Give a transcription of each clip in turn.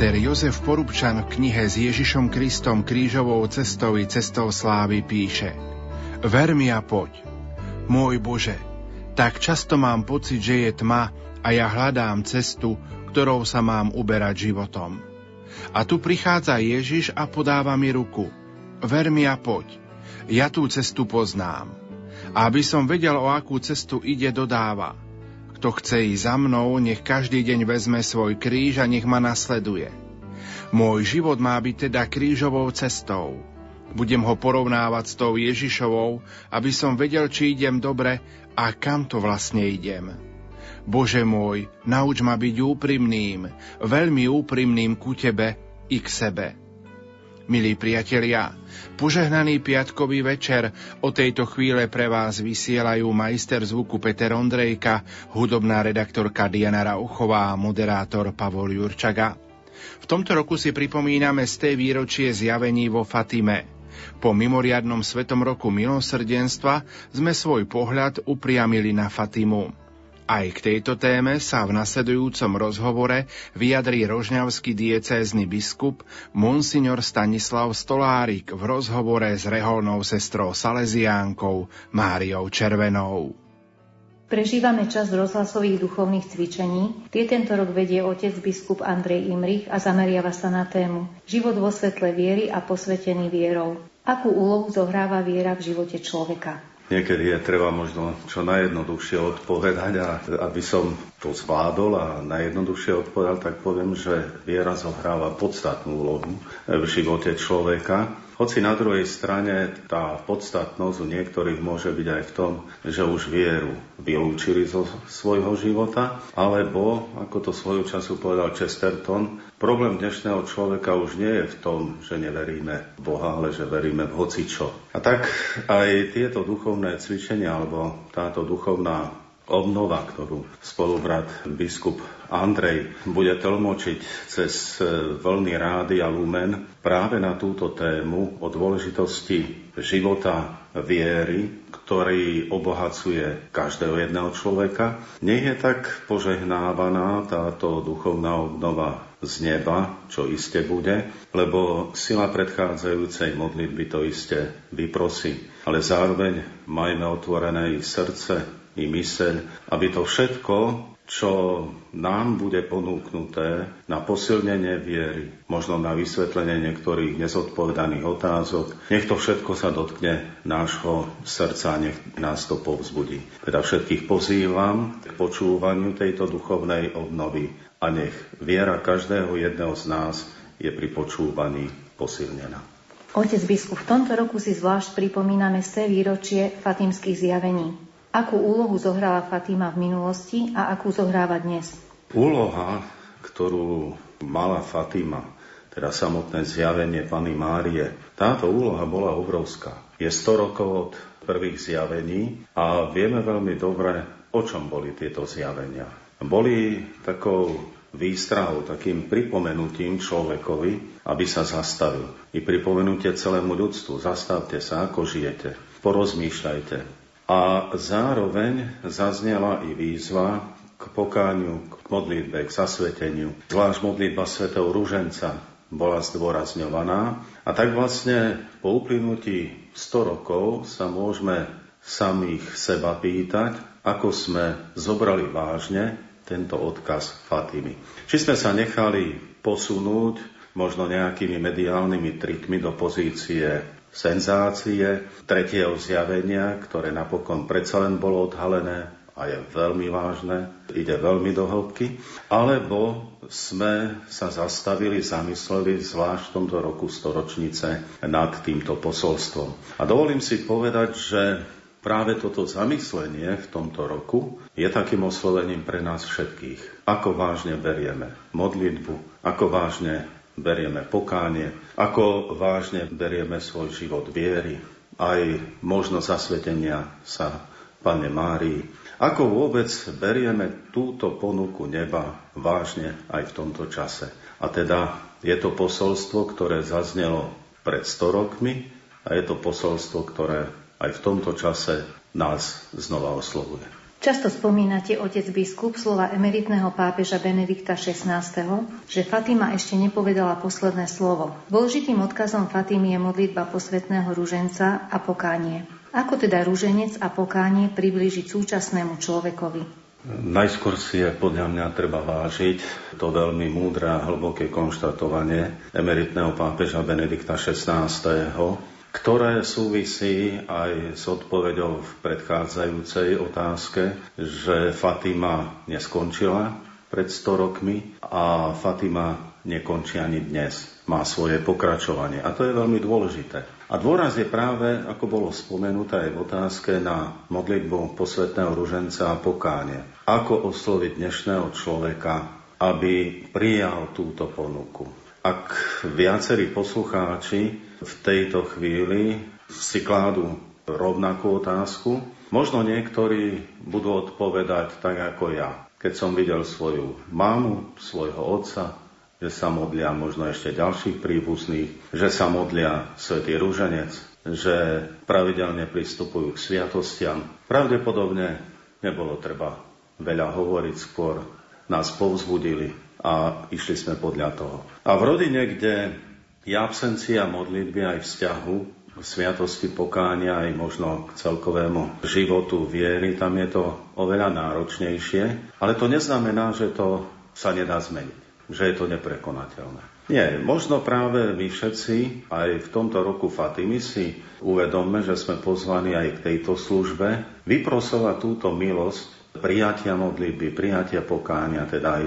Majster Jozef Porubčan v knihe s Ježišom Kristom krížovou cestou i cestou slávy píše Ver mi a poď. Môj Bože, tak často mám pocit, že je tma a ja hľadám cestu, ktorou sa mám uberať životom. A tu prichádza Ježiš a podáva mi ruku. Ver mi a poď. Ja tú cestu poznám. A aby som vedel, o akú cestu ide, dodáva – kto chce ísť za mnou, nech každý deň vezme svoj kríž a nech ma nasleduje. Môj život má byť teda krížovou cestou. Budem ho porovnávať s tou Ježišovou, aby som vedel, či idem dobre a kam to vlastne idem. Bože môj, nauč ma byť úprimným, veľmi úprimným ku Tebe i k sebe. Milí priatelia, požehnaný piatkový večer o tejto chvíle pre vás vysielajú majster zvuku Peter Ondrejka, hudobná redaktorka Diana Rauchová a moderátor Pavol Jurčaga. V tomto roku si pripomíname z tej výročie zjavení vo Fatime. Po mimoriadnom svetom roku milosrdenstva sme svoj pohľad upriamili na Fatimu. Aj k tejto téme sa v nasledujúcom rozhovore vyjadrí rožňavský diecézny biskup Monsignor Stanislav Stolárik v rozhovore s reholnou sestrou Salesiánkou Máriou Červenou. Prežívame čas rozhlasových duchovných cvičení. Tie tento rok vedie otec biskup Andrej Imrich a zameriava sa na tému Život vo svetle viery a posvetený vierou. Akú úlohu zohráva viera v živote človeka? Niekedy je treba možno čo najjednoduchšie odpovedať a aby som to zvládol a najjednoduchšie odpovedal, tak poviem, že viera zohráva podstatnú úlohu v živote človeka. Hoci na druhej strane tá podstatnosť u niektorých môže byť aj v tom, že už vieru vylúčili zo svojho života, alebo, ako to svojho času povedal Chesterton, Problém dnešného človeka už nie je v tom, že neveríme v Boha, ale že veríme v hocičo. A tak aj tieto duchovné cvičenia, alebo táto duchovná obnova, ktorú spolubrat biskup Andrej bude tlmočiť cez vlny rády a lumen práve na túto tému o dôležitosti života viery, ktorý obohacuje každého jedného človeka. Nech je tak požehnávaná táto duchovná obnova z neba, čo iste bude, lebo sila predchádzajúcej modlitby to iste vyprosí. Ale zároveň majme otvorené i srdce, i myseľ, aby to všetko, čo nám bude ponúknuté na posilnenie viery, možno na vysvetlenie niektorých nezodpovedaných otázok. Nech to všetko sa dotkne nášho srdca, nech nás to povzbudí. Teda všetkých pozývam k počúvaniu tejto duchovnej obnovy a nech viera každého jedného z nás je pri počúvaní posilnená. Otec biskup, v tomto roku si zvlášť pripomíname z výročie fatimských zjavení. Akú úlohu zohrala Fatima v minulosti a akú zohráva dnes? Úloha, ktorú mala Fatima, teda samotné zjavenie Pany Márie, táto úloha bola obrovská. Je 100 rokov od prvých zjavení a vieme veľmi dobre, o čom boli tieto zjavenia boli takou výstrahou, takým pripomenutím človekovi, aby sa zastavil. I pripomenutie celému ľudstvu. Zastavte sa, ako žijete. Porozmýšľajte. A zároveň zaznela i výzva k pokáňu, k modlitbe, k zasveteniu. Zvlášť modlitba svetov Ruženca bola zdôrazňovaná. A tak vlastne po uplynutí 100 rokov sa môžeme samých seba pýtať, ako sme zobrali vážne tento odkaz Fatimy. Či sme sa nechali posunúť možno nejakými mediálnymi trikmi do pozície senzácie, tretieho zjavenia, ktoré napokon predsa len bolo odhalené a je veľmi vážne, ide veľmi do hĺbky, alebo sme sa zastavili, zamysleli zvlášť v tomto roku storočnice nad týmto posolstvom. A dovolím si povedať, že Práve toto zamyslenie v tomto roku je takým oslovením pre nás všetkých. Ako vážne berieme modlitbu, ako vážne berieme pokánie, ako vážne berieme svoj život viery, aj možnosť zasvetenia sa Pane Márii. Ako vôbec berieme túto ponuku neba vážne aj v tomto čase. A teda je to posolstvo, ktoré zaznelo pred 100 rokmi a je to posolstvo, ktoré aj v tomto čase nás znova oslovuje. Často spomínate, otec biskup, slova emeritného pápeža Benedikta XVI, že Fatima ešte nepovedala posledné slovo. Dôležitým odkazom Fatimy je modlitba posvetného ruženca a pokánie. Ako teda ruženec a pokánie priblížiť súčasnému človekovi? Najskôr si je podľa mňa treba vážiť to veľmi múdre a hlboké konštatovanie emeritného pápeža Benedikta XVI ktoré súvisí aj s odpoveďou v predchádzajúcej otázke, že Fatima neskončila pred 100 rokmi a Fatima nekončí ani dnes. Má svoje pokračovanie a to je veľmi dôležité. A dôraz je práve, ako bolo spomenuté aj v otázke, na modlitbu posvetného ruženca a pokáne. Ako osloviť dnešného človeka, aby prijal túto ponuku. Ak viacerí poslucháči v tejto chvíli si kládu rovnakú otázku. Možno niektorí budú odpovedať tak ako ja. Keď som videl svoju mamu, svojho otca, že sa modlia možno ešte ďalších príbuzných, že sa modlia svätý Rúženec, že pravidelne pristupujú k sviatostiam. Pravdepodobne nebolo treba veľa hovoriť, skôr nás povzbudili a išli sme podľa toho. A v rodine, kde je absencia modlitby aj vzťahu sviatosti pokánia aj možno k celkovému životu viery, tam je to oveľa náročnejšie, ale to neznamená, že to sa nedá zmeniť, že je to neprekonateľné. Nie, možno práve my všetci aj v tomto roku Fatimy si uvedomme, že sme pozvaní aj k tejto službe, vyprosovať túto milosť prijatia modlitby, prijatia pokánia, teda aj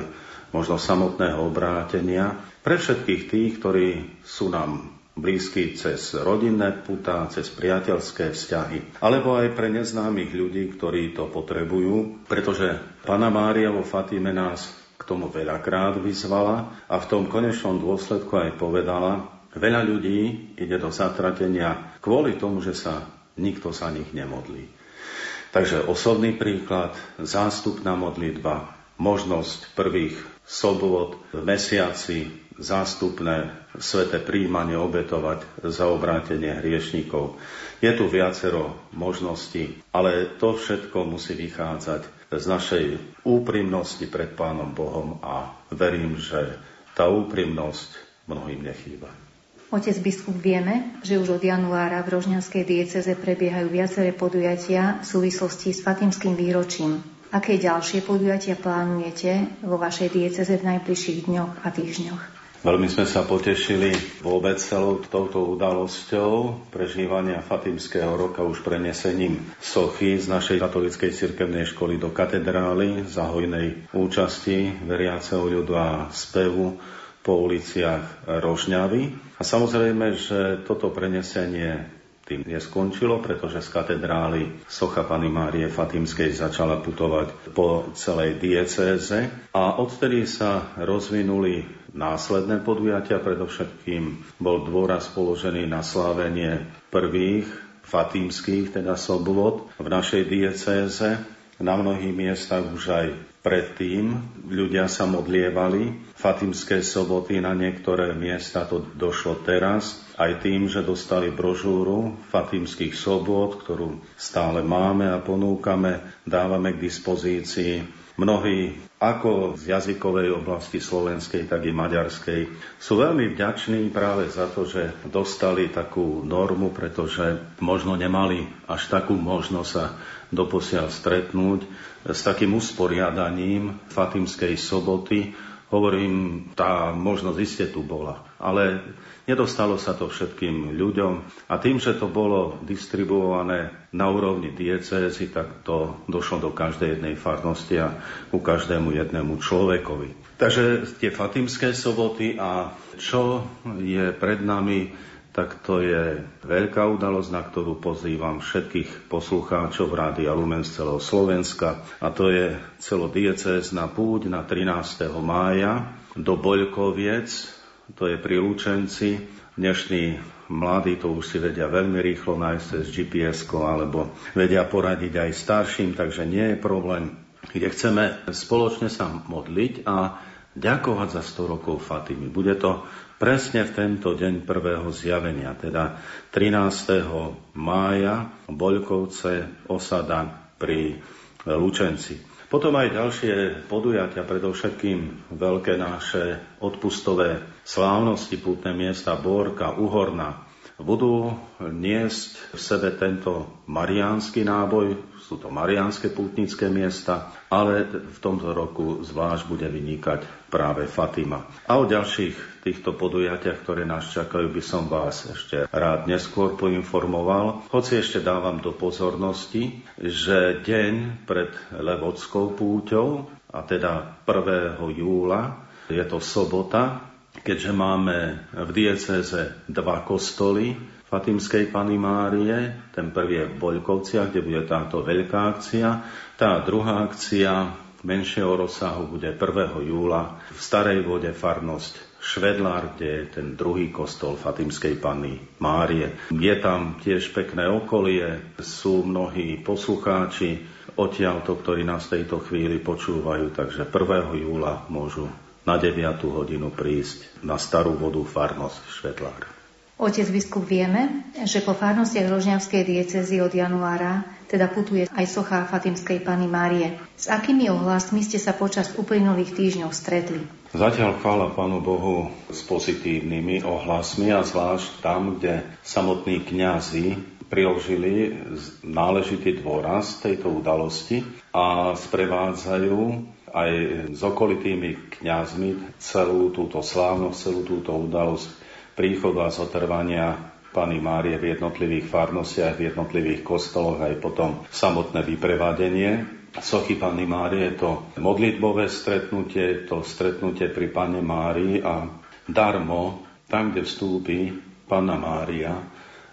možno samotného obrátenia, pre všetkých tých, ktorí sú nám blízky cez rodinné putá, cez priateľské vzťahy, alebo aj pre neznámych ľudí, ktorí to potrebujú, pretože Pana Mária vo Fatime nás k tomu veľakrát vyzvala a v tom konečnom dôsledku aj povedala, veľa ľudí ide do zatratenia kvôli tomu, že sa nikto sa nich nemodlí. Takže osobný príklad, zástupná modlitba, možnosť prvých sobot v mesiaci zástupné sveté príjmanie obetovať za obrátenie hriešnikov. Je tu viacero možností, ale to všetko musí vychádzať z našej úprimnosti pred Pánom Bohom a verím, že tá úprimnosť mnohým nechýba. Otec biskup, vieme, že už od januára v Rožňanskej dieceze prebiehajú viaceré podujatia v súvislosti s Fatimským výročím. Aké ďalšie podujatia plánujete vo vašej dieceze v najbližších dňoch a týždňoch? Veľmi sme sa potešili vôbec celou touto udalosťou prežívania Fatimského roka už prenesením sochy z našej katolíckej cirkevnej školy do katedrály za hojnej účasti veriaceho ľudu a spevu po uliciach Rožňavy. A samozrejme, že toto prenesenie tým neskončilo, pretože z katedrály Socha Pany Márie Fatimskej začala putovať po celej diecéze a odtedy sa rozvinuli následné podujatia. Predovšetkým bol dôraz položený na slávenie prvých fatímskych, teda sobot v našej diecéze. Na mnohých miestach už aj predtým ľudia sa modlievali. Fatimské soboty na niektoré miesta to došlo teraz aj tým, že dostali brožúru Fatimských sobot, ktorú stále máme a ponúkame, dávame k dispozícii. Mnohí ako z jazykovej oblasti slovenskej, tak i maďarskej sú veľmi vďační práve za to, že dostali takú normu, pretože možno nemali až takú možnosť sa doposiaľ stretnúť s takým usporiadaním Fatimskej soboty, Hovorím, tá možnosť iste tu bola. Ale nedostalo sa to všetkým ľuďom a tým, že to bolo distribuované na úrovni diecézy, tak to došlo do každej jednej farnosti a ku každému jednému človekovi. Takže tie Fatimské soboty a čo je pred nami, tak to je veľká udalosť, na ktorú pozývam všetkých poslucháčov Rádia Lumen z celého Slovenska a to je celodiecézna púť na 13. mája do Boľkoviec, to je pri Lučenci. Dnešní mladí to už si vedia veľmi rýchlo nájsť cez gps alebo vedia poradiť aj starším, takže nie je problém. Kde chceme spoločne sa modliť a ďakovať za 100 rokov Fatimy. Bude to presne v tento deň prvého zjavenia, teda 13. mája, Boľkovce, osada pri Lučenci. Potom aj ďalšie podujatia, predovšetkým veľké naše odpustové slávnosti, pútne miesta Borka, Uhorna, budú niesť v sebe tento mariánsky náboj, sú to mariánske pútnické miesta, ale v tomto roku zvlášť bude vynikať práve Fatima. A o ďalších týchto podujatiach, ktoré nás čakajú, by som vás ešte rád neskôr poinformoval. Hoci ešte dávam do pozornosti, že deň pred Levodskou púťou, a teda 1. júla, je to sobota, keďže máme v dieceze dva kostoly Fatimskej Pany Márie, ten prvý je v Boľkovciach, kde bude táto veľká akcia. Tá druhá akcia menšieho rozsahu bude 1. júla v Starej vode farnosť Švedlár, kde je ten druhý kostol Fatimskej Panny Márie. Je tam tiež pekné okolie, sú mnohí poslucháči odtiaľto, ktorí nás v tejto chvíli počúvajú, takže 1. júla môžu na 9. hodinu prísť na starú vodu farnosť Švetlár. Otec biskup, vieme, že po farnostiach Rožňavskej diecezy od januára teda putuje aj socha Fatimskej Pany Márie. S akými ohlasmi ste sa počas uplynulých týždňov stretli? Zatiaľ chvála Pánu Bohu s pozitívnymi ohlasmi a zvlášť tam, kde samotní kňazi priložili náležitý dôraz tejto udalosti a sprevádzajú aj s okolitými kňazmi celú túto slávnosť, celú túto udalosť príchodu a zotrvania Pany Márie v jednotlivých farnostiach, v jednotlivých kostoloch, aj potom samotné vyprevadenie. Sochy Pany Márie to modlitbové stretnutie, to stretnutie pri Pane Márii a darmo, tam, kde vstúpi Panna Mária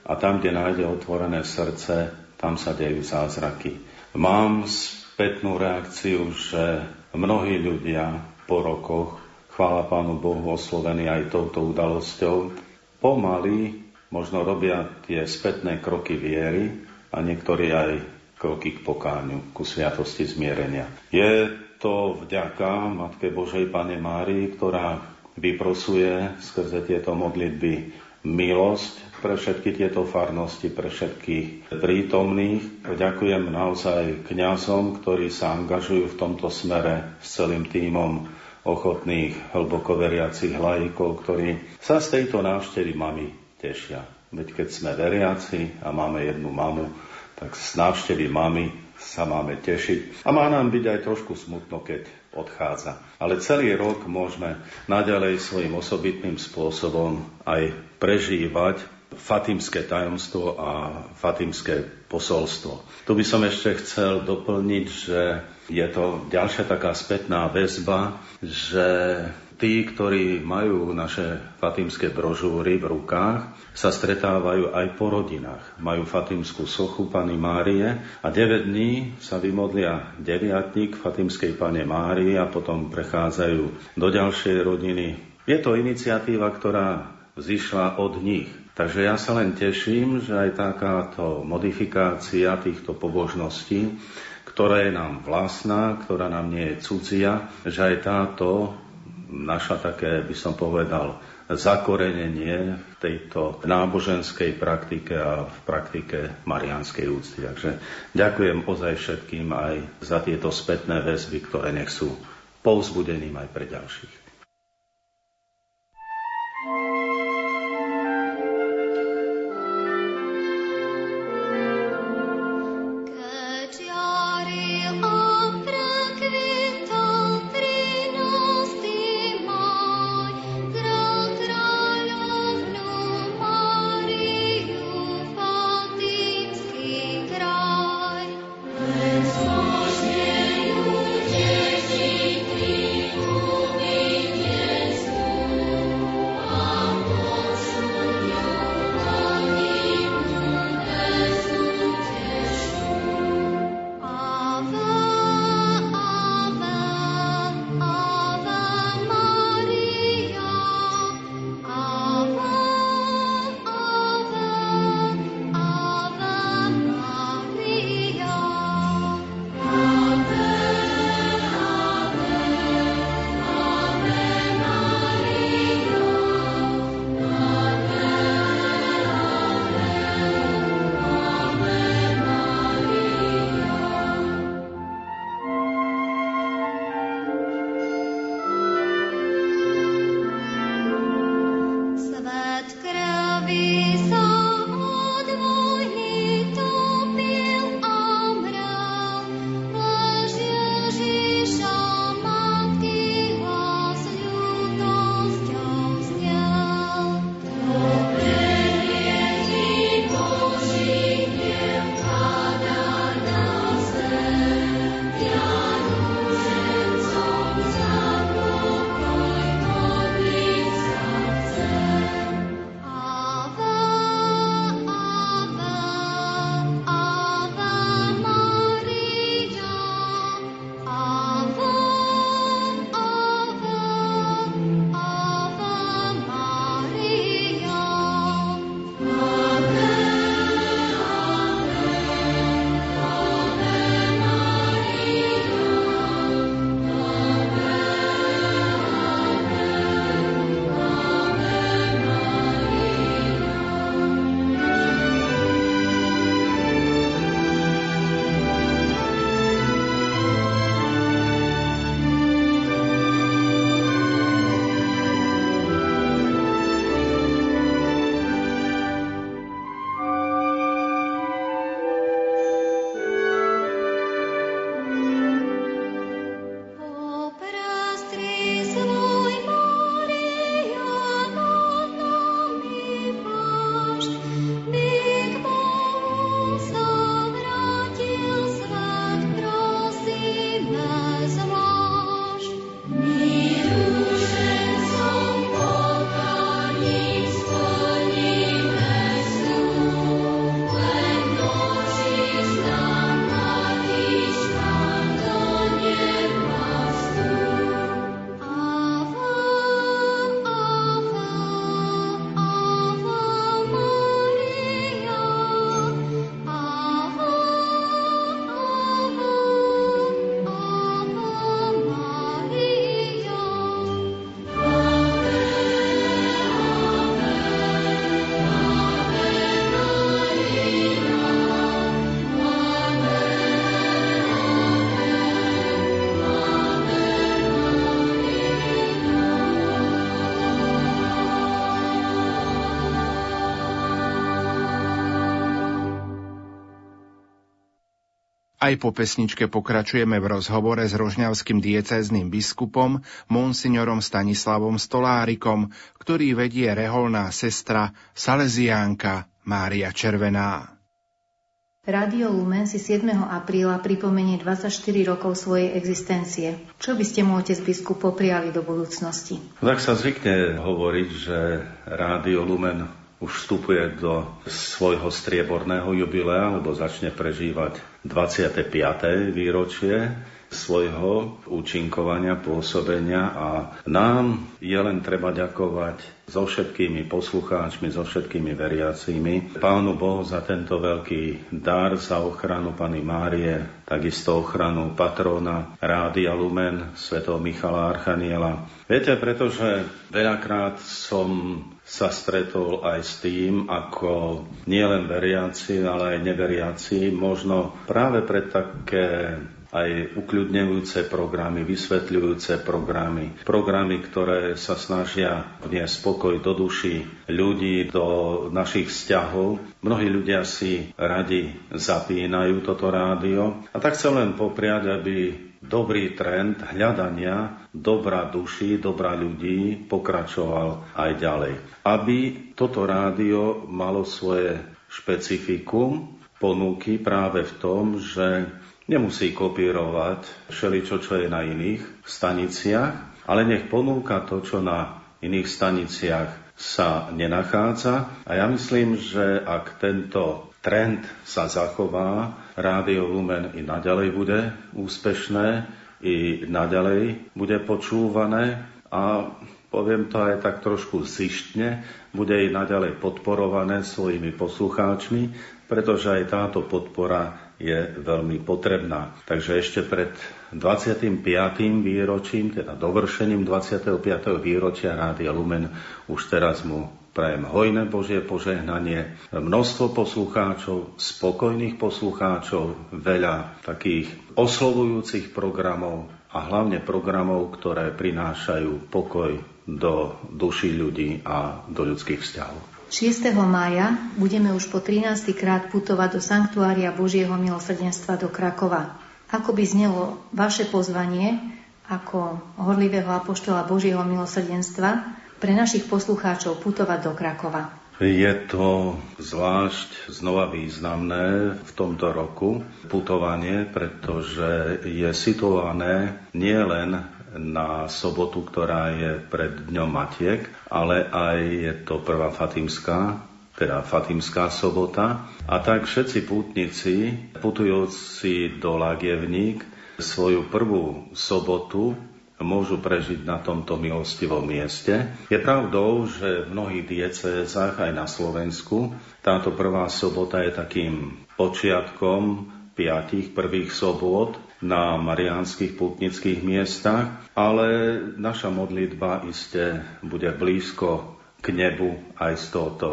a tam, kde nájde otvorené srdce, tam sa dejú zázraky. Mám spätnú reakciu, že Mnohí ľudia po rokoch, chvála Pánu Bohu, oslovení aj touto udalosťou, pomaly možno robia tie spätné kroky viery a niektorí aj kroky k pokáňu, ku sviatosti zmierenia. Je to vďaka Matke Božej Pane Márii, ktorá vyprosuje skrze tieto modlitby milosť pre všetky tieto farnosti, pre všetkých prítomných. Ďakujem naozaj kňazom, ktorí sa angažujú v tomto smere s celým týmom ochotných, hlboko veriacich lajkov, ktorí sa z tejto návštevy mami tešia. Veď keď sme veriaci a máme jednu mamu, tak z návštevy mami sa máme tešiť. A má nám byť aj trošku smutno, keď odchádza. Ale celý rok môžeme naďalej svojim osobitným spôsobom aj prežívať fatimské tajomstvo a fatimské posolstvo. Tu by som ešte chcel doplniť, že je to ďalšia taká spätná väzba, že tí, ktorí majú naše fatimské brožúry v rukách, sa stretávajú aj po rodinách. Majú fatimskú sochu Pany Márie a 9 dní sa vymodlia deviatník Fatimskej Pane Márie a potom prechádzajú do ďalšej rodiny. Je to iniciatíva, ktorá zišla od nich. Takže ja sa len teším, že aj takáto modifikácia týchto pobožností, ktorá je nám vlastná, ktorá nám nie je cudzia, že aj táto naša také, by som povedal, zakorenenie v tejto náboženskej praktike a v praktike marianskej úcty. Takže ďakujem ozaj všetkým aj za tieto spätné väzby, ktoré nech sú povzbudením aj pre ďalších. Aj po pesničke pokračujeme v rozhovore s rožňavským diecézným biskupom monsignorom Stanislavom Stolárikom, ktorý vedie reholná sestra Salesiánka Mária Červená. Rádio Lumen si 7. apríla pripomenie 24 rokov svojej existencie. Čo by ste mu otec biskup popriali do budúcnosti? Tak sa zvykne hovoriť, že Rádio Lumen už vstupuje do svojho strieborného jubilea, alebo začne prežívať 25. výročie svojho účinkovania, pôsobenia a nám je len treba ďakovať so všetkými poslucháčmi, so všetkými veriacimi. Pánu Bohu za tento veľký dar, za ochranu Pany Márie, takisto ochranu patrona Rádia Lumen, svätého Michala Archaniela. Viete, pretože veľakrát som sa stretol aj s tým, ako nielen veriaci, ale aj neveriaci, možno práve pre také aj ukľudňujúce programy, vysvetľujúce programy, programy, ktoré sa snažia vniesť spokoj do duši ľudí, do našich vzťahov. Mnohí ľudia si radi zapínajú toto rádio. A tak chcem len popriať, aby dobrý trend hľadania dobra duši, dobra ľudí pokračoval aj ďalej. Aby toto rádio malo svoje špecifikum, ponuky práve v tom, že nemusí kopírovať všeličo, čo je na iných staniciach, ale nech ponúka to, čo na iných staniciach sa nenachádza. A ja myslím, že ak tento trend sa zachová, Rádio Lumen i naďalej bude úspešné, i naďalej bude počúvané a poviem to aj tak trošku zištne, bude i naďalej podporované svojimi poslucháčmi, pretože aj táto podpora je veľmi potrebná. Takže ešte pred 25. výročím, teda dovršením 25. výročia Rádia Lumen, už teraz mu Prajem hojné Božie požehnanie, množstvo poslucháčov, spokojných poslucháčov, veľa takých oslovujúcich programov a hlavne programov, ktoré prinášajú pokoj do duší ľudí a do ľudských vzťahov. 6. mája budeme už po 13. krát putovať do Sanktuária Božieho milosrdenstva do Krakova. Ako by znelo vaše pozvanie ako horlivého apoštola Božieho milosrdenstva pre našich poslucháčov putovať do Krakova? Je to zvlášť znova významné v tomto roku putovanie, pretože je situované nielen na sobotu, ktorá je pred Dňom Matiek, ale aj je to prvá Fatimská, teda Fatimská sobota. A tak všetci pútnici, putujúci do Lagievník, svoju prvú sobotu môžu prežiť na tomto milostivom mieste. Je pravdou, že v mnohých diecézach aj na Slovensku táto prvá sobota je takým počiatkom piatich prvých sobot na mariánskych putnických miestach, ale naša modlitba iste bude blízko k nebu aj z tohoto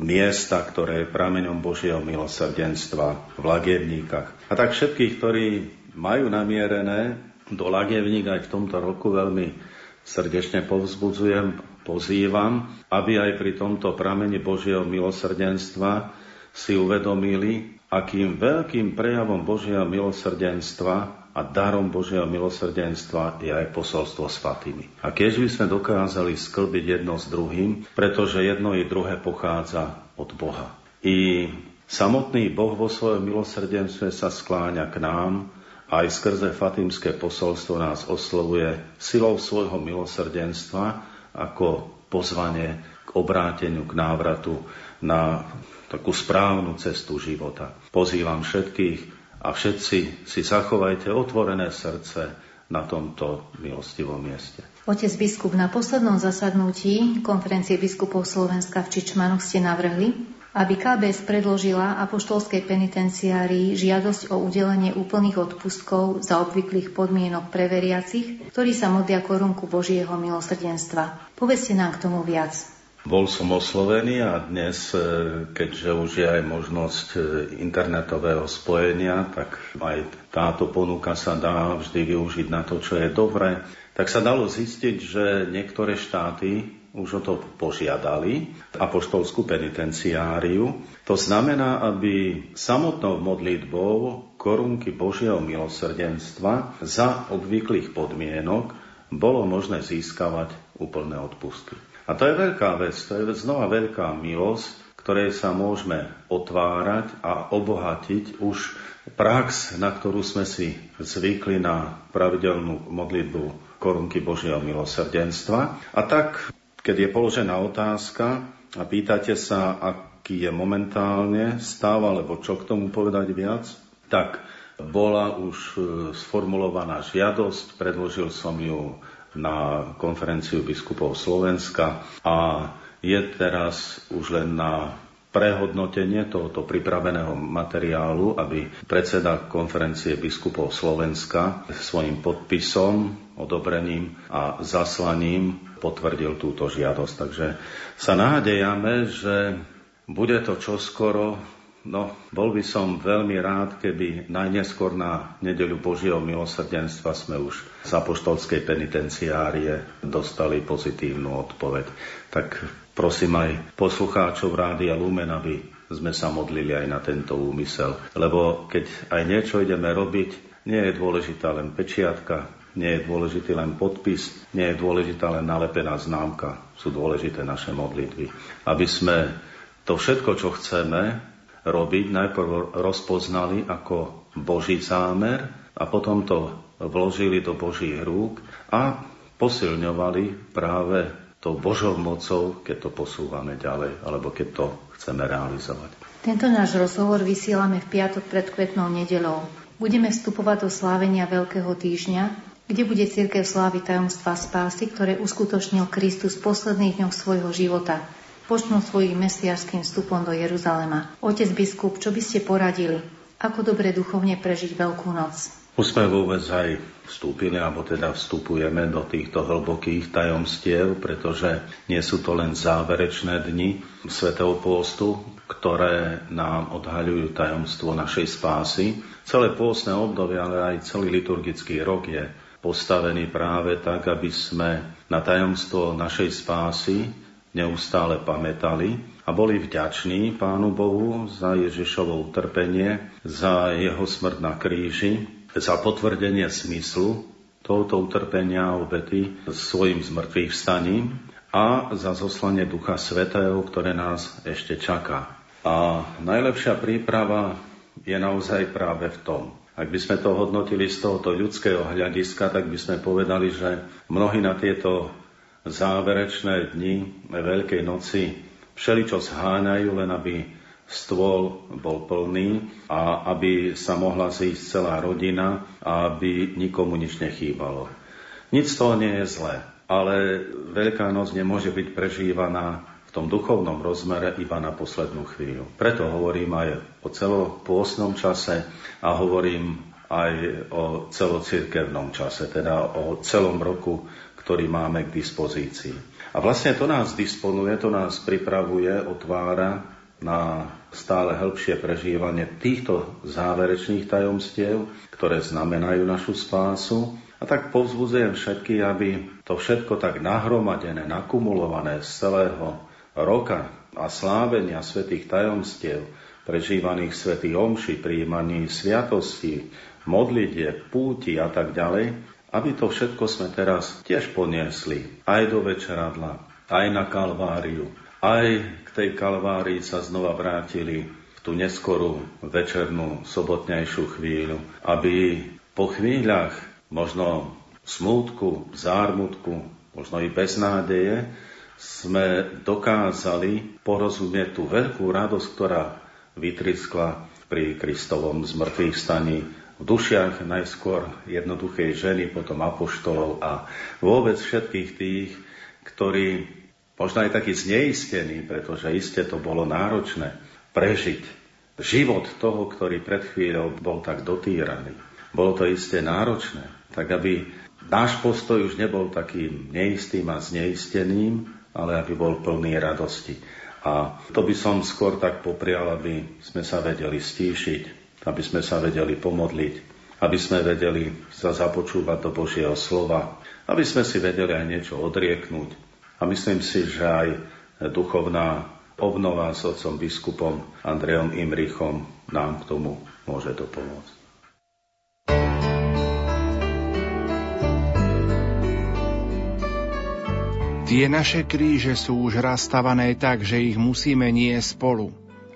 miesta, ktoré je prameňom Božieho milosrdenstva v Lagievníkach. A tak všetkých, ktorí majú namierené do Lagevník aj v tomto roku veľmi srdečne povzbudzujem, pozývam, aby aj pri tomto pramene Božieho milosrdenstva si uvedomili, akým veľkým prejavom Božieho milosrdenstva a darom Božieho milosrdenstva je aj posolstvo s. A keď by sme dokázali sklbiť jedno s druhým, pretože jedno i druhé pochádza od Boha. I samotný Boh vo svojom milosrdenstve sa skláňa k nám, aj skrze Fatimské posolstvo nás oslovuje silou svojho milosrdenstva ako pozvanie k obráteniu, k návratu na takú správnu cestu života. Pozývam všetkých a všetci si zachovajte otvorené srdce na tomto milostivom mieste. Otec biskup, na poslednom zasadnutí konferencie biskupov Slovenska v Čičmanoch ste navrhli, aby KBS predložila apoštolskej penitenciárii žiadosť o udelenie úplných odpustkov za obvyklých podmienok pre veriacich, ktorí sa modlia korunku Božieho milosrdenstva. Povedzte nám k tomu viac. Bol som oslovený a dnes, e, keďže už je aj možnosť e, internetového spojenia, tak aj táto ponuka sa dá vždy využiť na to, čo je dobré. Tak sa dalo zistiť, že niektoré štáty už o to požiadali, apoštolskú penitenciáriu. To znamená, aby samotnou modlitbou korunky Božieho milosrdenstva za obvyklých podmienok bolo možné získavať úplné odpusty. A to je veľká vec, to je znova veľká milosť, ktorej sa môžeme otvárať a obohatiť už prax, na ktorú sme si zvykli na pravidelnú modlitbu korunky Božieho milosrdenstva. A tak, keď je položená otázka a pýtate sa, aký je momentálne stav, alebo čo k tomu povedať viac, tak bola už e, sformulovaná žiadosť, predložil som ju na konferenciu biskupov Slovenska a je teraz už len na prehodnotenie tohoto pripraveného materiálu, aby predseda konferencie biskupov Slovenska svojim podpisom, odobrením a zaslaním potvrdil túto žiadosť. Takže sa nádejame, že bude to čoskoro No, bol by som veľmi rád, keby najneskôr na nedeľu Božieho milosrdenstva sme už z apoštolskej penitenciárie dostali pozitívnu odpoveď. Tak prosím aj poslucháčov Rádia Lumen, aby sme sa modlili aj na tento úmysel. Lebo keď aj niečo ideme robiť, nie je dôležitá len pečiatka, nie je dôležitý len podpis, nie je dôležitá len nalepená známka. Sú dôležité naše modlitby. Aby sme to všetko, čo chceme, robiť, najprv rozpoznali ako Boží zámer a potom to vložili do Božích rúk a posilňovali práve tou Božou mocou, keď to posúvame ďalej, alebo keď to chceme realizovať. Tento náš rozhovor vysielame v piatok pred kvetnou nedelou. Budeme vstupovať do slávenia Veľkého týždňa, kde bude církev slávy tajomstva spásy, ktoré uskutočnil Kristus v posledných dňoch svojho života počnú svojim mesiarským vstupom do Jeruzalema. Otec biskup, čo by ste poradili? Ako dobre duchovne prežiť Veľkú noc? Už sme vôbec aj vstúpili, alebo teda vstupujeme do týchto hlbokých tajomstiev, pretože nie sú to len záverečné dni Svetého pôstu, ktoré nám odhaľujú tajomstvo našej spásy. Celé pôstne obdobie, ale aj celý liturgický rok je postavený práve tak, aby sme na tajomstvo našej spásy neustále pamätali a boli vďační Pánu Bohu za Ježišovo utrpenie, za jeho smrť na kríži, za potvrdenie smyslu tohoto utrpenia a obety svojim zmrtvých vstaním a za zoslanie Ducha Svetého, ktoré nás ešte čaká. A najlepšia príprava je naozaj práve v tom. Ak by sme to hodnotili z tohoto ľudského hľadiska, tak by sme povedali, že mnohí na tieto záverečné dni Veľkej noci všeličo zháňajú, len aby stôl bol plný a aby sa mohla zísť celá rodina a aby nikomu nič nechýbalo. Nic z toho nie je zlé, ale Veľká noc nemôže byť prežívaná v tom duchovnom rozmere iba na poslednú chvíľu. Preto hovorím aj o celopôsnom čase a hovorím aj o celocirkevnom čase, teda o celom roku ktorý máme k dispozícii. A vlastne to nás disponuje, to nás pripravuje, otvára na stále hĺbšie prežívanie týchto záverečných tajomstiev, ktoré znamenajú našu spásu. A tak povzbudzujem všetky, aby to všetko tak nahromadené, nakumulované z celého roka a slávenia svetých tajomstiev, prežívaných svetých omši, príjmaní sviatosti, modlitie, púti a tak ďalej, aby to všetko sme teraz tiež poniesli aj do večeradla, aj na Kalváriu, aj k tej Kalvárii sa znova vrátili v tú neskorú večernú sobotnejšiu chvíľu, aby po chvíľach možno smútku, zármutku, možno i beznádeje, sme dokázali porozumieť tú veľkú radosť, ktorá vytriskla pri Kristovom zmrtvých staní v dušiach najskôr jednoduchej ženy, potom apoštolov a vôbec všetkých tých, ktorí možno aj takí zneistení, pretože iste to bolo náročné, prežiť život toho, ktorý pred chvíľou bol tak dotýraný. Bolo to isté náročné, tak aby náš postoj už nebol takým neistým a zneisteným, ale aby bol plný radosti. A to by som skôr tak poprial, aby sme sa vedeli stíšiť, aby sme sa vedeli pomodliť, aby sme vedeli sa započúvať do Božieho slova, aby sme si vedeli aj niečo odrieknúť. A myslím si, že aj duchovná obnova s otcom biskupom Andrejom Imrichom nám k tomu môže dopomôcť. Tie naše kríže sú už raz stavané tak, že ich musíme nie spolu.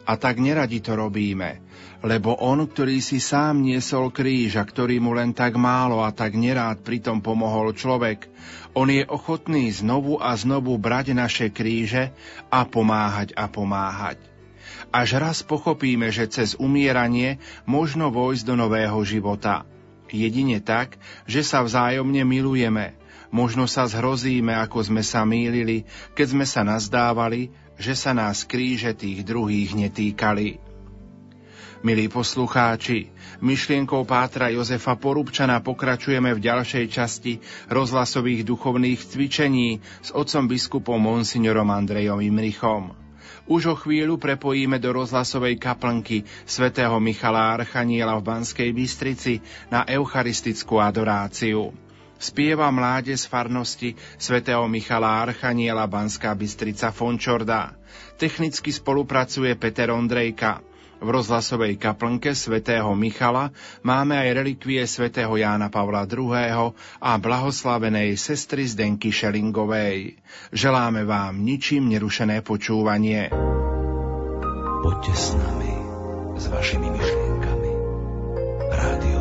A tak neradi to robíme, lebo on, ktorý si sám niesol kríž a ktorý mu len tak málo a tak nerád pritom pomohol človek, on je ochotný znovu a znovu brať naše kríže a pomáhať a pomáhať. Až raz pochopíme, že cez umieranie možno vojsť do nového života. Jedine tak, že sa vzájomne milujeme, Možno sa zhrozíme, ako sme sa mýlili, keď sme sa nazdávali, že sa nás kríže tých druhých netýkali. Milí poslucháči, myšlienkou pátra Jozefa Porubčana pokračujeme v ďalšej časti rozhlasových duchovných cvičení s otcom biskupom Monsignorom Andrejom Imrichom. Už o chvíľu prepojíme do rozhlasovej kaplnky svätého Michala Archaniela v Banskej Bystrici na eucharistickú adoráciu. Spieva z farnosti svätého Michala Archaniela Banská Bystrica Fončorda. Technicky spolupracuje Peter Ondrejka. V rozhlasovej kaplnke svätého Michala máme aj relikvie svätého Jána Pavla II. a blahoslavenej sestry Zdenky Šelingovej. Želáme vám ničím nerušené počúvanie. Poďte s nami, s vašimi myšlienkami. Rádio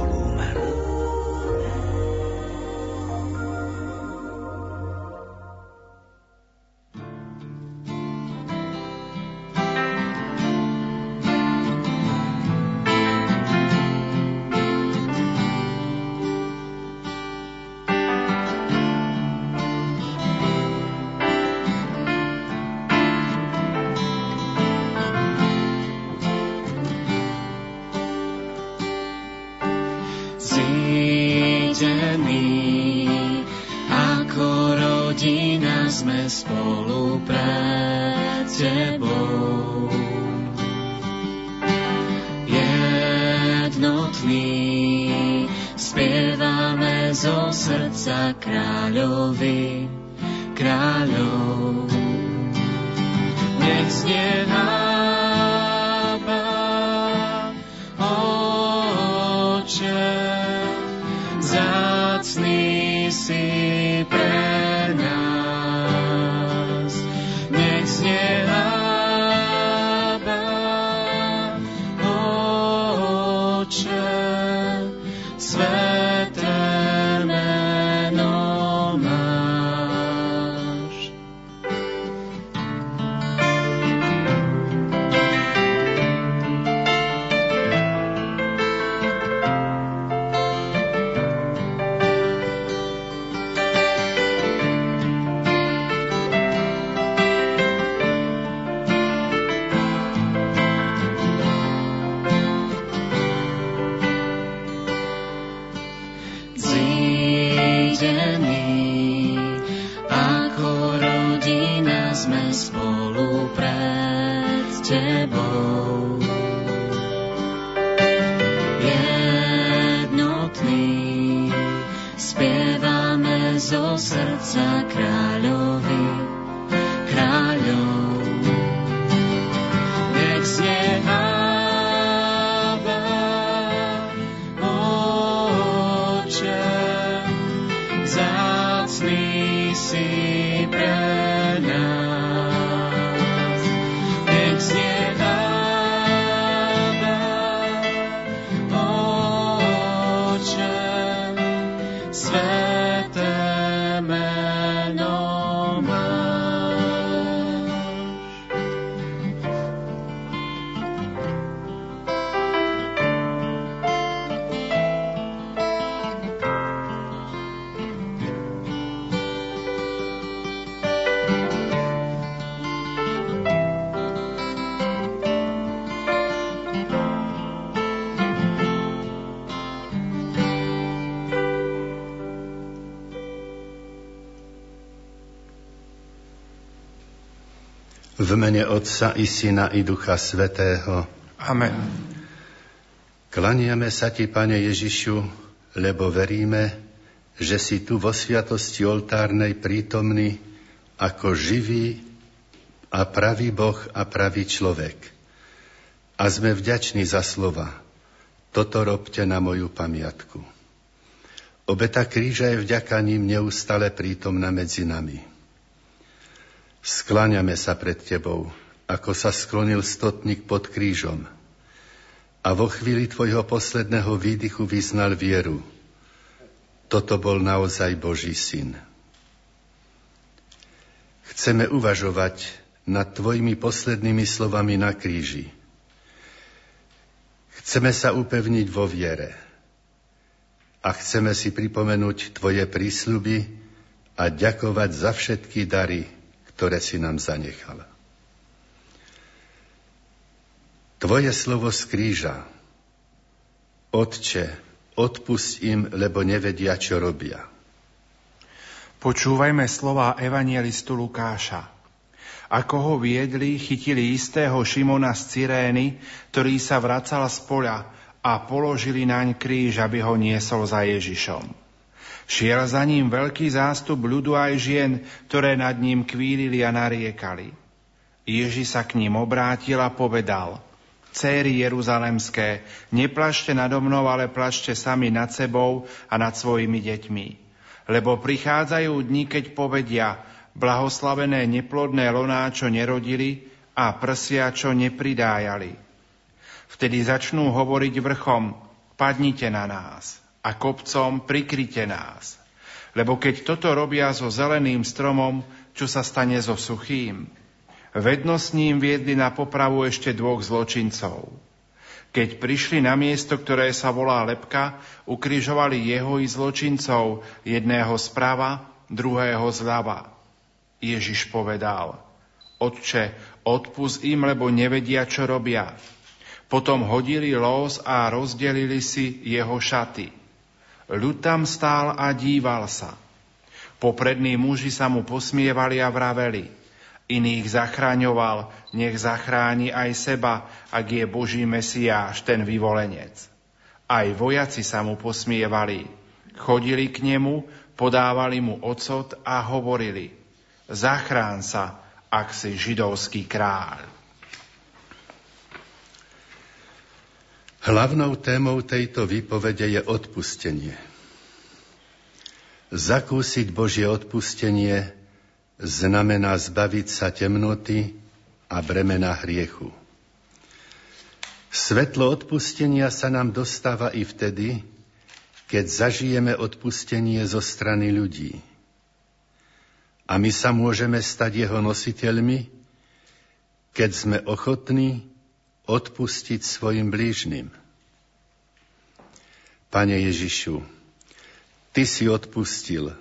V mene Otca i Syna i Ducha Svetého. Amen. Klaniame sa Ti, Pane Ježišu, lebo veríme, že si tu vo sviatosti oltárnej prítomný ako živý a pravý Boh a pravý človek. A sme vďační za slova. Toto robte na moju pamiatku. Obeta kríža je vďaka ním neustále prítomná medzi nami. Skláňame sa pred Tebou, ako sa sklonil stotník pod krížom a vo chvíli Tvojho posledného výdychu vyznal vieru. Toto bol naozaj Boží syn. Chceme uvažovať nad Tvojimi poslednými slovami na kríži. Chceme sa upevniť vo viere a chceme si pripomenúť Tvoje prísľuby a ďakovať za všetky dary, ktoré si nám zanechal. Tvoje slovo z kríža, Otče, odpust im, lebo nevedia, čo robia. Počúvajme slova evangelistu Lukáša. Ako ho viedli, chytili istého Šimona z Cyrény, ktorý sa vracal z poľa a položili naň kríž, aby ho niesol za Ježišom. Šiel za ním veľký zástup ľudu aj žien, ktoré nad ním kvílili a nariekali. Ježi sa k ním obrátil a povedal Céry Jeruzalemské, neplašte nado mnou, ale plačte sami nad sebou a nad svojimi deťmi. Lebo prichádzajú dni, keď povedia, blahoslavené neplodné loná, čo nerodili a prsia, čo nepridájali. Vtedy začnú hovoriť vrchom, padnite na nás a kopcom prikryte nás. Lebo keď toto robia so zeleným stromom, čo sa stane so suchým? Vedno s ním viedli na popravu ešte dvoch zločincov. Keď prišli na miesto, ktoré sa volá Lepka, ukrižovali jeho i zločincov, jedného zprava, druhého zľava. Ježiš povedal, Otče, odpust im, lebo nevedia, čo robia. Potom hodili los a rozdelili si jeho šaty. Ľud tam stál a díval sa. Poprední muži sa mu posmievali a vraveli. Iných zachraňoval, nech zachráni aj seba, ak je Boží Mesiáš, ten vyvolenec. Aj vojaci sa mu posmievali. Chodili k nemu, podávali mu ocot a hovorili – Zachrán sa, ak si židovský kráľ. Hlavnou témou tejto výpovede je odpustenie. Zakúsiť Božie odpustenie znamená zbaviť sa temnoty a bremena hriechu. Svetlo odpustenia sa nám dostáva i vtedy, keď zažijeme odpustenie zo strany ľudí. A my sa môžeme stať jeho nositeľmi, keď sme ochotní odpustiť svojim blížnym. Pane Ježišu, Ty si odpustil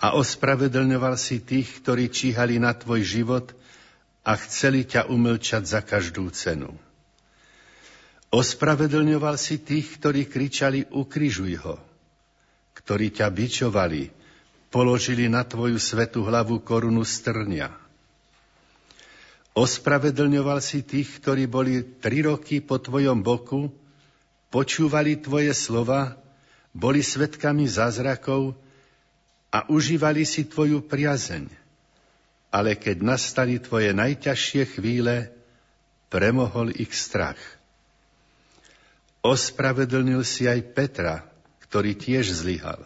a ospravedlňoval si tých, ktorí číhali na Tvoj život a chceli ťa umlčať za každú cenu. Ospravedlňoval si tých, ktorí kričali ukrižuj ho, ktorí ťa bičovali, položili na tvoju svetú hlavu korunu strnia. Ospravedlňoval si tých, ktorí boli tri roky po tvojom boku, počúvali tvoje slova, boli svetkami zázrakov a užívali si tvoju priazeň. Ale keď nastali tvoje najťažšie chvíle, premohol ich strach. Ospravedlnil si aj Petra, ktorý tiež zlyhal.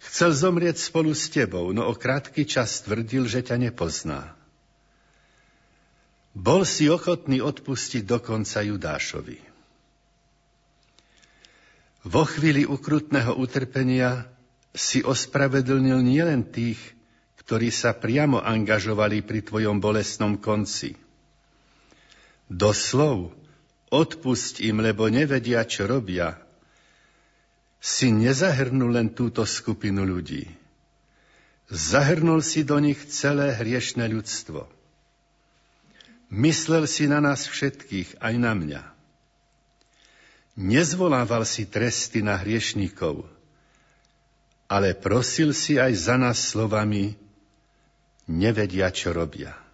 Chcel zomrieť spolu s tebou, no o krátky čas tvrdil, že ťa nepozná. Bol si ochotný odpustiť dokonca Judášovi. Vo chvíli ukrutného utrpenia si ospravedlnil nielen tých, ktorí sa priamo angažovali pri tvojom bolestnom konci. Doslov, odpust im, lebo nevedia, čo robia, si nezahrnul len túto skupinu ľudí. Zahrnul si do nich celé hriešne ľudstvo. Myslel si na nás všetkých, aj na mňa. Nezvolával si tresty na hriešníkov, ale prosil si aj za nás slovami, nevedia, čo robia.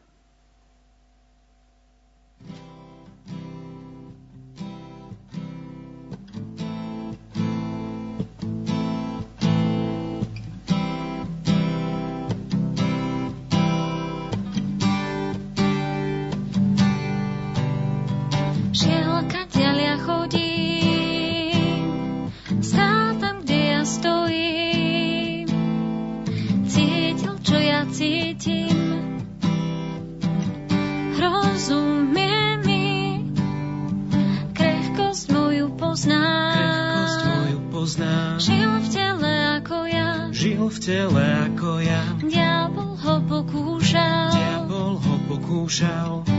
V tele ako ja. Diabol ho pokúšal. Diabol ho pokúšal.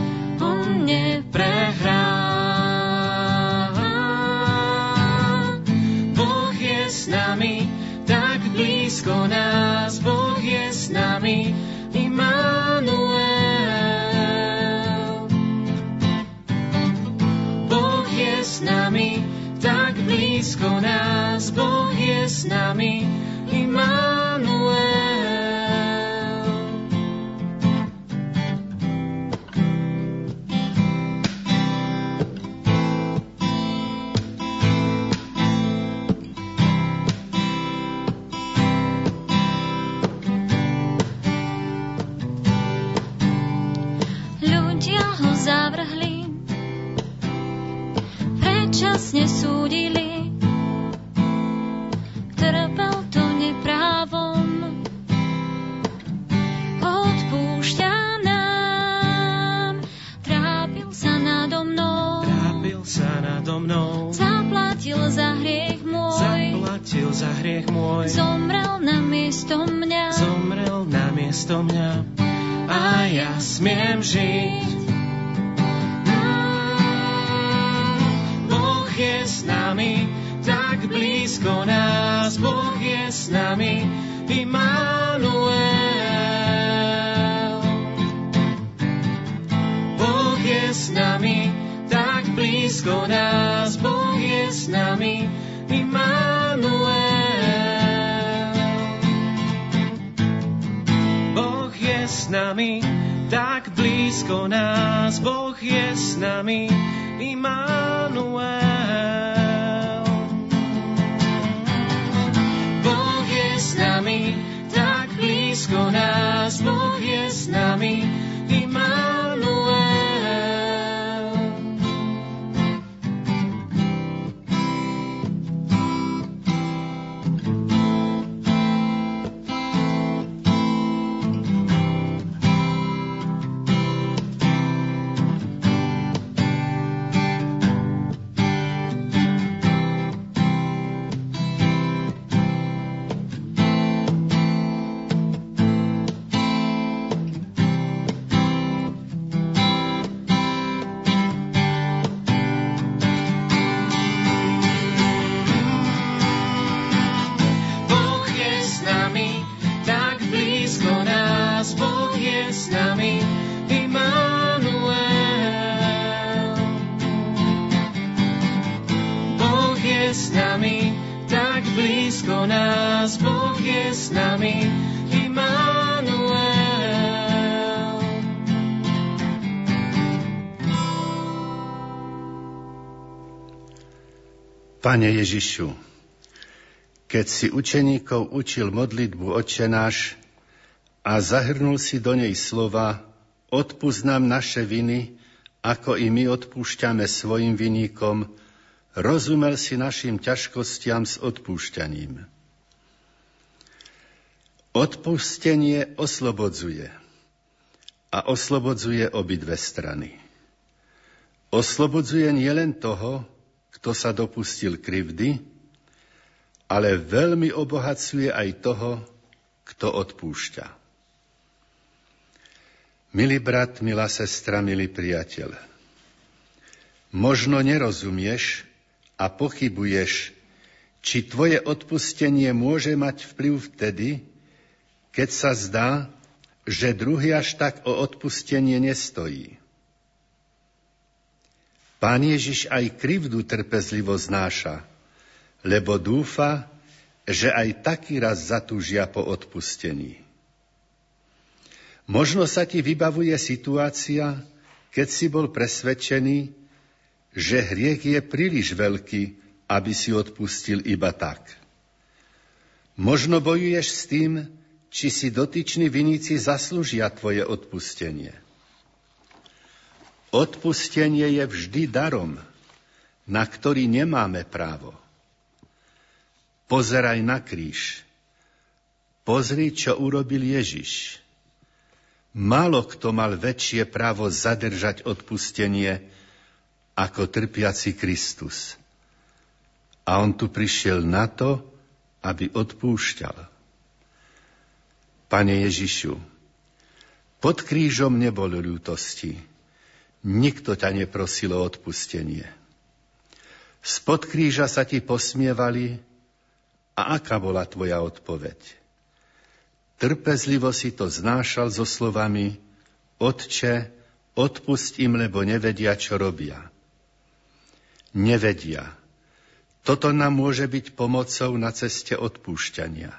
Súdili, trpel to neprávom. Odpúšťa nám, trápil sa nado mnou, Trápil sa nado mnou, zaplatil za hriech môj, zaplatil za hriech môj, zomrel na miesto mňa. zomrel na miesto mňa a ja smiem žiť. Blízko nás, Boh je s nami, Immanuel. Boh je s nami, tak blízko nás, Boh je s nami, Pane Ježišu, keď si učeníkov učil modlitbu Otče náš a zahrnul si do nej slova Odpúsť naše viny, ako i my odpúšťame svojim viníkom, rozumel si našim ťažkostiam s odpúšťaním. Odpustenie oslobodzuje a oslobodzuje obidve strany. Oslobodzuje nielen toho, kto sa dopustil krivdy, ale veľmi obohacuje aj toho, kto odpúšťa. Milý brat, milá sestra, milý priateľ, možno nerozumieš a pochybuješ, či tvoje odpustenie môže mať vplyv vtedy, keď sa zdá, že druhý až tak o odpustenie nestojí. Pán Ježiš aj krivdu trpezlivo znáša, lebo dúfa, že aj taký raz zatúžia po odpustení. Možno sa ti vybavuje situácia, keď si bol presvedčený, že hriech je príliš veľký, aby si odpustil iba tak. Možno bojuješ s tým, či si dotyční viníci zaslúžia tvoje odpustenie. Odpustenie je vždy darom, na ktorý nemáme právo. Pozeraj na kríž. Pozri, čo urobil Ježiš. Málo kto mal väčšie právo zadržať odpustenie ako trpiaci Kristus. A on tu prišiel na to, aby odpúšťal. Pane Ježišu, pod krížom nebol ľútosti. Nikto ťa neprosil o odpustenie. Spod kríža sa ti posmievali a aká bola tvoja odpoveď? Trpezlivo si to znášal so slovami Otče, odpust im, lebo nevedia, čo robia. Nevedia. Toto nám môže byť pomocou na ceste odpúšťania.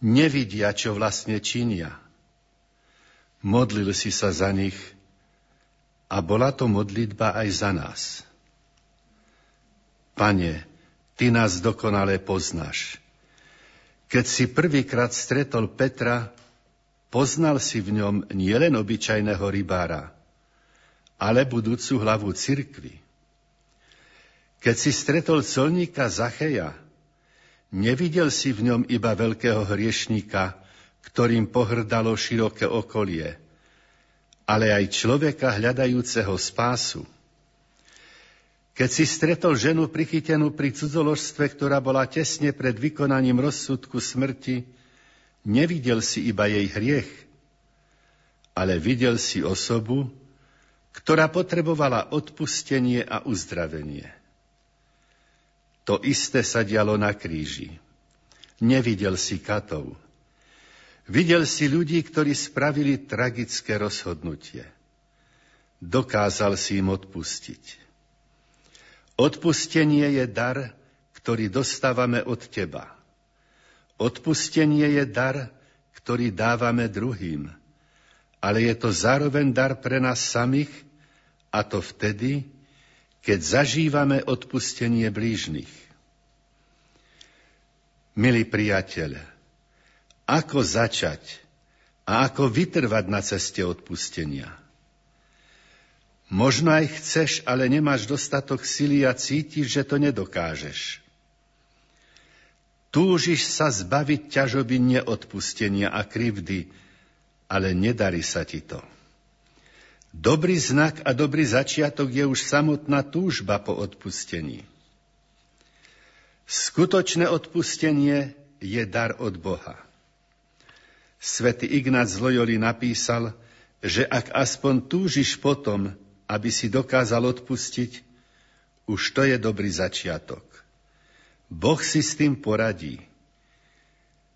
Nevidia, čo vlastne činia. Modlil si sa za nich a bola to modlitba aj za nás. Pane, Ty nás dokonale poznáš. Keď si prvýkrát stretol Petra, poznal si v ňom nielen obyčajného rybára, ale budúcu hlavu cirkvi. Keď si stretol colníka Zacheja, nevidel si v ňom iba veľkého hriešníka, ktorým pohrdalo široké okolie, ale aj človeka hľadajúceho spásu. Keď si stretol ženu prichytenú pri cudzoložstve, ktorá bola tesne pred vykonaním rozsudku smrti, nevidel si iba jej hriech, ale videl si osobu, ktorá potrebovala odpustenie a uzdravenie. To isté sa dialo na kríži. Nevidel si katov. Videl si ľudí, ktorí spravili tragické rozhodnutie. Dokázal si im odpustiť. Odpustenie je dar, ktorý dostávame od Teba. Odpustenie je dar, ktorý dávame druhým. Ale je to zároveň dar pre nás samých, a to vtedy, keď zažívame odpustenie blížnych. Milý priateľ, ako začať a ako vytrvať na ceste odpustenia? Možno aj chceš, ale nemáš dostatok sily a cítiš, že to nedokážeš. Túžiš sa zbaviť ťažoby neodpustenia a krivdy, ale nedarí sa ti to. Dobrý znak a dobrý začiatok je už samotná túžba po odpustení. Skutočné odpustenie je dar od Boha. Svetý Ignác z Loyoli napísal, že ak aspoň túžiš potom, aby si dokázal odpustiť, už to je dobrý začiatok. Boh si s tým poradí.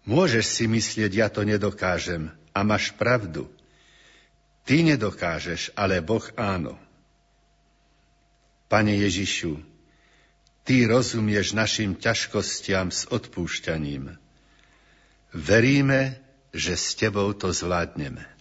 Môžeš si myslieť, ja to nedokážem a máš pravdu. Ty nedokážeš, ale Boh áno. Pane Ježišu, Ty rozumieš našim ťažkostiam s odpúšťaním. Veríme, že s Tebou to zvládneme.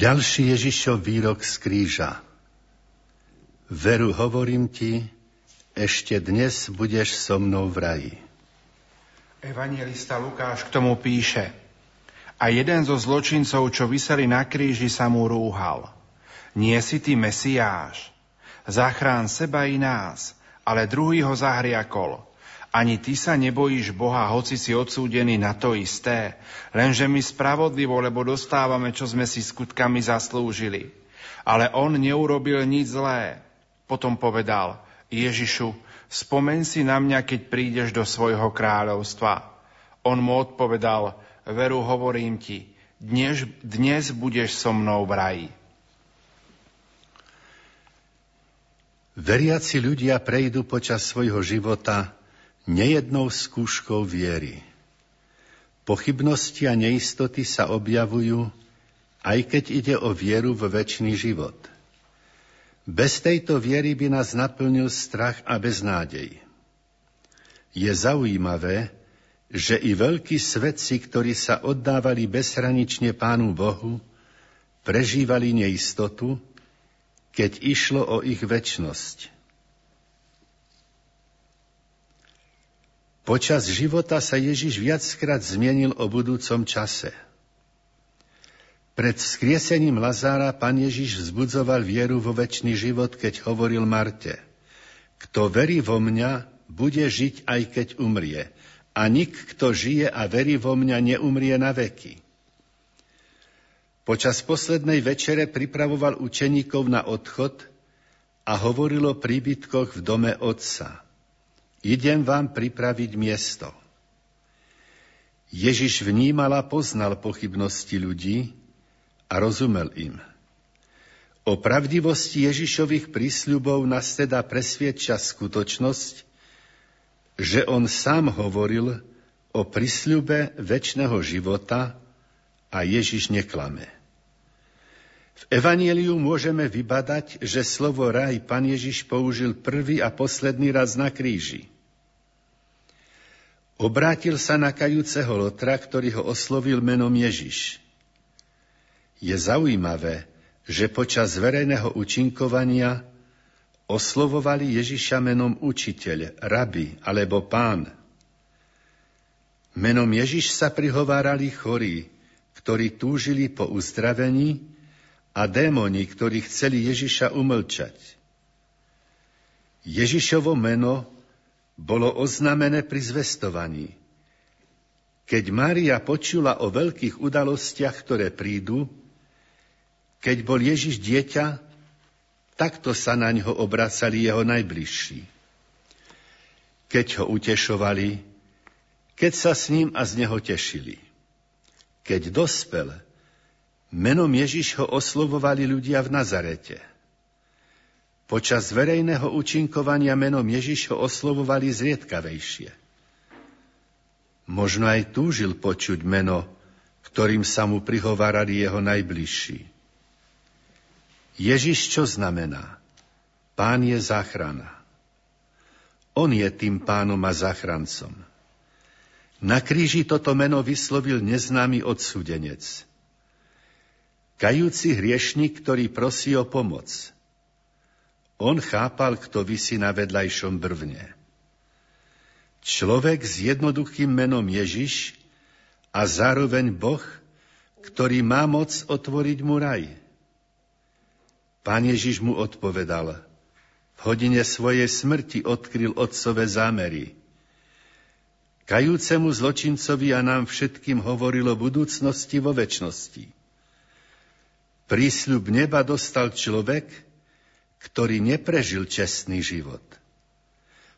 Ďalší Ježišov výrok z kríža. Veru hovorím ti, ešte dnes budeš so mnou v raji. Evangelista Lukáš k tomu píše. A jeden zo zločincov, čo vyseli na kríži, sa mu rúhal. Nie si ty Mesiáš. Zachrán seba i nás, ale druhý ho zahriakol. Ani ty sa nebojíš Boha, hoci si odsúdený na to isté, lenže my spravodlivo, lebo dostávame, čo sme si skutkami zaslúžili. Ale on neurobil nič zlé. Potom povedal, Ježišu, spomen si na mňa, keď prídeš do svojho kráľovstva. On mu odpovedal, veru hovorím ti, dnes, dnes budeš so mnou v raji. Veriaci ľudia prejdú počas svojho života nejednou skúškou viery. Pochybnosti a neistoty sa objavujú, aj keď ide o vieru v väčší život. Bez tejto viery by nás naplnil strach a beznádej. Je zaujímavé, že i veľkí svetci, ktorí sa oddávali bezhranične Pánu Bohu, prežívali neistotu, keď išlo o ich väčnosť. Počas života sa Ježiš viackrát zmienil o budúcom čase. Pred vzkriesením Lazára pán Ježiš vzbudzoval vieru vo väčší život, keď hovoril Marte. Kto verí vo mňa, bude žiť aj keď umrie. A nik, kto žije a verí vo mňa, neumrie na veky. Počas poslednej večere pripravoval učeníkov na odchod a hovoril o príbytkoch v dome Otca. Idem vám pripraviť miesto. Ježiš vnímal a poznal pochybnosti ľudí a rozumel im. O pravdivosti Ježišových prísľubov nás teda presviedča skutočnosť, že on sám hovoril o prísľube väčšného života a Ježiš neklame. V Evanieliu môžeme vybadať, že slovo raj pán Ježiš použil prvý a posledný raz na kríži. Obrátil sa na kajúceho Lotra, ktorý ho oslovil menom Ježiš. Je zaujímavé, že počas verejného učinkovania oslovovali Ježiša menom učiteľ, rabi alebo pán. Menom Ježiš sa prihovárali chorí, ktorí túžili po uzdravení a démoni, ktorí chceli Ježiša umlčať. Ježišovo meno bolo oznamené pri zvestovaní. Keď Mária počula o veľkých udalostiach, ktoré prídu, keď bol Ježiš dieťa, takto sa na ňo obracali jeho najbližší. Keď ho utešovali, keď sa s ním a z neho tešili. Keď dospel, Menom Ježiš ho oslovovali ľudia v Nazarete. Počas verejného účinkovania menom Ježiš ho oslovovali zriedkavejšie. Možno aj túžil počuť meno, ktorým sa mu prihovárali jeho najbližší. Ježiš čo znamená? Pán je záchrana. On je tým pánom a záchrancom. Na kríži toto meno vyslovil neznámy odsudenec – Kajúci hriešnik, ktorý prosí o pomoc. On chápal, kto vysí na vedľajšom brvne. Človek s jednoduchým menom Ježiš a zároveň Boh, ktorý má moc otvoriť mu raj. Pán Ježiš mu odpovedal, v hodine svojej smrti odkryl otcové zámery. Kajúcemu zločincovi a nám všetkým hovorilo budúcnosti vo väčšnosti. Prísľub neba dostal človek, ktorý neprežil čestný život.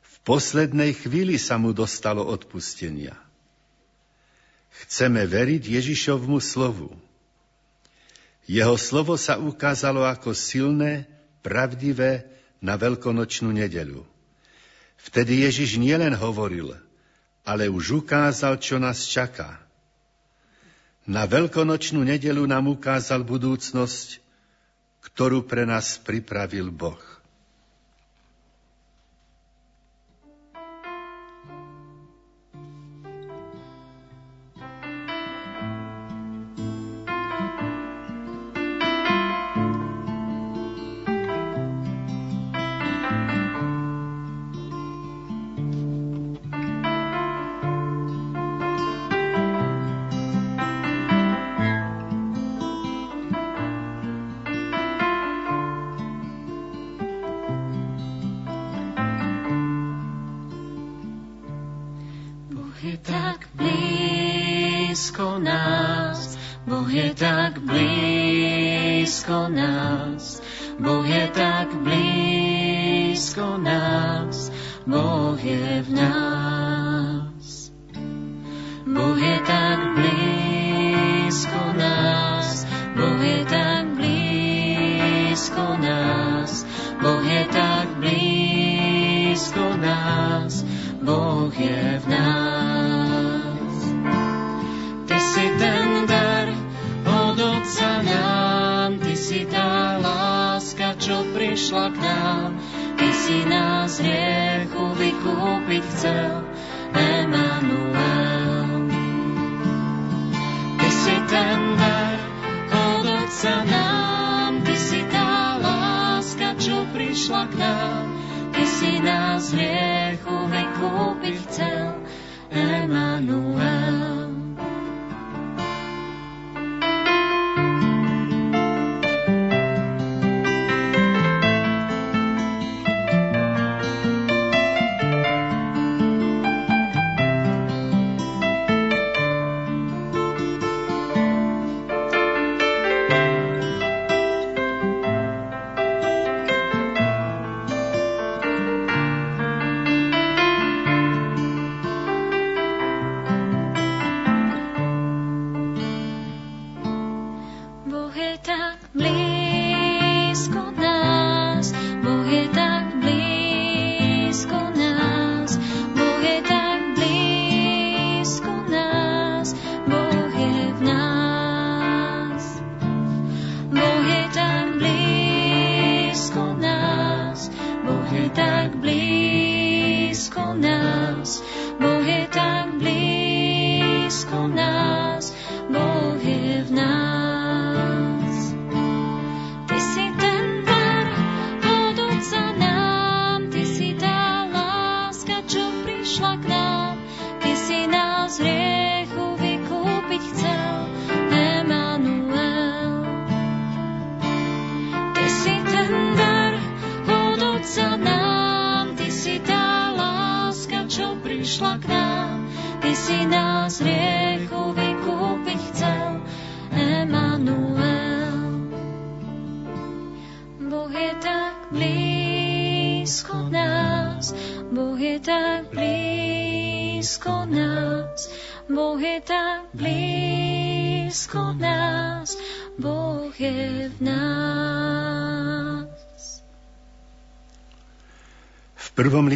V poslednej chvíli sa mu dostalo odpustenia. Chceme veriť Ježišovmu slovu. Jeho slovo sa ukázalo ako silné, pravdivé na veľkonočnú nedeľu. Vtedy Ježiš nielen hovoril, ale už ukázal, čo nás čaká. Na veľkonočnú nedelu nám ukázal budúcnosť, ktorú pre nás pripravil Boh.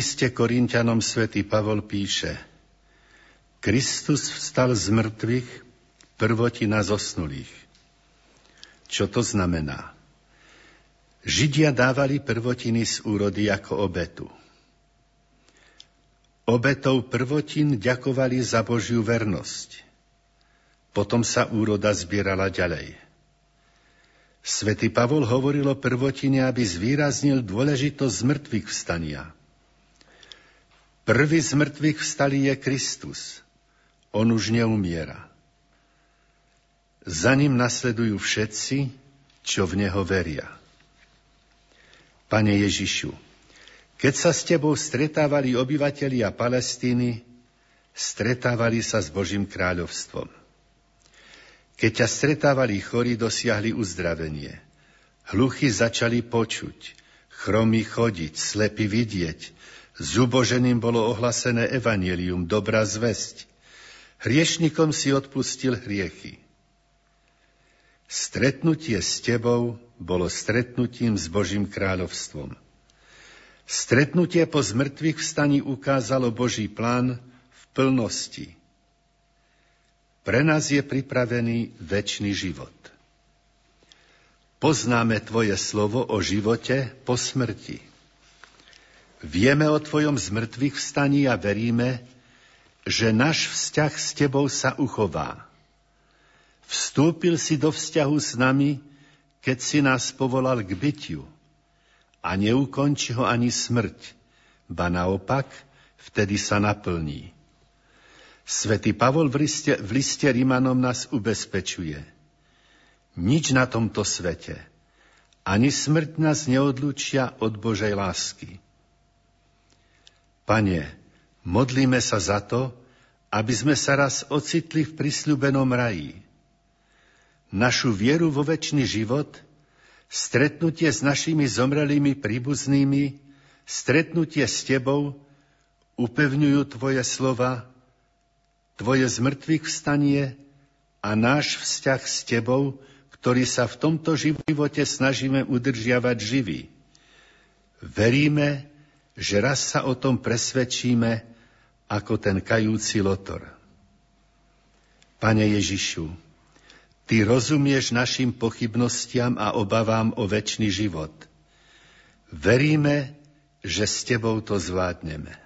Liste Korintianom svätý Pavol píše Kristus vstal z mŕtvych, prvotina zosnulých. Čo to znamená? Židia dávali prvotiny z úrody ako obetu. Obetou prvotín ďakovali za Božiu vernosť. Potom sa úroda zbierala ďalej. Svetý Pavol hovoril o prvotine, aby zvýraznil dôležitosť mŕtvych vstania. Prvý z mŕtvych vstalý je Kristus. On už neumiera. Za ním nasledujú všetci, čo v Neho veria. Pane Ježišu, keď sa s Tebou stretávali obyvatelia Palestíny, stretávali sa s Božím kráľovstvom. Keď ťa stretávali chorí, dosiahli uzdravenie. Hluchy začali počuť, chromy chodiť, slepy vidieť, zuboženým bolo ohlasené evanelium, dobrá zväzť. Hriešnikom si odpustil hriechy. Stretnutie s tebou bolo stretnutím s Božím kráľovstvom. Stretnutie po zmrtvých vstaní ukázalo Boží plán v plnosti. Pre nás je pripravený väčší život. Poznáme Tvoje slovo o živote po smrti. Vieme o Tvojom zmrtvých vstaní a veríme, že náš vzťah s Tebou sa uchová. Vstúpil si do vzťahu s nami, keď si nás povolal k bytiu a neukončí ho ani smrť, ba naopak, vtedy sa naplní. Svetý Pavol v liste, v liste Rimanom nás ubezpečuje. Nič na tomto svete, ani smrť nás neodlučia od Božej lásky. Pane, modlíme sa za to, aby sme sa raz ocitli v prisľubenom raji. našu vieru vo väčší život, stretnutie s našimi zomrelými príbuznými, stretnutie s Tebou, upevňujú Tvoje slova, Tvoje zmrtvých vstanie a náš vzťah s Tebou, ktorý sa v tomto živote snažíme udržiavať živý. Veríme, že raz sa o tom presvedčíme ako ten kajúci lotor. Pane Ježišu, Ty rozumieš našim pochybnostiam a obavám o väčší život. Veríme, že s Tebou to zvládneme.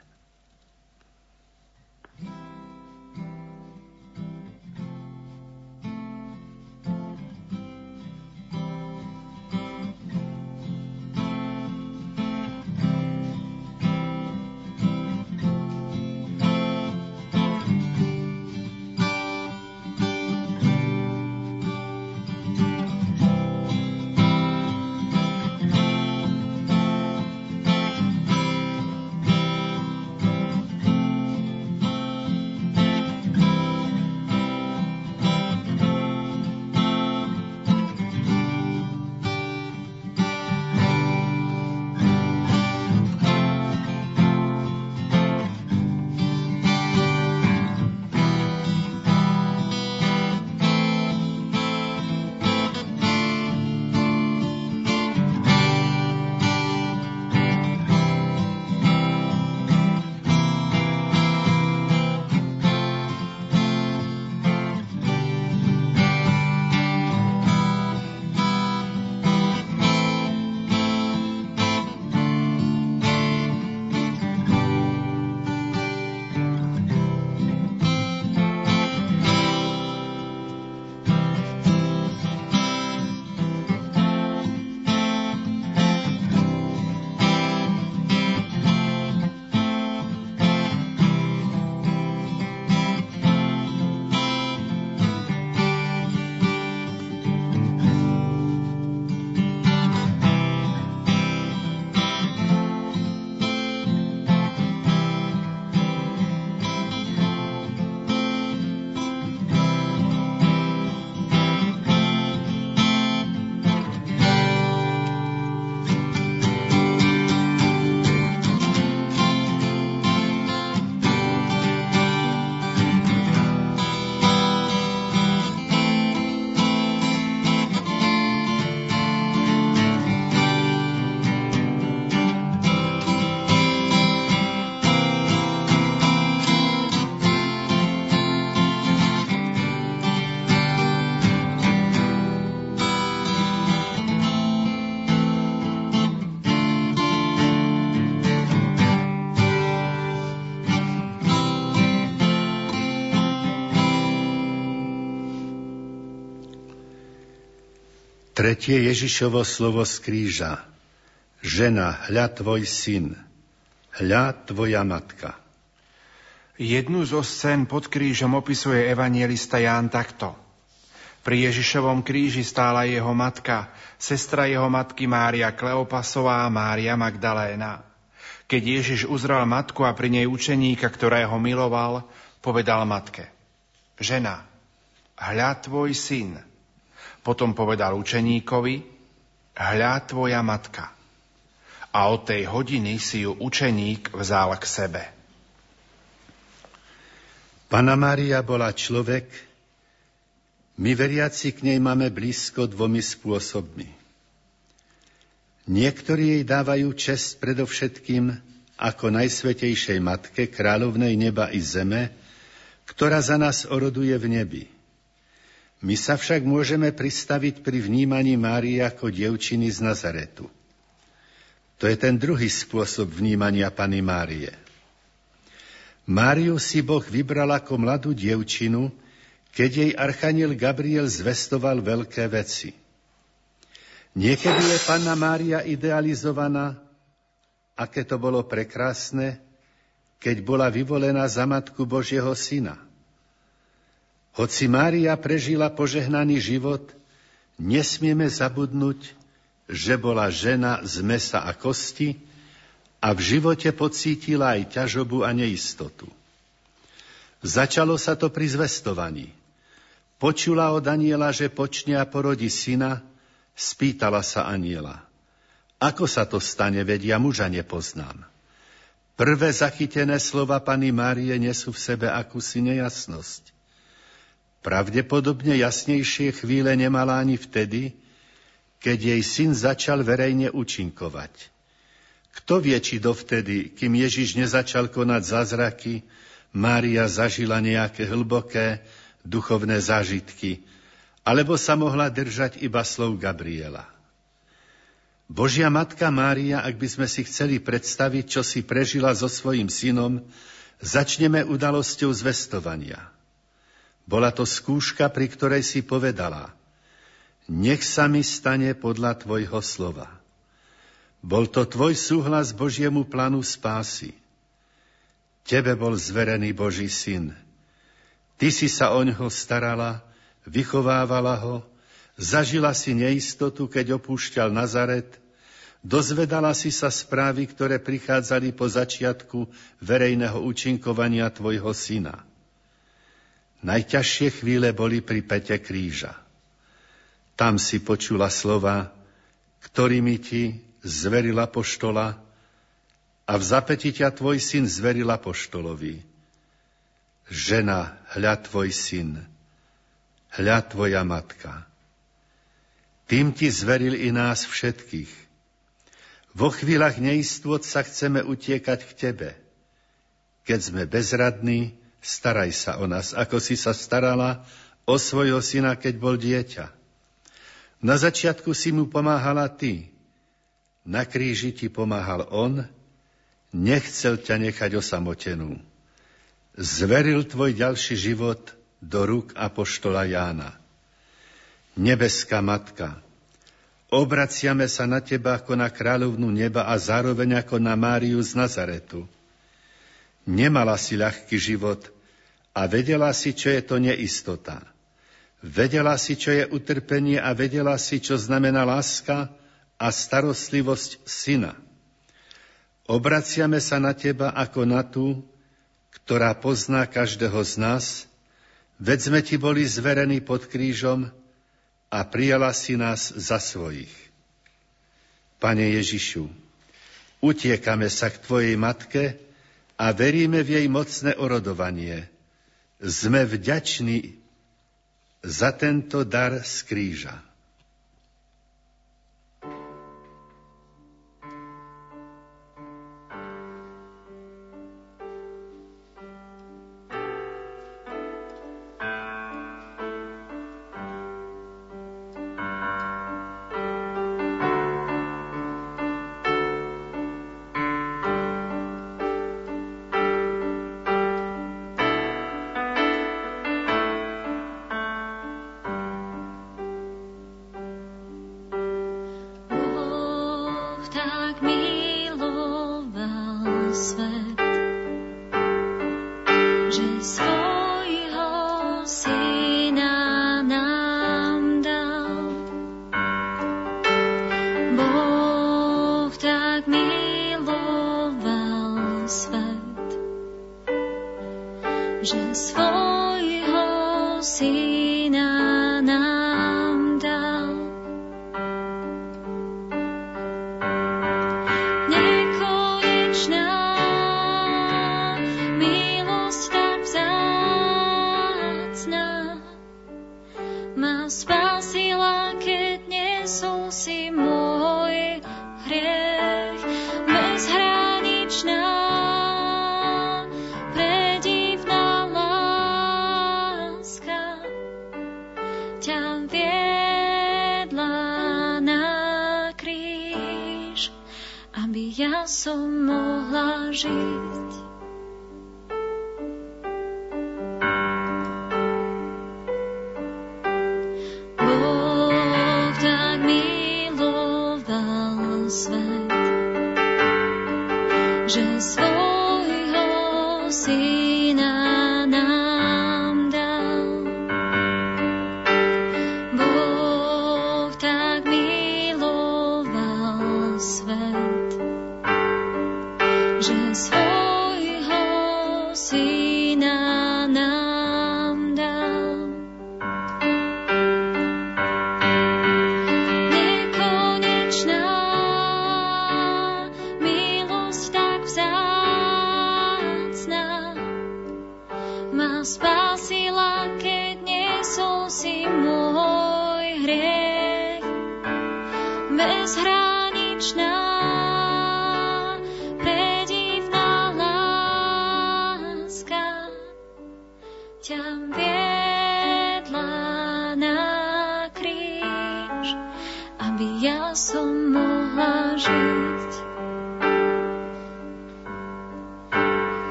Tretie Ježišovo slovo z kríža. Žena, hľa tvoj syn, hľa tvoja matka. Jednu zo scén pod krížom opisuje evangelista Ján takto. Pri Ježišovom kríži stála jeho matka, sestra jeho matky Mária Kleopasová a Mária Magdaléna. Keď Ježiš uzral matku a pri nej učeníka, ktorého miloval, povedal matke, žena, hľa tvoj syn. Potom povedal učeníkovi, hľa tvoja matka. A od tej hodiny si ju učeník vzal k sebe. Pana Mária bola človek, my veriaci k nej máme blízko dvomi spôsobmi. Niektorí jej dávajú čest predovšetkým ako najsvetejšej matke, kráľovnej neba i zeme, ktorá za nás oroduje v nebi. My sa však môžeme pristaviť pri vnímaní Márie ako dievčiny z Nazaretu. To je ten druhý spôsob vnímania Pany Márie. Máriu si Boh vybral ako mladú dievčinu, keď jej archaniel Gabriel zvestoval veľké veci. Niekedy je Panna Mária idealizovaná, aké to bolo prekrásne, keď bola vyvolená za matku Božieho syna – hoci Mária prežila požehnaný život, nesmieme zabudnúť, že bola žena z mesa a kosti a v živote pocítila aj ťažobu a neistotu. Začalo sa to pri zvestovaní. Počula od aniela, že počne a porodí syna, spýtala sa aniela. Ako sa to stane, veď ja muža nepoznám. Prvé zachytené slova pani Márie nesú v sebe akúsi nejasnosť. Pravdepodobne jasnejšie chvíle nemala ani vtedy, keď jej syn začal verejne účinkovať. Kto vie, či dovtedy, kým Ježiš nezačal konať zázraky, Mária zažila nejaké hlboké, duchovné zážitky, alebo sa mohla držať iba slov Gabriela. Božia Matka Mária, ak by sme si chceli predstaviť, čo si prežila so svojím synom, začneme udalosťou zvestovania. Bola to skúška, pri ktorej si povedala Nech sa mi stane podľa Tvojho slova. Bol to Tvoj súhlas Božiemu plánu spásy. Tebe bol zverený Boží syn – Ty si sa o ňoho starala, vychovávala ho, zažila si neistotu, keď opúšťal Nazaret, dozvedala si sa správy, ktoré prichádzali po začiatku verejného účinkovania tvojho syna. Najťažšie chvíle boli pri pete kríža. Tam si počula slova, ktorými ti zverila poštola a v zapeti ťa tvoj syn zverila poštolovi. Žena, hľa tvoj syn, hľa tvoja matka. Tým ti zveril i nás všetkých. Vo chvíľach neistot sa chceme utiekať k tebe. Keď sme bezradní, staraj sa o nás, ako si sa starala o svojho syna, keď bol dieťa. Na začiatku si mu pomáhala ty. Na kríži ti pomáhal on, nechcel ťa nechať osamotenú zveril tvoj ďalší život do rúk apoštola Jána. Nebeská Matka, obraciame sa na Teba ako na kráľovnú neba a zároveň ako na Máriu z Nazaretu. Nemala si ľahký život a vedela si, čo je to neistota. Vedela si, čo je utrpenie a vedela si, čo znamená láska a starostlivosť syna. Obraciame sa na Teba ako na tú, ktorá pozná každého z nás, veď sme ti boli zverení pod krížom a prijala si nás za svojich. Pane Ježišu, utiekame sa k Tvojej matke a veríme v jej mocné orodovanie. Sme vďační za tento dar z kríža.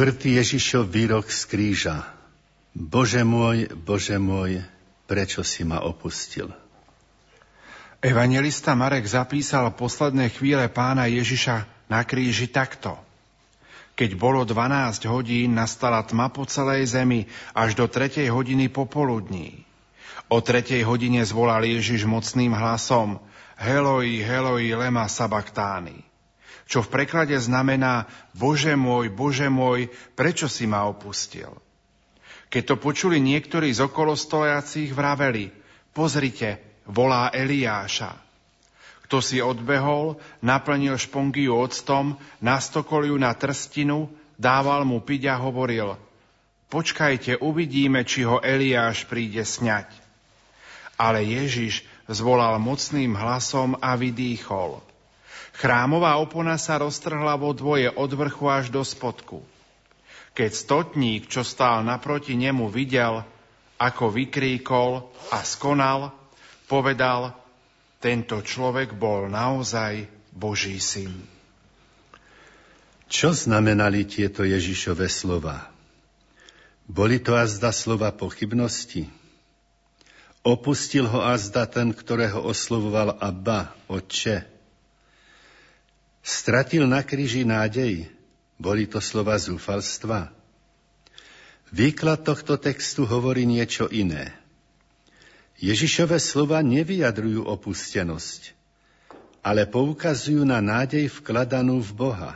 Štvrtý Ježišov výrok z kríža. Bože môj, Bože môj, prečo si ma opustil? Evangelista Marek zapísal posledné chvíle pána Ježiša na kríži takto. Keď bolo 12 hodín, nastala tma po celej zemi až do 3. hodiny popoludní. O 3. hodine zvolal Ježiš mocným hlasom Heloi, Heloi, lema sabaktány čo v preklade znamená Bože môj, Bože môj, prečo si ma opustil? Keď to počuli niektorí z okolostojacích vraveli, pozrite, volá Eliáša. Kto si odbehol, naplnil špongiu octom, ju na trstinu, dával mu piť a hovoril, počkajte, uvidíme, či ho Eliáš príde sňať. Ale Ježiš zvolal mocným hlasom a vydýchol – Chrámová opona sa roztrhla vo dvoje od vrchu až do spodku. Keď stotník, čo stál naproti nemu, videl, ako vykríkol a skonal, povedal, tento človek bol naozaj Boží syn. Čo znamenali tieto Ježišové slova? Boli to azda slova pochybnosti? Opustil ho azda ten, ktorého oslovoval Abba, Otče? Stratil na kríži nádej. Boli to slova zúfalstva. Výklad tohto textu hovorí niečo iné. Ježišové slova nevyjadrujú opustenosť, ale poukazujú na nádej vkladanú v Boha.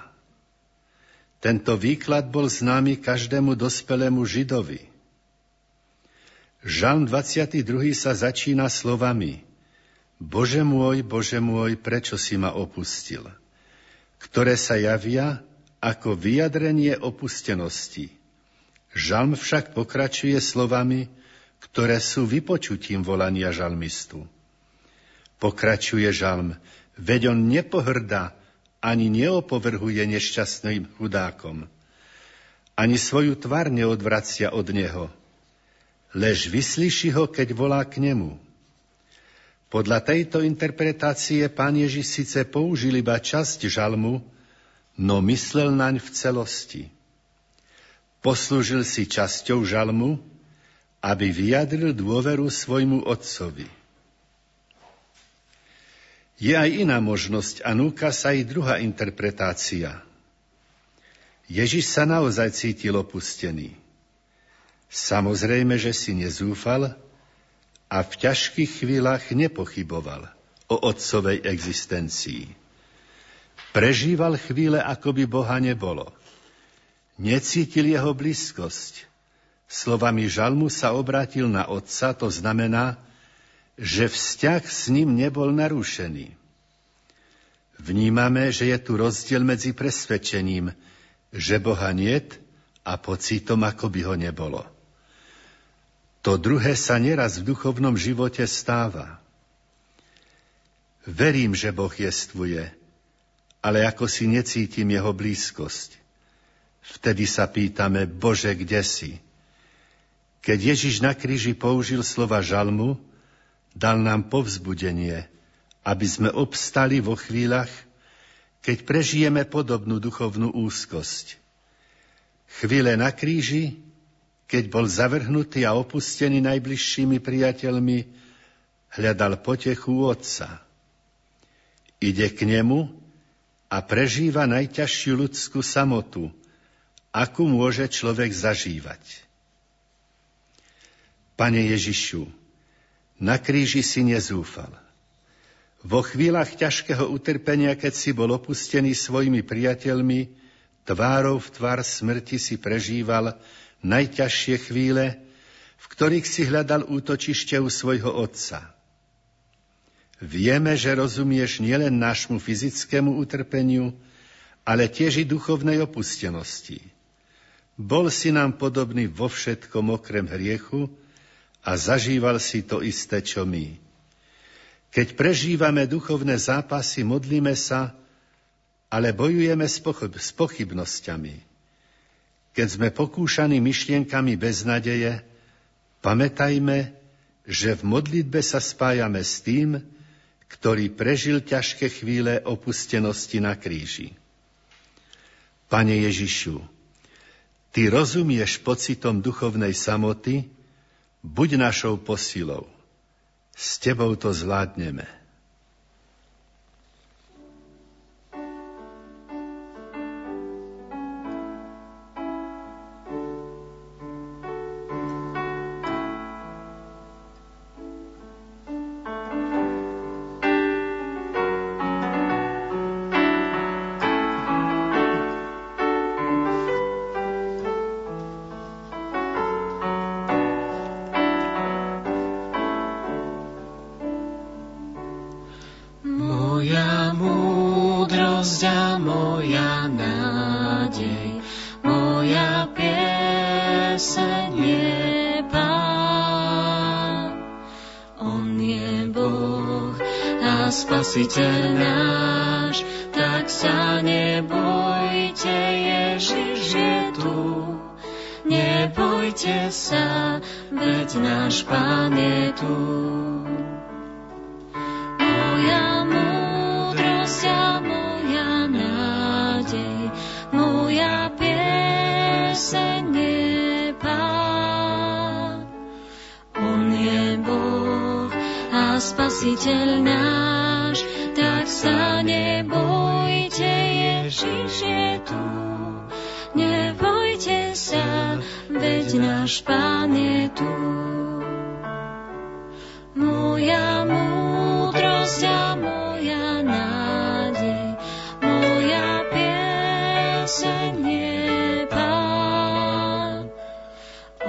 Tento výklad bol známy každému dospelému Židovi. Žalm 22. sa začína slovami Bože môj, Bože môj, prečo si ma opustil? Ktoré sa javia ako vyjadrenie opustenosti. Žalm však pokračuje slovami, ktoré sú vypočutím volania žalmistu. Pokračuje žalm, veď on nepohrda ani neopovrhuje nešťastným chudákom, ani svoju tvár neodvracia od neho. lež vyslyši ho, keď volá k nemu. Podľa tejto interpretácie pán Ježiš síce použil iba časť žalmu, no myslel naň v celosti. Poslúžil si časťou žalmu, aby vyjadril dôveru svojmu otcovi. Je aj iná možnosť a núka sa i druhá interpretácia. Ježiš sa naozaj cítil opustený. Samozrejme, že si nezúfal a v ťažkých chvíľach nepochyboval o otcovej existencii. Prežíval chvíle, ako by Boha nebolo. Necítil jeho blízkosť. Slovami žalmu sa obrátil na otca, to znamená, že vzťah s ním nebol narušený. Vnímame, že je tu rozdiel medzi presvedčením, že Boha niet a pocitom, ako by ho nebolo. To druhé sa neraz v duchovnom živote stáva. Verím, že Boh jestvuje, ale ako si necítim jeho blízkosť. Vtedy sa pýtame, Bože, kde si? Keď Ježiš na kríži použil slova žalmu, dal nám povzbudenie, aby sme obstali vo chvíľach, keď prežijeme podobnú duchovnú úzkosť. Chvíle na kríži keď bol zavrhnutý a opustený najbližšími priateľmi, hľadal potechu otca. Ide k nemu a prežíva najťažšiu ľudskú samotu, akú môže človek zažívať. Pane Ježišu, na kríži si nezúfal. Vo chvíľach ťažkého utrpenia, keď si bol opustený svojimi priateľmi, tvárou v tvár smrti si prežíval najťažšie chvíle, v ktorých si hľadal útočište u svojho otca. Vieme, že rozumieš nielen nášmu fyzickému utrpeniu, ale tiež i duchovnej opustenosti. Bol si nám podobný vo všetkom okrem hriechu a zažíval si to isté, čo my. Keď prežívame duchovné zápasy, modlíme sa, ale bojujeme s, pochyb- s pochybnosťami keď sme pokúšaní myšlienkami beznadeje, pamätajme, že v modlitbe sa spájame s tým, ktorý prežil ťažké chvíle opustenosti na kríži. Pane Ježišu, Ty rozumieš pocitom duchovnej samoty, buď našou posilou. S Tebou to zvládneme. veď náš Pán je tu. Moja múdrosť a moja nádej, moja pieseň neba. On je Boh a Spasiteľ náš, tak sa nebojte, Ježiš je tu. Veď náš Pán je tu. Moja múdrosť a moja nádej, moja pieseň je Pán.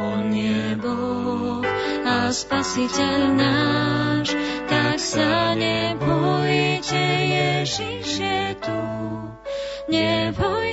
On je Boh a Spasiteľ náš, tak sa nebojte Ježiše.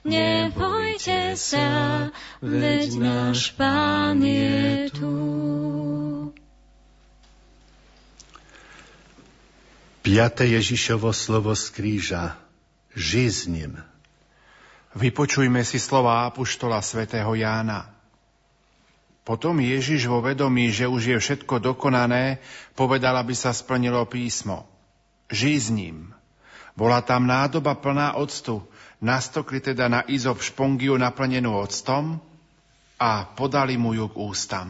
Nebojte sa, veď náš Pán je tu. Piate Ježišovo slovo z kríža. Ži s ním. Vypočujme si slova apoštola svätého Jána. Potom Ježiš vo vedomí, že už je všetko dokonané, povedal, aby sa splnilo písmo. Ži s ním. Bola tam nádoba plná octu, nastokli teda na izop špongiu naplnenú octom a podali mu ju k ústam.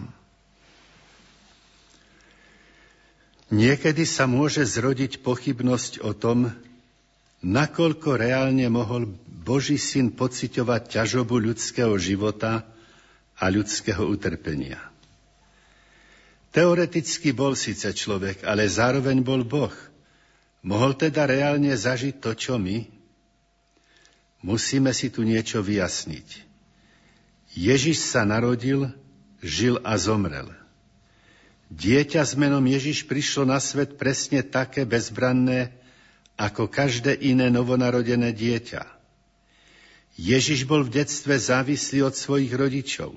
Niekedy sa môže zrodiť pochybnosť o tom, nakoľko reálne mohol Boží syn pociťovať ťažobu ľudského života a ľudského utrpenia. Teoreticky bol síce človek, ale zároveň bol Boh. Mohol teda reálne zažiť to, čo my? Musíme si tu niečo vyjasniť. Ježiš sa narodil, žil a zomrel. Dieťa s menom Ježiš prišlo na svet presne také bezbranné, ako každé iné novonarodené dieťa. Ježiš bol v detstve závislý od svojich rodičov.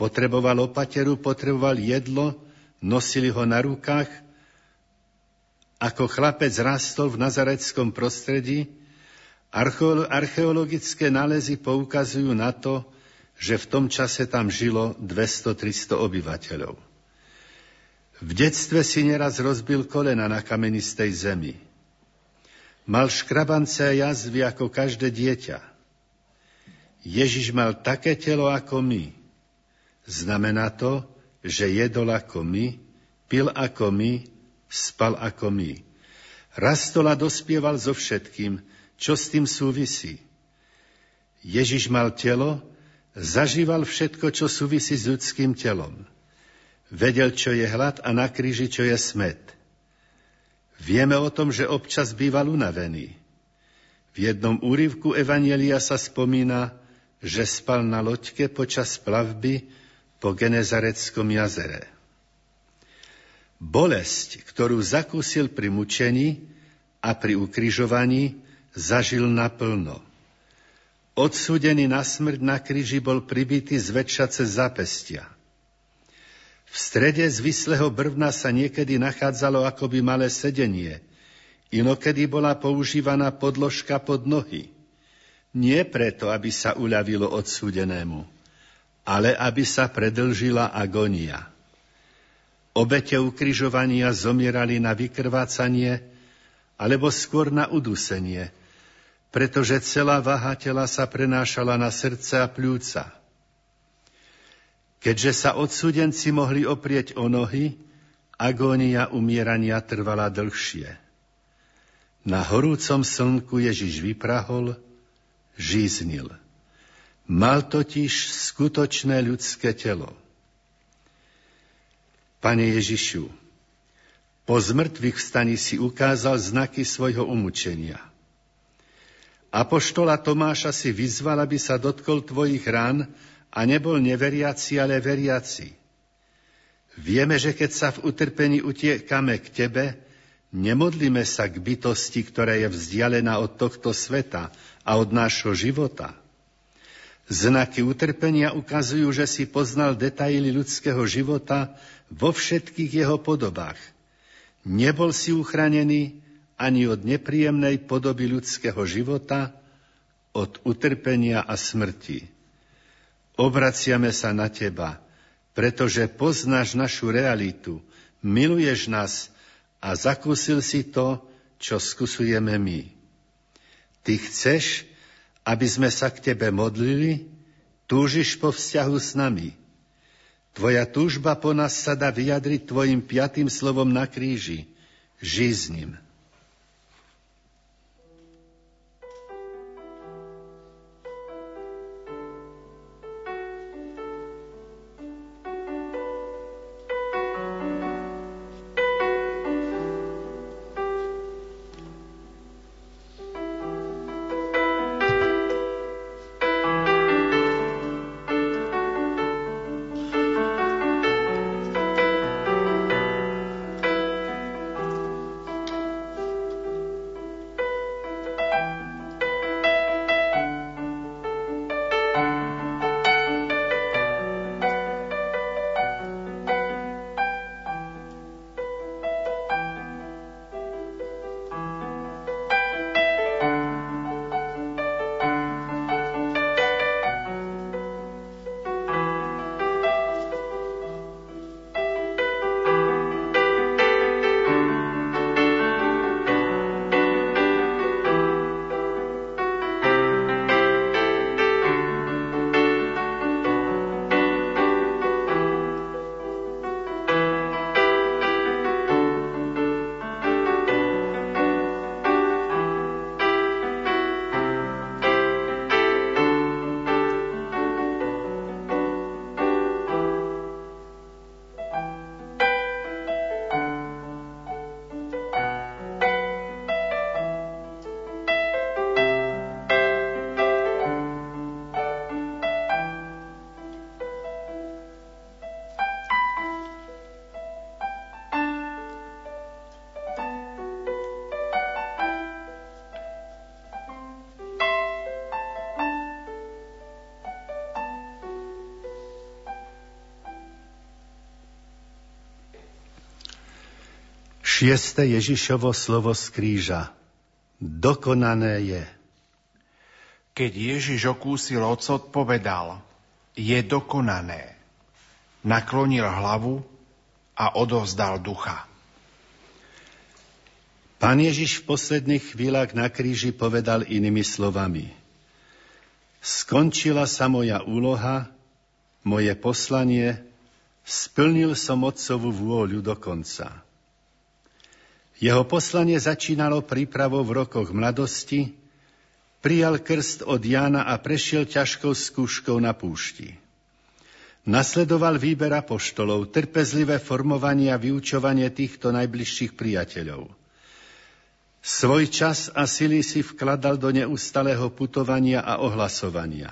Potreboval opateru, potreboval jedlo, nosili ho na rukách. Ako chlapec rastol v nazareckom prostredí, archeologické nálezy poukazujú na to, že v tom čase tam žilo 200-300 obyvateľov. V detstve si neraz rozbil kolena na kamenistej zemi. Mal škrabance a jazvy ako každé dieťa. Ježiš mal také telo ako my. Znamená to, že jedol ako my, pil ako my, spal ako my. Rastol a dospieval so všetkým, čo s tým súvisí. Ježiš mal telo, zažíval všetko, čo súvisí s ľudským telom. Vedel, čo je hlad a na kríži, čo je smet. Vieme o tom, že občas býval unavený. V jednom úryvku Evanielia sa spomína, že spal na loďke počas plavby po Genezareckom jazere. Bolesť, ktorú zakúsil pri mučení a pri ukrižovaní, zažil naplno. Odsúdený na smrť na kríži bol pribitý zväčša cez zapestia. V strede zvislého brvna sa niekedy nachádzalo akoby malé sedenie, inokedy bola používaná podložka pod nohy. Nie preto, aby sa uľavilo odsúdenému, ale aby sa predlžila agonia. Obete ukrižovania zomierali na vykrvácanie alebo skôr na udusenie, pretože celá váha tela sa prenášala na srdce a pľúca. Keďže sa odsúdenci mohli oprieť o nohy, agónia umierania trvala dlhšie. Na horúcom slnku Ježiš vyprahol, žíznil. Mal totiž skutočné ľudské telo. Pane Ježišu, po zmrtvých vstaní si ukázal znaky svojho umúčenia. Apoštola Tomáša si vyzval, aby sa dotkol tvojich rán a nebol neveriaci, ale veriaci. Vieme, že keď sa v utrpení utiekame k Tebe, nemodlíme sa k bytosti, ktorá je vzdialená od tohto sveta a od nášho života. Znaky utrpenia ukazujú, že si poznal detaily ľudského života vo všetkých jeho podobách. Nebol si uchranený ani od nepríjemnej podoby ľudského života, od utrpenia a smrti. Obraciame sa na Teba, pretože poznáš našu realitu, miluješ nás a zakúsil si to, čo skúsujeme my. Ty chceš, aby sme sa k Tebe modlili, túžiš po vzťahu s nami. Tvoja túžba po nás sa dá vyjadriť Tvojim piatým slovom na kríži. Žij s ním. Šieste Ježišovo slovo z kríža. Dokonané je. Keď Ježiš okúsil ocot, povedal, je dokonané. Naklonil hlavu a odovzdal ducha. Pán Ježiš v posledných chvíľach na kríži povedal inými slovami. Skončila sa moja úloha, moje poslanie, splnil som Otcovú vôľu do konca. Jeho poslanie začínalo prípravou v rokoch mladosti, prijal krst od Jána a prešiel ťažkou skúškou na púšti. Nasledoval výber apoštolov, trpezlivé formovanie a vyučovanie týchto najbližších priateľov. Svoj čas a sily si vkladal do neustalého putovania a ohlasovania.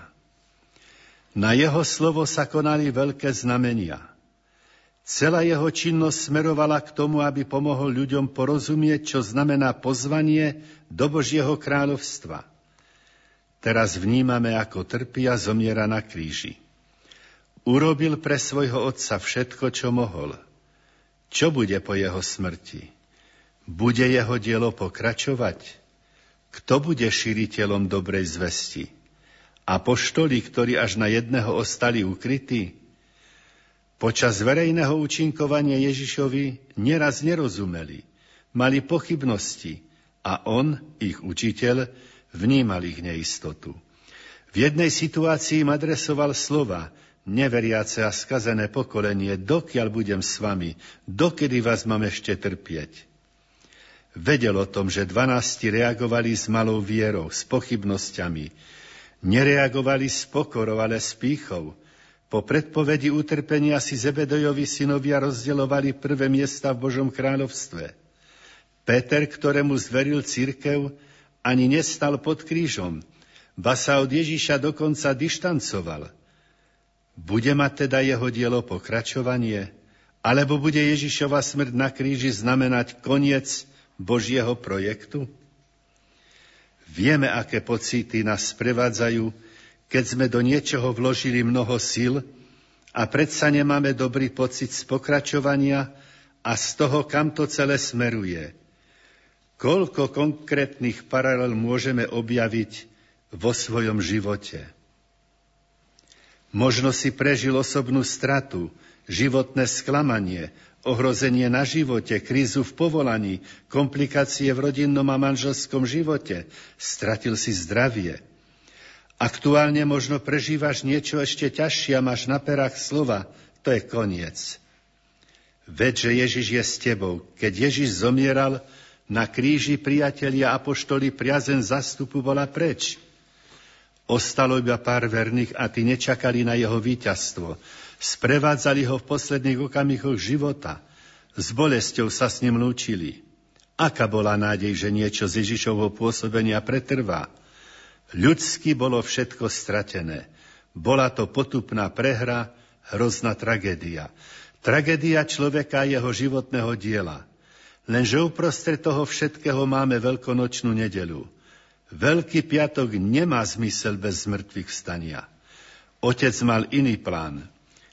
Na jeho slovo sa konali veľké znamenia – Celá jeho činnosť smerovala k tomu, aby pomohol ľuďom porozumieť, čo znamená pozvanie do Božieho kráľovstva. Teraz vnímame, ako trpí a zomiera na kríži. Urobil pre svojho otca všetko, čo mohol. Čo bude po jeho smrti? Bude jeho dielo pokračovať? Kto bude šíriteľom dobrej zvesti? A poštoli, ktorí až na jedného ostali ukrytí? Počas verejného účinkovania Ježišovi neraz nerozumeli, mali pochybnosti a on, ich učiteľ, vnímal ich neistotu. V jednej situácii im adresoval slova, neveriace a skazené pokolenie, dokiaľ budem s vami, dokedy vás mám ešte trpieť. Vedel o tom, že dvanácti reagovali s malou vierou, s pochybnosťami. Nereagovali s pokorou, ale s pýchou. Po predpovedi utrpenia si Zebedojovi synovia rozdeľovali prvé miesta v Božom kráľovstve. Peter, ktorému zveril církev, ani nestal pod krížom, ba sa od Ježiša dokonca dištancoval. Bude mať teda jeho dielo pokračovanie, alebo bude Ježišova smrť na kríži znamenať koniec Božieho projektu? Vieme, aké pocity nás sprevádzajú, keď sme do niečoho vložili mnoho síl a predsa nemáme dobrý pocit z pokračovania a z toho, kam to celé smeruje. Koľko konkrétnych paralel môžeme objaviť vo svojom živote? Možno si prežil osobnú stratu, životné sklamanie, ohrozenie na živote, krízu v povolaní, komplikácie v rodinnom a manželskom živote, stratil si zdravie – Aktuálne možno prežívaš niečo ešte ťažšie a máš na perách slova. To je koniec. Veď, že Ježiš je s tebou. Keď Ježiš zomieral, na kríži priatelia apoštoli priazen zastupu bola preč. Ostalo iba pár verných a tí nečakali na jeho víťazstvo. Sprevádzali ho v posledných okamihoch života. S bolesťou sa s ním lúčili. Aká bola nádej, že niečo z Ježišovho pôsobenia pretrvá? Ľudsky bolo všetko stratené. Bola to potupná prehra, hrozná tragédia. Tragédia človeka jeho životného diela. Lenže uprostred toho všetkého máme veľkonočnú nedelu. Veľký piatok nemá zmysel bez zmrtvých vstania. Otec mal iný plán.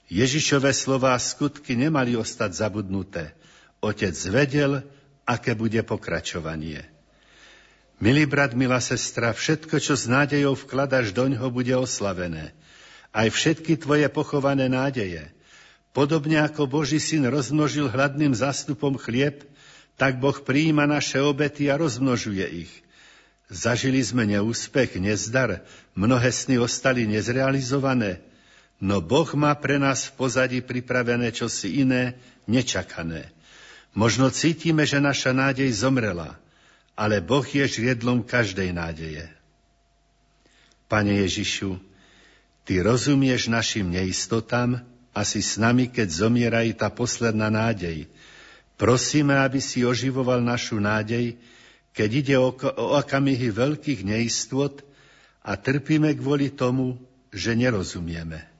Ježišové slová a skutky nemali ostať zabudnuté. Otec vedel, aké bude pokračovanie. Milý brat, milá sestra, všetko, čo s nádejou vkladaš doňho, bude oslavené. Aj všetky tvoje pochované nádeje. Podobne ako Boží syn rozmnožil hladným zástupom chlieb, tak Boh prijíma naše obety a rozmnožuje ich. Zažili sme neúspech, nezdar, mnohé sny ostali nezrealizované, no Boh má pre nás v pozadí pripravené čosi iné, nečakané. Možno cítime, že naša nádej zomrela – ale Boh je žriedlom každej nádeje. Pane Ježišu, Ty rozumieš našim neistotám a si s nami, keď zomiera i tá posledná nádej. Prosíme, aby si oživoval našu nádej, keď ide o, o akamihy veľkých neistot a trpíme kvôli tomu, že nerozumieme.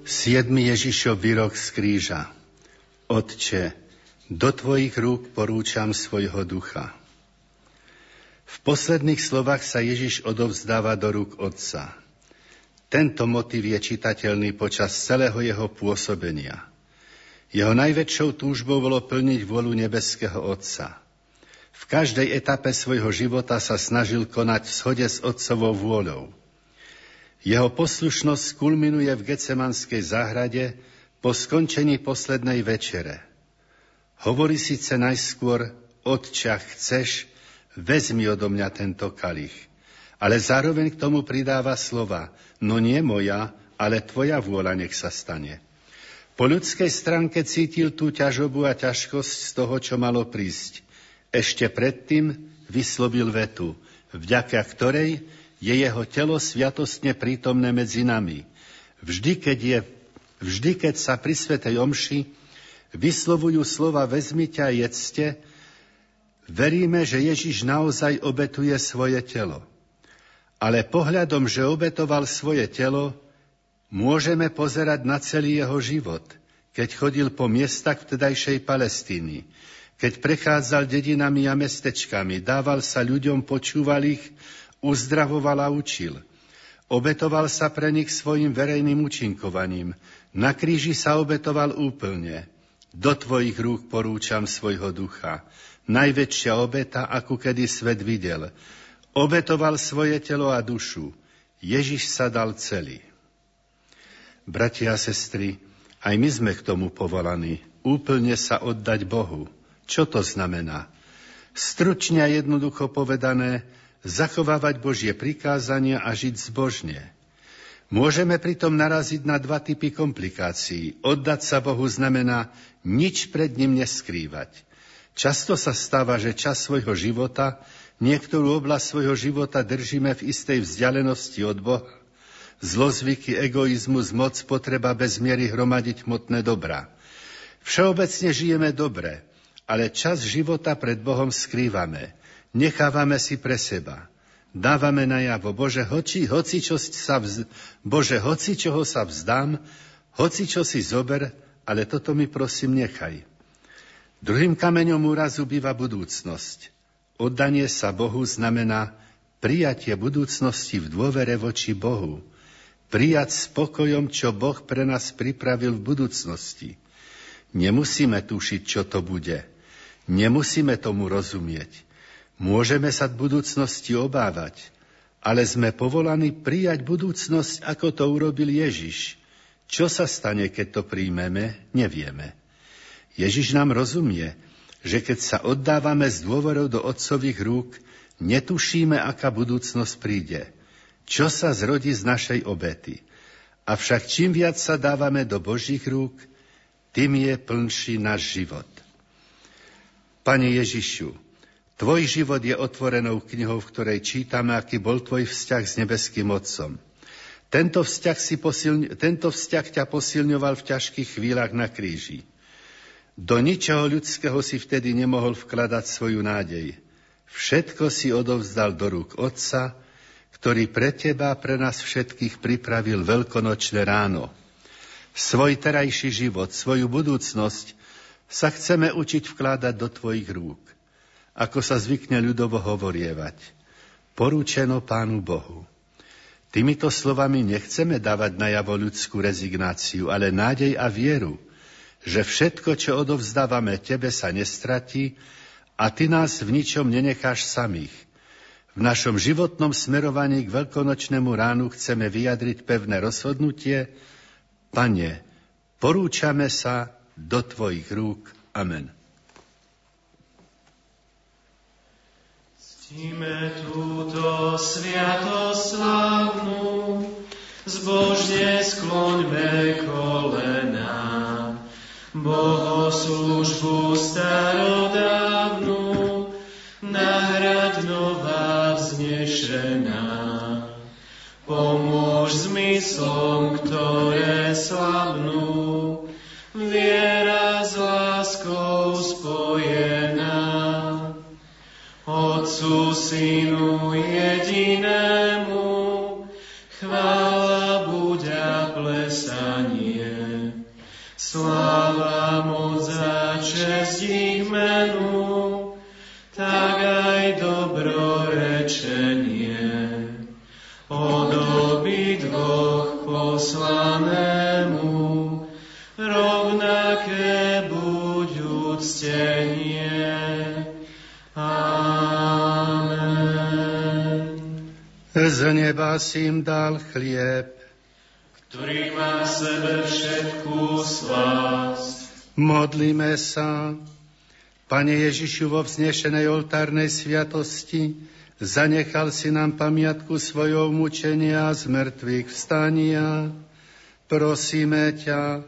Siedmy Ježišov výrok z kríža. Otče, do Tvojich rúk porúčam svojho ducha. V posledných slovách sa Ježiš odovzdáva do rúk Otca. Tento motiv je čitateľný počas celého jeho pôsobenia. Jeho najväčšou túžbou bolo plniť vôľu nebeského Otca. V každej etape svojho života sa snažil konať v shode s Otcovou vôľou. Jeho poslušnosť kulminuje v Gecemanskej záhrade po skončení poslednej večere. Hovorí síce najskôr, Otča, chceš, vezmi odo mňa tento kalich. Ale zároveň k tomu pridáva slova, no nie moja, ale tvoja vôľa nech sa stane. Po ľudskej stránke cítil tú ťažobu a ťažkosť z toho, čo malo prísť. Ešte predtým vyslovil vetu, vďaka ktorej je jeho telo sviatostne prítomné medzi nami. Vždy, keď, je, vždy, keď sa pri Svetej Omši vyslovujú slova vezmite a jedzte, veríme, že Ježiš naozaj obetuje svoje telo. Ale pohľadom, že obetoval svoje telo, môžeme pozerať na celý jeho život, keď chodil po miestach vtedajšej Palestíny, keď prechádzal dedinami a mestečkami, dával sa ľuďom, počúval ich, uzdravoval a učil. Obetoval sa pre nich svojim verejným účinkovaním. Na kríži sa obetoval úplne. Do tvojich rúk porúčam svojho ducha. najväčšia obeta, akú kedy svet videl. Obetoval svoje telo a dušu. Ježiš sa dal celý. Bratia a sestry, aj my sme k tomu povolaní. Úplne sa oddať Bohu. Čo to znamená? Stručne a jednoducho povedané, zachovávať Božie prikázania a žiť zbožne. Môžeme pritom naraziť na dva typy komplikácií. Oddať sa Bohu znamená nič pred ním neskrývať. Často sa stáva, že čas svojho života, niektorú oblasť svojho života držíme v istej vzdialenosti od Boha. Zlozvyky, egoizmus, moc, potreba bez miery hromadiť hmotné dobrá. Všeobecne žijeme dobre, ale čas života pred Bohom skrývame. Nechávame si pre seba dávame najavo, Bože, hoci, hoci, čo sa vz, Bože, hoci čoho sa vzdám, hoci čo si zober, ale toto mi prosím nechaj. Druhým kameňom úrazu býva budúcnosť. Oddanie sa Bohu znamená prijatie budúcnosti v dôvere voči Bohu. Prijať spokojom, čo Boh pre nás pripravil v budúcnosti. Nemusíme tušiť, čo to bude. Nemusíme tomu rozumieť Môžeme sa budúcnosti obávať, ale sme povolaní prijať budúcnosť, ako to urobil Ježiš. Čo sa stane, keď to príjmeme, nevieme. Ježiš nám rozumie, že keď sa oddávame z dôverov do otcových rúk, netušíme, aká budúcnosť príde. Čo sa zrodí z našej obety. Avšak čím viac sa dávame do Božích rúk, tým je plnší náš život. Pane Ježišu, Tvoj život je otvorenou knihou, v ktorej čítame, aký bol tvoj vzťah s nebeským Otcom. Tento vzťah, si posilň, tento vzťah ťa posilňoval v ťažkých chvíľach na kríži. Do ničoho ľudského si vtedy nemohol vkladať svoju nádej. Všetko si odovzdal do rúk Otca, ktorý pre teba pre nás všetkých pripravil veľkonočné ráno. Svoj terajší život, svoju budúcnosť sa chceme učiť vkladať do tvojich rúk ako sa zvykne ľudovo hovorievať. Porúčeno Pánu Bohu. Týmito slovami nechceme dávať najavo ľudskú rezignáciu, ale nádej a vieru, že všetko, čo odovzdávame Tebe, sa nestratí a Ty nás v ničom nenecháš samých. V našom životnom smerovaní k veľkonočnému ránu chceme vyjadriť pevné rozhodnutie. Pane, porúčame sa do Tvojich rúk. Amen. Ctíme túto sviatoslavnú, zbožne skloňme kolena, bohoslužbu starodávnu, nahrad nová vznešená. Pomôž zmyslom, ktoré slabnú, viera Otcu, Synu jedinému, chvála buď a plesanie. Sláva, Z neba si im dal chlieb, ktorý má v sebe všetkú slásť. Modlíme sa. Pane Ježišu, vo vznešenej oltárnej sviatosti zanechal si nám pamiatku svojho mučenia a zmrtvých vstania. Prosíme ťa,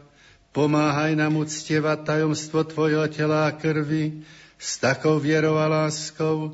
pomáhaj nám uctievať tajomstvo Tvojho tela a krvi s takou vierou a láskou,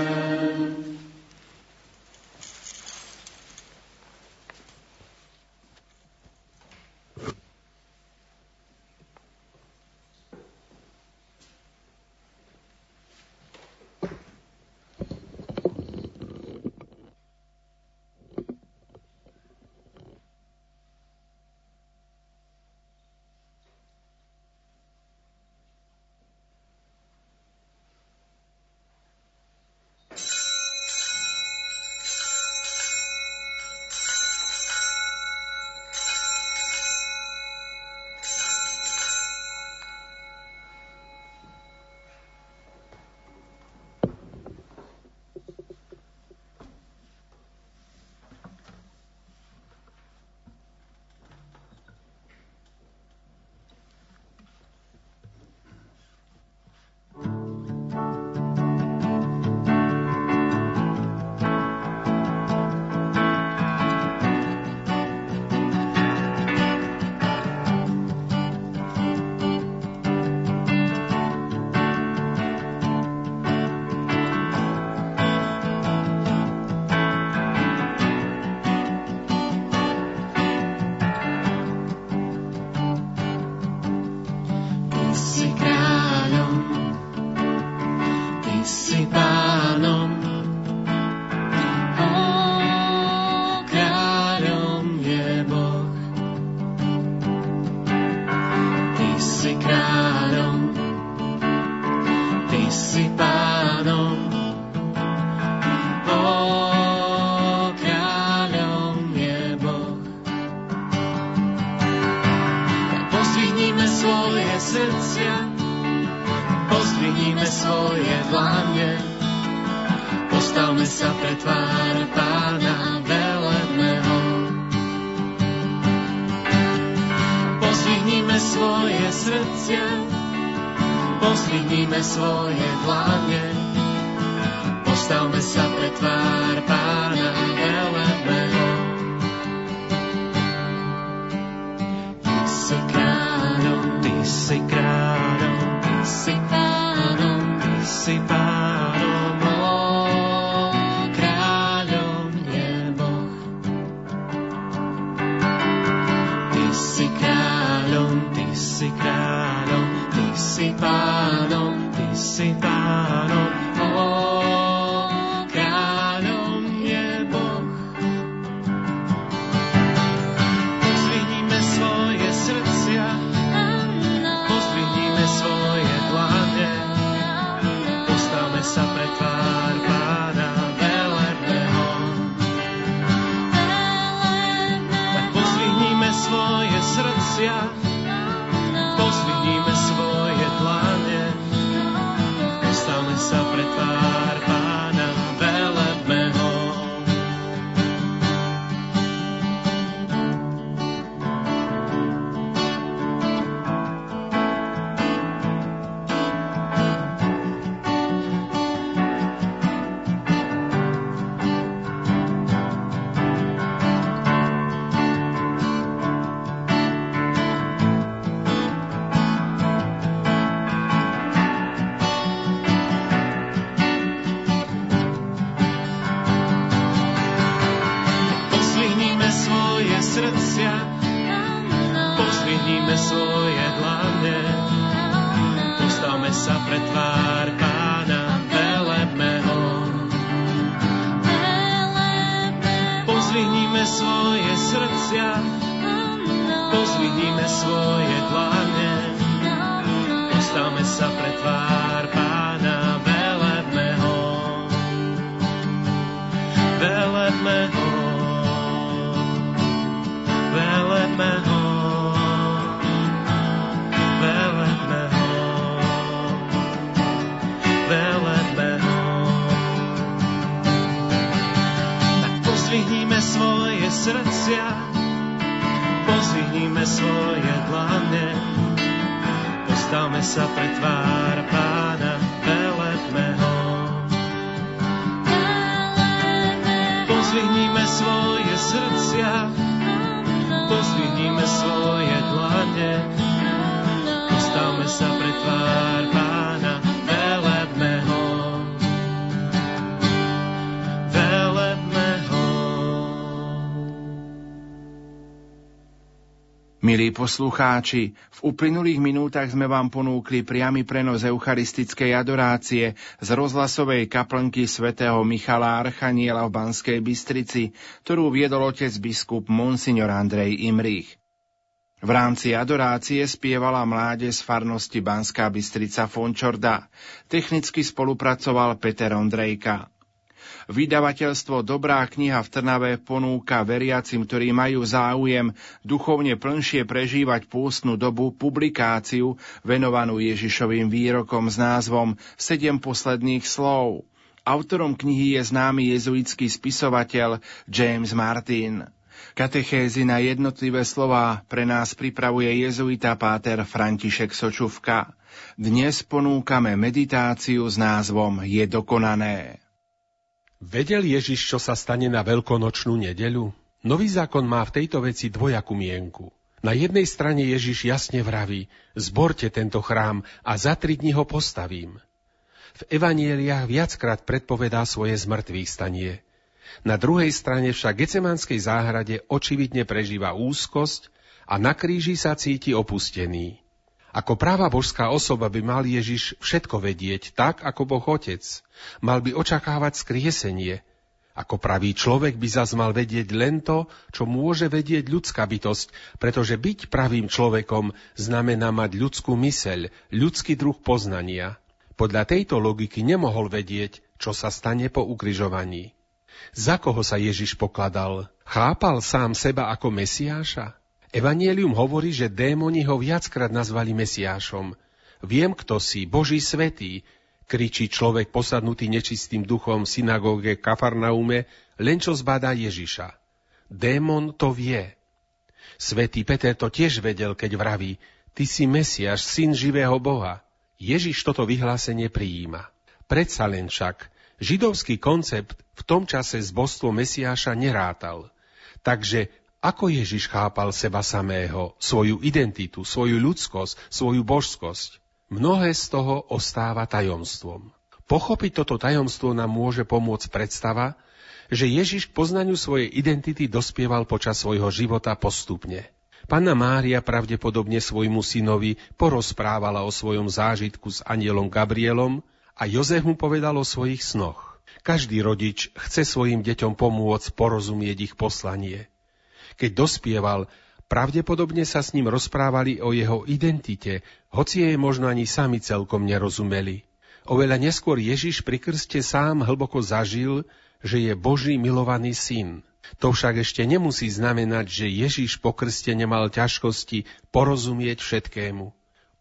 Poslucháči, v uplynulých minútach sme vám ponúkli priamy prenos eucharistickej adorácie z rozhlasovej kaplnky svätého Michala Archaniela v Banskej Bystrici, ktorú viedol otec biskup Monsignor Andrej Imrich. V rámci adorácie spievala mláde z farnosti Banská Bystrica Fončorda. Technicky spolupracoval Peter Ondrejka. Vydavateľstvo Dobrá kniha v Trnave ponúka veriacim, ktorí majú záujem duchovne plnšie prežívať pôstnu dobu publikáciu venovanú Ježišovým výrokom s názvom Sedem posledných slov. Autorom knihy je známy jezuitský spisovateľ James Martin. Katechézy na jednotlivé slová pre nás pripravuje jezuita páter František Sočuvka. Dnes ponúkame meditáciu s názvom Je dokonané. Vedel Ježiš, čo sa stane na veľkonočnú nedeľu? Nový zákon má v tejto veci dvojakú mienku. Na jednej strane Ježiš jasne vraví, zborte tento chrám a za tri dni ho postavím. V evanieliách viackrát predpovedá svoje zmrtvých stanie. Na druhej strane však Gecemanskej záhrade očividne prežíva úzkosť a na kríži sa cíti opustený. Ako práva božská osoba by mal Ježiš všetko vedieť, tak ako Boh Otec. Mal by očakávať skriesenie. Ako pravý človek by zas mal vedieť len to, čo môže vedieť ľudská bytosť, pretože byť pravým človekom znamená mať ľudskú myseľ, ľudský druh poznania. Podľa tejto logiky nemohol vedieť, čo sa stane po ukrižovaní. Za koho sa Ježiš pokladal? Chápal sám seba ako Mesiáša? Evangelium hovorí, že démoni ho viackrát nazvali Mesiášom. Viem, kto si, Boží svetý, kričí človek posadnutý nečistým duchom v synagóge Kafarnaume, len čo zbadá Ježiša. Démon to vie. Svetý Peter to tiež vedel, keď vraví, ty si Mesiaš, syn živého Boha. Ježiš toto vyhlásenie prijíma. Predsa len však, židovský koncept v tom čase z božstvo Mesiáša nerátal. Takže ako Ježiš chápal seba samého, svoju identitu, svoju ľudskosť, svoju božskosť? Mnohé z toho ostáva tajomstvom. Pochopiť toto tajomstvo nám môže pomôcť predstava, že Ježiš k poznaniu svojej identity dospieval počas svojho života postupne. Panna Mária pravdepodobne svojmu synovi porozprávala o svojom zážitku s anielom Gabrielom a Jozef mu povedal o svojich snoch. Každý rodič chce svojim deťom pomôcť porozumieť ich poslanie. Keď dospieval, pravdepodobne sa s ním rozprávali o jeho identite, hoci jej možno ani sami celkom nerozumeli. Oveľa neskôr Ježiš pri krste sám hlboko zažil, že je Boží milovaný syn. To však ešte nemusí znamenať, že Ježiš po krste nemal ťažkosti porozumieť všetkému.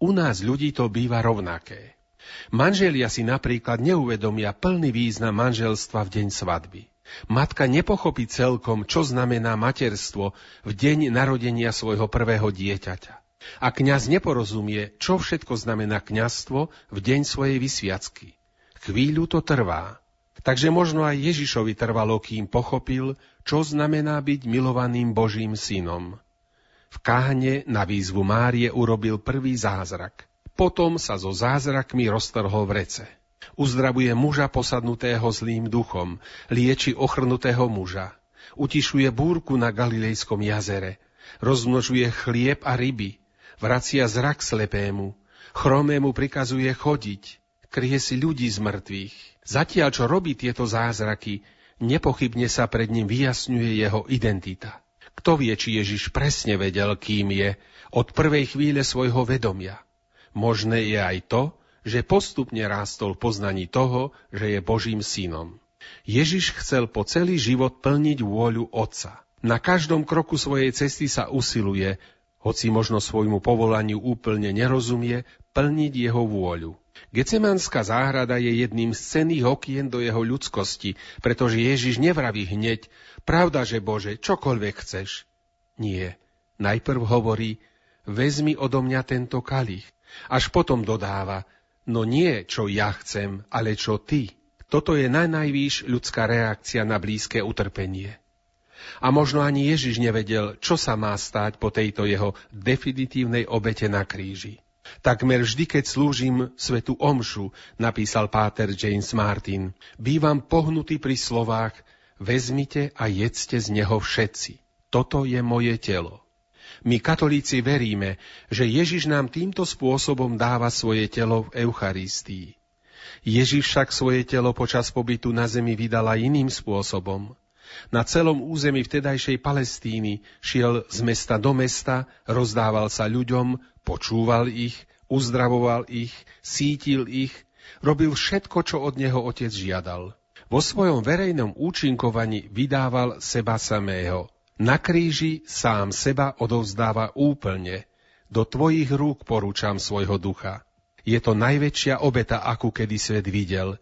U nás ľudí to býva rovnaké. Manželia si napríklad neuvedomia plný význam manželstva v deň svadby. Matka nepochopí celkom, čo znamená materstvo v deň narodenia svojho prvého dieťaťa. A kňaz neporozumie, čo všetko znamená kňazstvo v deň svojej vysviacky. Chvíľu to trvá. Takže možno aj Ježišovi trvalo, kým pochopil, čo znamená byť milovaným Božím synom. V káhne na výzvu Márie urobil prvý zázrak. Potom sa so zázrakmi roztrhol v rece. Uzdravuje muža posadnutého zlým duchom, lieči ochrnutého muža, utišuje búrku na Galilejskom jazere, rozmnožuje chlieb a ryby, vracia zrak slepému, chromému prikazuje chodiť, kryje si ľudí z mŕtvych. Zatiaľ, čo robí tieto zázraky, nepochybne sa pred ním vyjasňuje jeho identita. Kto vie, či Ježiš presne vedel, kým je, od prvej chvíle svojho vedomia. Možné je aj to, že postupne rástol poznaní toho, že je Božím synom. Ježiš chcel po celý život plniť vôľu Otca. Na každom kroku svojej cesty sa usiluje, hoci možno svojmu povolaniu úplne nerozumie, plniť jeho vôľu. Gecemanská záhrada je jedným z cenných okien do jeho ľudskosti, pretože Ježiš nevraví hneď, pravda, že Bože, čokoľvek chceš. Nie. Najprv hovorí, vezmi odo mňa tento kalich. Až potom dodáva, No nie, čo ja chcem, ale čo ty. Toto je najnajvýš ľudská reakcia na blízke utrpenie. A možno ani Ježiš nevedel, čo sa má stáť po tejto jeho definitívnej obete na kríži. Takmer vždy, keď slúžim svetu omšu, napísal páter James Martin, bývam pohnutý pri slovách vezmite a jedzte z neho všetci. Toto je moje telo. My katolíci veríme, že Ježiš nám týmto spôsobom dáva svoje telo v Eucharistii. Ježiš však svoje telo počas pobytu na zemi vydala iným spôsobom. Na celom území vtedajšej Palestíny šiel z mesta do mesta, rozdával sa ľuďom, počúval ich, uzdravoval ich, sítil ich, robil všetko, čo od neho otec žiadal. Vo svojom verejnom účinkovaní vydával seba samého. Na kríži sám seba odovzdáva úplne. Do tvojich rúk porúčam svojho ducha. Je to najväčšia obeta, akú kedy svet videl.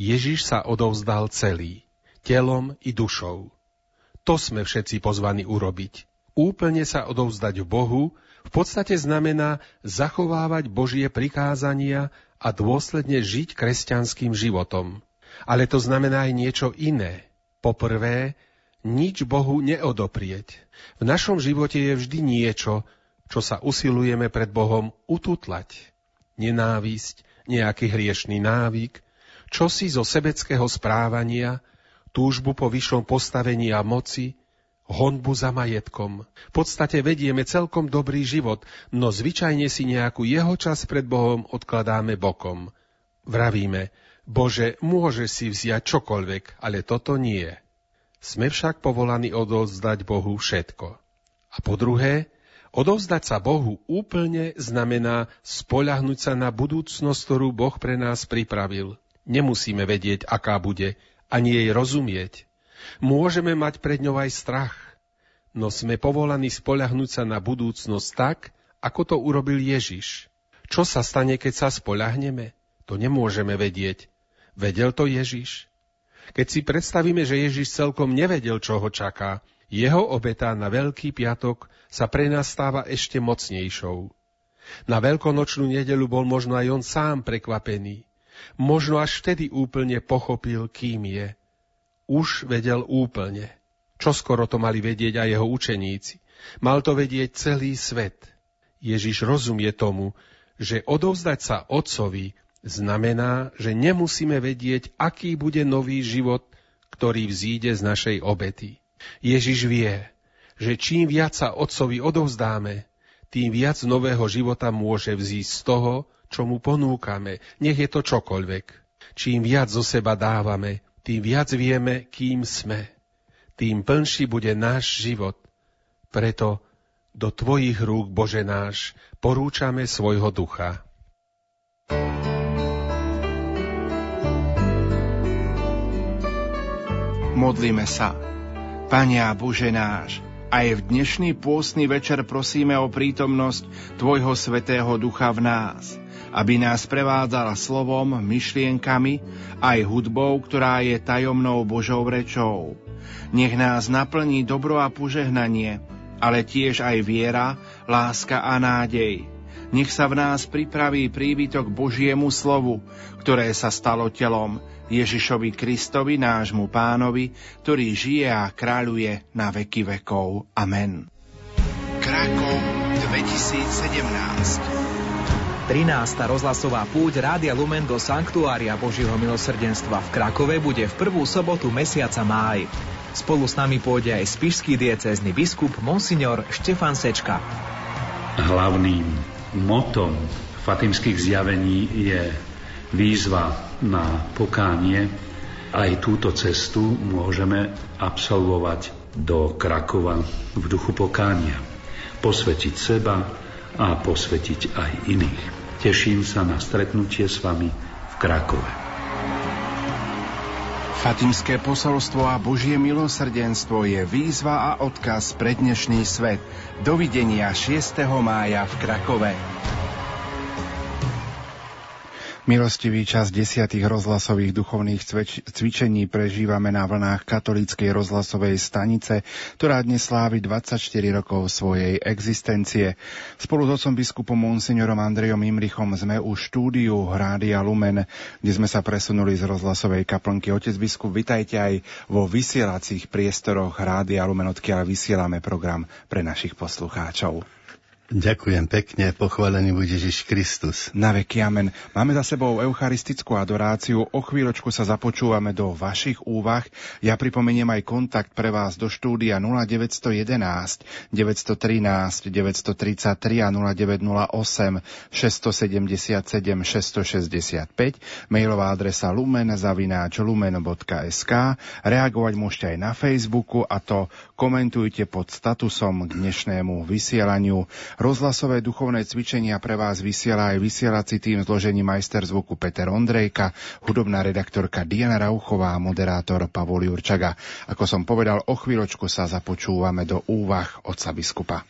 Ježiš sa odovzdal celý, telom i dušou. To sme všetci pozvaní urobiť. Úplne sa odovzdať Bohu v podstate znamená zachovávať Božie prikázania a dôsledne žiť kresťanským životom. Ale to znamená aj niečo iné. Poprvé, nič Bohu neodoprieť. V našom živote je vždy niečo, čo sa usilujeme pred Bohom ututlať. Nenávisť, nejaký hriešný návyk, čosi zo sebeckého správania, túžbu po vyššom postavení a moci, honbu za majetkom. V podstate vedieme celkom dobrý život, no zvyčajne si nejakú jeho čas pred Bohom odkladáme bokom. Vravíme, Bože, môže si vziať čokoľvek, ale toto nie. Sme však povolaní odovzdať Bohu všetko. A po druhé, odovzdať sa Bohu úplne znamená spoľahnúť sa na budúcnosť, ktorú Boh pre nás pripravil. Nemusíme vedieť, aká bude, ani jej rozumieť. Môžeme mať pred ňou aj strach. no sme povolaní spoľahnúť sa na budúcnosť tak, ako to urobil Ježiš. Čo sa stane, keď sa spoľahneme? To nemôžeme vedieť. Vedel to Ježiš? Keď si predstavíme, že Ježiš celkom nevedel, čo ho čaká, jeho obeta na Veľký piatok sa pre nás stáva ešte mocnejšou. Na veľkonočnú nedelu bol možno aj on sám prekvapený. Možno až vtedy úplne pochopil, kým je. Už vedel úplne. Čo skoro to mali vedieť aj jeho učeníci. Mal to vedieť celý svet. Ježiš rozumie tomu, že odovzdať sa Otcovi znamená, že nemusíme vedieť, aký bude nový život, ktorý vzíde z našej obety. Ježiš vie, že čím viac sa Otcovi odovzdáme, tým viac nového života môže vzísť z toho, čo mu ponúkame, nech je to čokoľvek. Čím viac zo seba dávame, tým viac vieme, kým sme. Tým plnší bude náš život. Preto do Tvojich rúk, Bože náš, porúčame svojho ducha. Modlíme sa. Pania Bože náš, aj v dnešný pôstny večer prosíme o prítomnosť Tvojho Svetého Ducha v nás, aby nás prevádzal slovom, myšlienkami, aj hudbou, ktorá je tajomnou Božou rečou. Nech nás naplní dobro a požehnanie, ale tiež aj viera, láska a nádej. Nech sa v nás pripraví príbytok Božiemu slovu, ktoré sa stalo telom, Ježišovi Kristovi, nášmu pánovi, ktorý žije a kráľuje na veky vekov. Amen. Krakov 2017 13. rozhlasová púť Rádia Lumen do Sanktuária Božieho milosrdenstva v Krakove bude v prvú sobotu mesiaca máj. Spolu s nami pôjde aj spišský diecézny biskup Monsignor Štefan Sečka. Hlavným motom fatimských zjavení je výzva na pokánie. Aj túto cestu môžeme absolvovať do Krakova v duchu pokánia. Posvetiť seba a posvetiť aj iných. Teším sa na stretnutie s vami v Krakove. Fatimské posolstvo a Božie milosrdenstvo je výzva a odkaz pre dnešný svet. Dovidenia 6. mája v Krakove. Milostivý čas desiatých rozhlasových duchovných cvičení prežívame na vlnách katolíckej rozhlasovej stanice, ktorá dnes slávi 24 rokov svojej existencie. Spolu s otcom biskupom monsignorom Andrejom Imrichom sme u štúdiu Rádia Lumen, kde sme sa presunuli z rozhlasovej kaplnky. Otec biskup, vitajte aj vo vysielacích priestoroch Rádia Lumen, odkiaľ vysielame program pre našich poslucháčov. Ďakujem pekne, pochválený bude Ježiš Kristus. Na veky amen. Máme za sebou eucharistickú adoráciu, o chvíľočku sa započúvame do vašich úvah. Ja pripomeniem aj kontakt pre vás do štúdia 0911 913 933 a 0908 677 665, mailová adresa lumen zavináč lumen.sk, reagovať môžete aj na Facebooku a to komentujte pod statusom k dnešnému vysielaniu. Rozhlasové duchovné cvičenia pre vás vysiela aj vysielací tým zložení majster zvuku Peter Ondrejka, hudobná redaktorka Diana Rauchová a moderátor Pavol Jurčaga. Ako som povedal, o chvíľočku sa započúvame do úvah otca biskupa.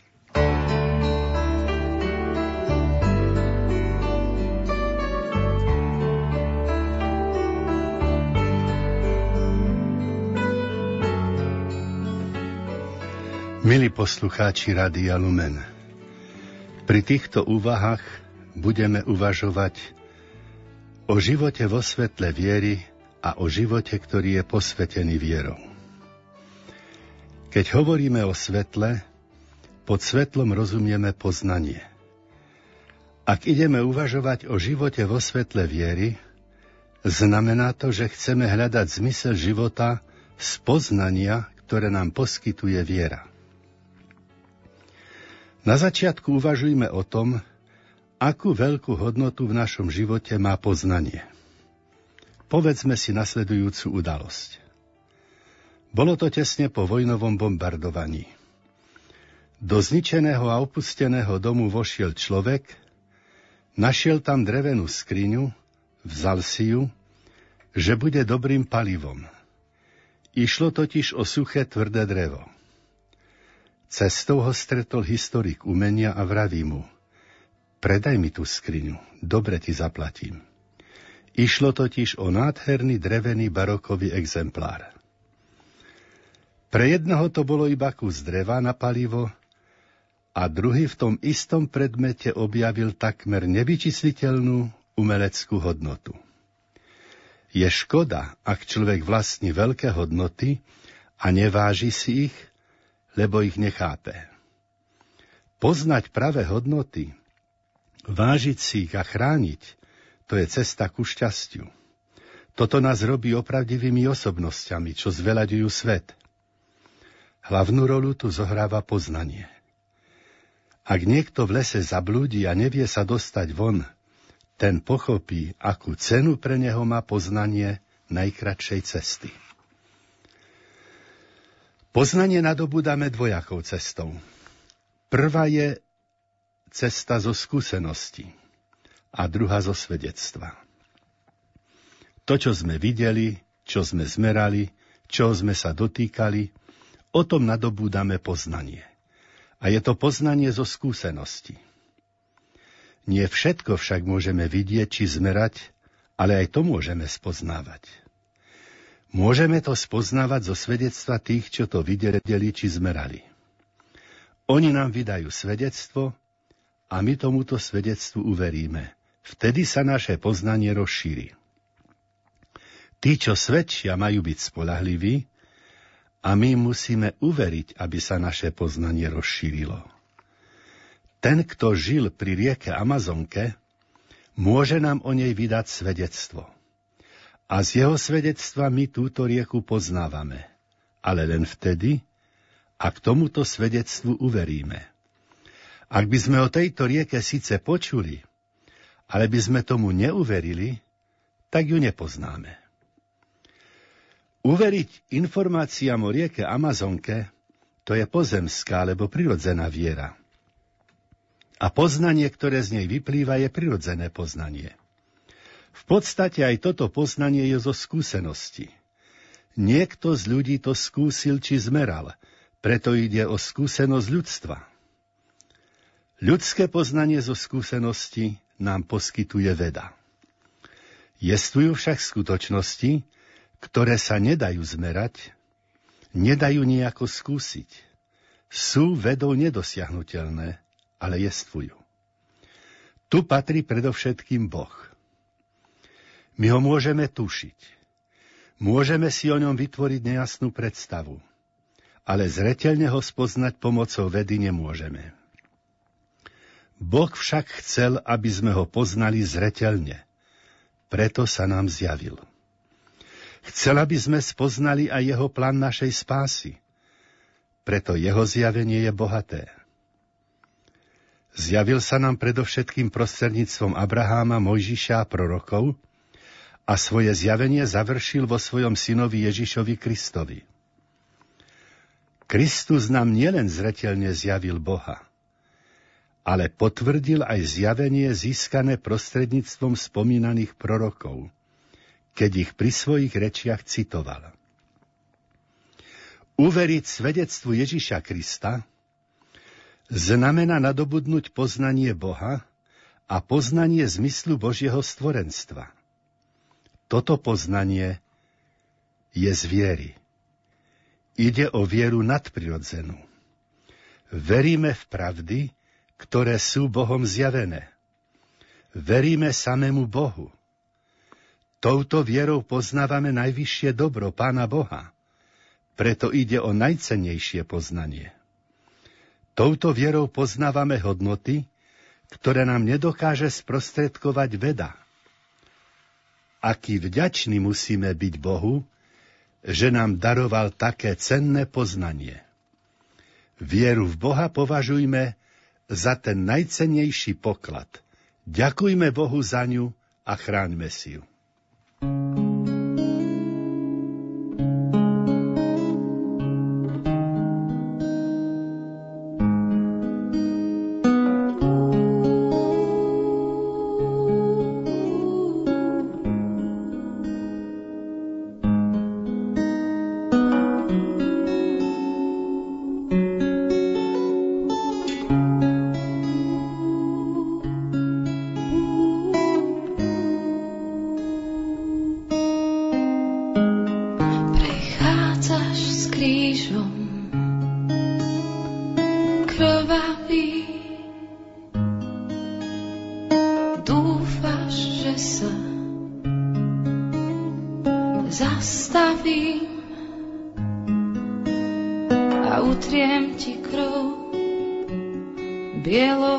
Milí poslucháči Radia Lumen, pri týchto úvahách budeme uvažovať o živote vo svetle viery a o živote, ktorý je posvetený vierou. Keď hovoríme o svetle, pod svetlom rozumieme poznanie. Ak ideme uvažovať o živote vo svetle viery, znamená to, že chceme hľadať zmysel života z poznania, ktoré nám poskytuje viera. Na začiatku uvažujme o tom, akú veľkú hodnotu v našom živote má poznanie. Povedzme si nasledujúcu udalosť. Bolo to tesne po vojnovom bombardovaní. Do zničeného a opusteného domu vošiel človek, našiel tam drevenú skriňu, vzal si ju, že bude dobrým palivom. Išlo totiž o suché tvrdé drevo. Cestou ho stretol historik umenia a vraví mu Predaj mi tú skriňu, dobre ti zaplatím. Išlo totiž o nádherný drevený barokový exemplár. Pre jedného to bolo iba kus dreva na palivo a druhý v tom istom predmete objavil takmer nevyčísliteľnú umeleckú hodnotu. Je škoda, ak človek vlastní veľké hodnoty a neváži si ich, lebo ich nechápe. Poznať pravé hodnoty, vážiť si ich a chrániť, to je cesta ku šťastiu. Toto nás robí opravdivými osobnosťami, čo zvelaďujú svet – Hlavnú rolu tu zohráva poznanie. Ak niekto v lese zablúdi a nevie sa dostať von, ten pochopí, akú cenu pre neho má poznanie najkratšej cesty. Poznanie nadobudáme dvojakou cestou. Prvá je cesta zo skúsenosti a druhá zo svedectva. To, čo sme videli, čo sme zmerali, čo sme sa dotýkali, O tom nadobúdame poznanie. A je to poznanie zo skúsenosti. Nie všetko však môžeme vidieť či zmerať, ale aj to môžeme spoznávať. Môžeme to spoznávať zo svedectva tých, čo to videli či zmerali. Oni nám vydajú svedectvo a my tomuto svedectvu uveríme. Vtedy sa naše poznanie rozšíri. Tí, čo svedčia, majú byť spolahliví, a my musíme uveriť, aby sa naše poznanie rozšírilo. Ten, kto žil pri rieke Amazonke, môže nám o nej vydať svedectvo. A z jeho svedectva my túto rieku poznávame, ale len vtedy, ak tomuto svedectvu uveríme. Ak by sme o tejto rieke síce počuli, ale by sme tomu neuverili, tak ju nepoznáme. Uveriť informáciám o rieke Amazonke, to je pozemská alebo prirodzená viera. A poznanie, ktoré z nej vyplýva, je prirodzené poznanie. V podstate aj toto poznanie je zo skúsenosti. Niekto z ľudí to skúsil či zmeral, preto ide o skúsenosť ľudstva. Ľudské poznanie zo skúsenosti nám poskytuje veda. Jestvujú však skutočnosti, ktoré sa nedajú zmerať, nedajú nejako skúsiť. Sú vedou nedosiahnutelné, ale jestvujú. Tu patrí predovšetkým Boh. My ho môžeme tušiť. Môžeme si o ňom vytvoriť nejasnú predstavu, ale zretelne ho spoznať pomocou vedy nemôžeme. Boh však chcel, aby sme ho poznali zretelne. Preto sa nám zjavil. Chcel, aby sme spoznali aj jeho plán našej spásy. Preto jeho zjavenie je bohaté. Zjavil sa nám predovšetkým prostredníctvom Abraháma, Mojžiša a prorokov a svoje zjavenie završil vo svojom synovi Ježišovi Kristovi. Kristus nám nielen zretelne zjavil Boha, ale potvrdil aj zjavenie získané prostredníctvom spomínaných prorokov – keď ich pri svojich rečiach citoval. Uveriť svedectvu Ježiša Krista znamená nadobudnúť poznanie Boha a poznanie zmyslu Božieho stvorenstva. Toto poznanie je z viery. Ide o vieru nadprirodzenú. Veríme v pravdy, ktoré sú Bohom zjavené. Veríme samému Bohu Touto vierou poznávame najvyššie dobro Pána Boha. Preto ide o najcennejšie poznanie. Touto vierou poznávame hodnoty, ktoré nám nedokáže sprostredkovať veda. Aký vďačný musíme byť Bohu, že nám daroval také cenné poznanie. Vieru v Boha považujme za ten najcennejší poklad. Ďakujme Bohu za ňu a chráňme si ju. krvavý. Dúfaš, že sa zastavím a utriem ti krv bielou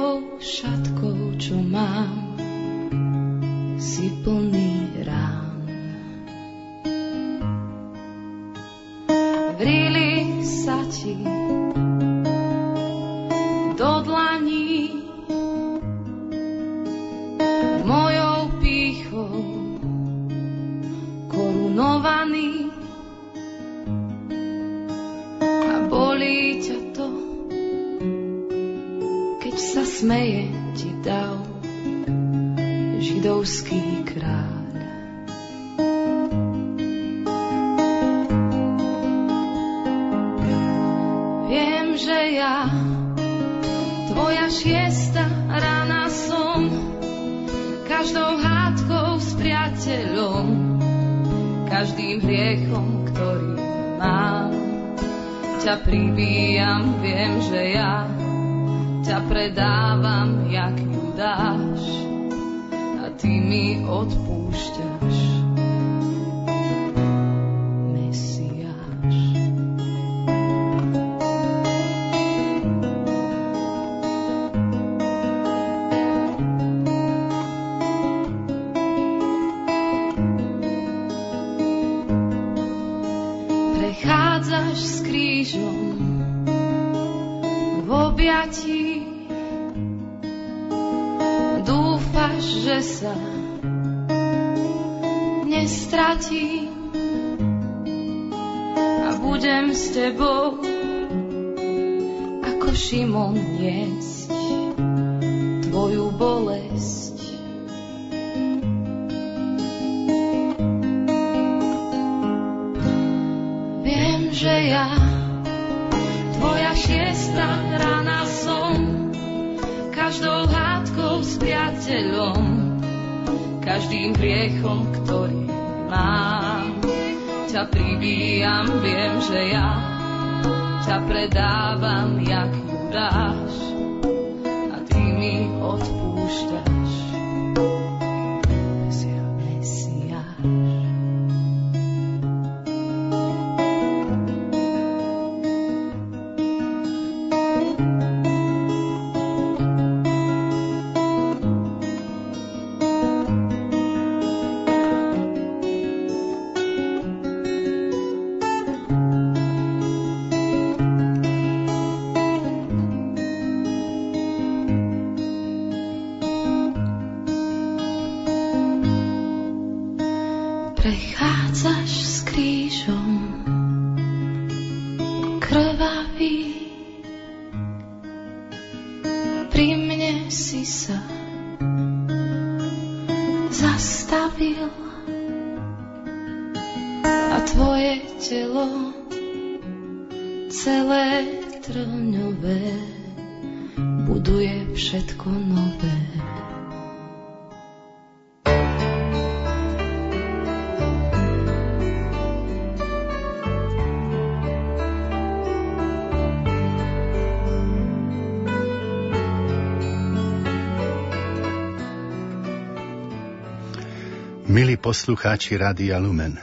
poslucháči Rádia Lumen,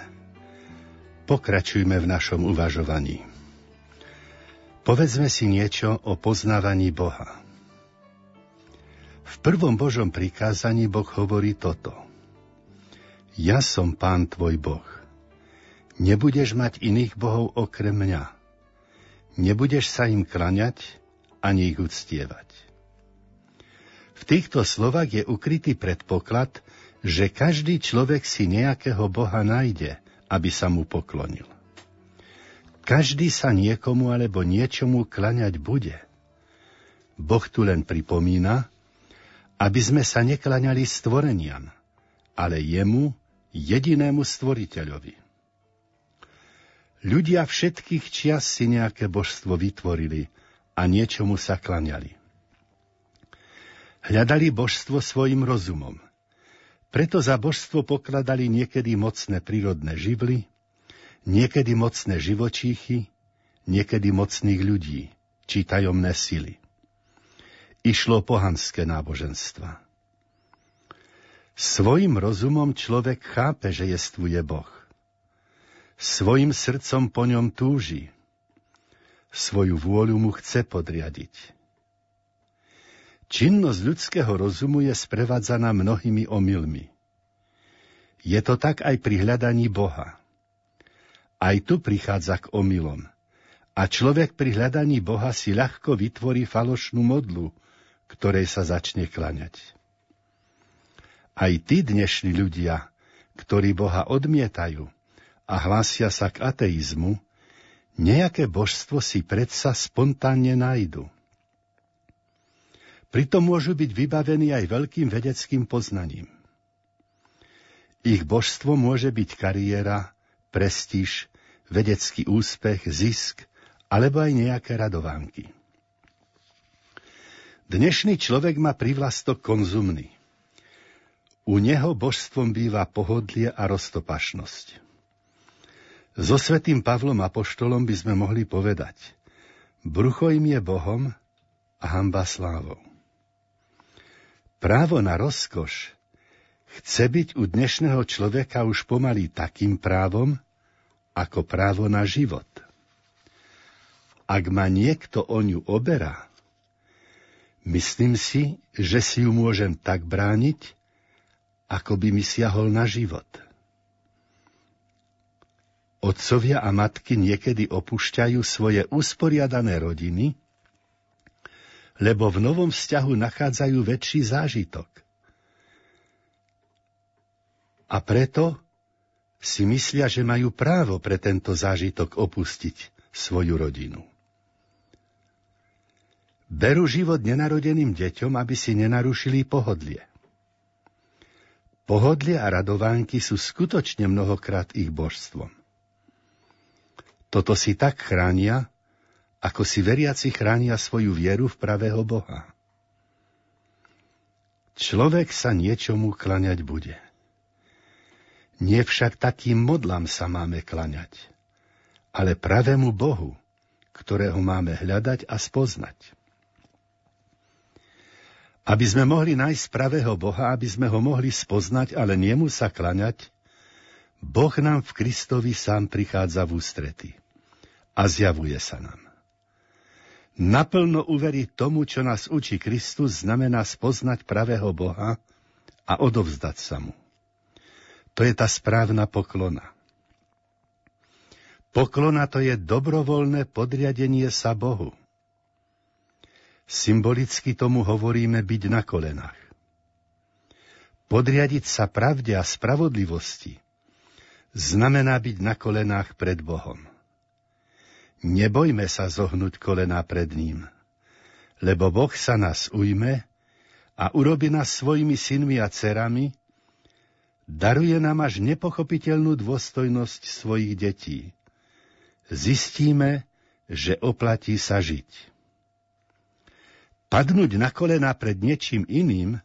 pokračujme v našom uvažovaní. Povedzme si niečo o poznávaní Boha. V prvom Božom prikázaní Boh hovorí toto. Ja som Pán tvoj Boh. Nebudeš mať iných bohov okrem mňa. Nebudeš sa im klaňať ani ich uctievať. V týchto slovách je ukrytý predpoklad, že každý človek si nejakého Boha nájde, aby sa mu poklonil. Každý sa niekomu alebo niečomu klaňať bude. Boh tu len pripomína, aby sme sa neklaňali stvoreniam, ale jemu, jedinému stvoriteľovi. Ľudia všetkých čias si nejaké božstvo vytvorili a niečomu sa klaňali. Hľadali božstvo svojim rozumom – preto za božstvo pokladali niekedy mocné prírodné živly, niekedy mocné živočíchy, niekedy mocných ľudí, či tajomné sily. Išlo pohanské náboženstva. Svojim rozumom človek chápe, že jestvuje Boh. Svojim srdcom po ňom túži. svoju vôľu mu chce podriadiť. Činnosť ľudského rozumu je sprevádzaná mnohými omylmi. Je to tak aj pri hľadaní Boha. Aj tu prichádza k omylom. A človek pri hľadaní Boha si ľahko vytvorí falošnú modlu, ktorej sa začne klaňať. Aj tí dnešní ľudia, ktorí Boha odmietajú a hlásia sa k ateizmu, nejaké božstvo si predsa spontánne nájdu. Pritom môžu byť vybavení aj veľkým vedeckým poznaním. Ich božstvo môže byť kariéra, prestíž, vedecký úspech, zisk alebo aj nejaké radovánky. Dnešný človek má privlastok konzumný. U neho božstvom býva pohodlie a roztopašnosť. So svetým Pavlom Apoštolom by sme mohli povedať Brucho im je Bohom a hamba slávou. Právo na rozkoš chce byť u dnešného človeka už pomaly takým právom, ako právo na život. Ak ma niekto o ňu oberá, myslím si, že si ju môžem tak brániť, ako by mi siahol na život. Otcovia a matky niekedy opúšťajú svoje usporiadané rodiny, lebo v novom vzťahu nachádzajú väčší zážitok. A preto si myslia, že majú právo pre tento zážitok opustiť svoju rodinu. Berú život nenarodeným deťom, aby si nenarušili pohodlie. Pohodlie a radovánky sú skutočne mnohokrát ich božstvom. Toto si tak chránia, ako si veriaci chránia svoju vieru v pravého Boha. Človek sa niečomu klaňať bude. Nie však takým modlám sa máme klaňať, ale pravému Bohu, ktorého máme hľadať a spoznať. Aby sme mohli nájsť pravého Boha, aby sme ho mohli spoznať, ale niemu sa klaňať, Boh nám v Kristovi sám prichádza v ústrety a zjavuje sa nám. Naplno uveriť tomu, čo nás učí Kristus, znamená spoznať pravého Boha a odovzdať sa mu. To je tá správna poklona. Poklona to je dobrovoľné podriadenie sa Bohu. Symbolicky tomu hovoríme byť na kolenách. Podriadiť sa pravde a spravodlivosti znamená byť na kolenách pred Bohom. Nebojme sa zohnúť kolená pred ním, lebo Boh sa nás ujme a urobi nás svojimi synmi a cerami, daruje nám až nepochopiteľnú dôstojnosť svojich detí. Zistíme, že oplatí sa žiť. Padnúť na kolena pred niečím iným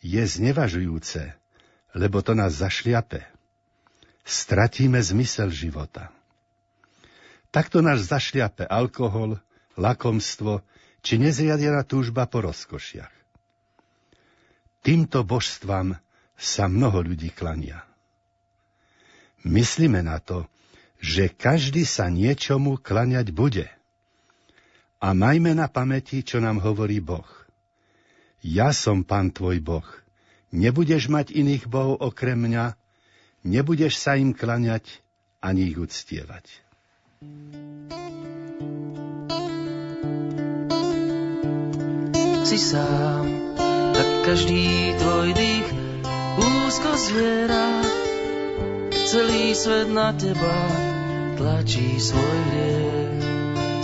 je znevažujúce, lebo to nás zašliape. Stratíme zmysel života. Takto nás zašliape alkohol, lakomstvo či nezriadená túžba po rozkošiach. Týmto božstvám sa mnoho ľudí klania. Myslíme na to, že každý sa niečomu klaňať bude. A majme na pamäti, čo nám hovorí Boh. Ja som pán tvoj Boh. Nebudeš mať iných bohov okrem mňa, nebudeš sa im klaňať ani ich uctievať. Si sám, tak každý tvoj dých úzko zviera, celý svet na teba tlačí svoj hriech.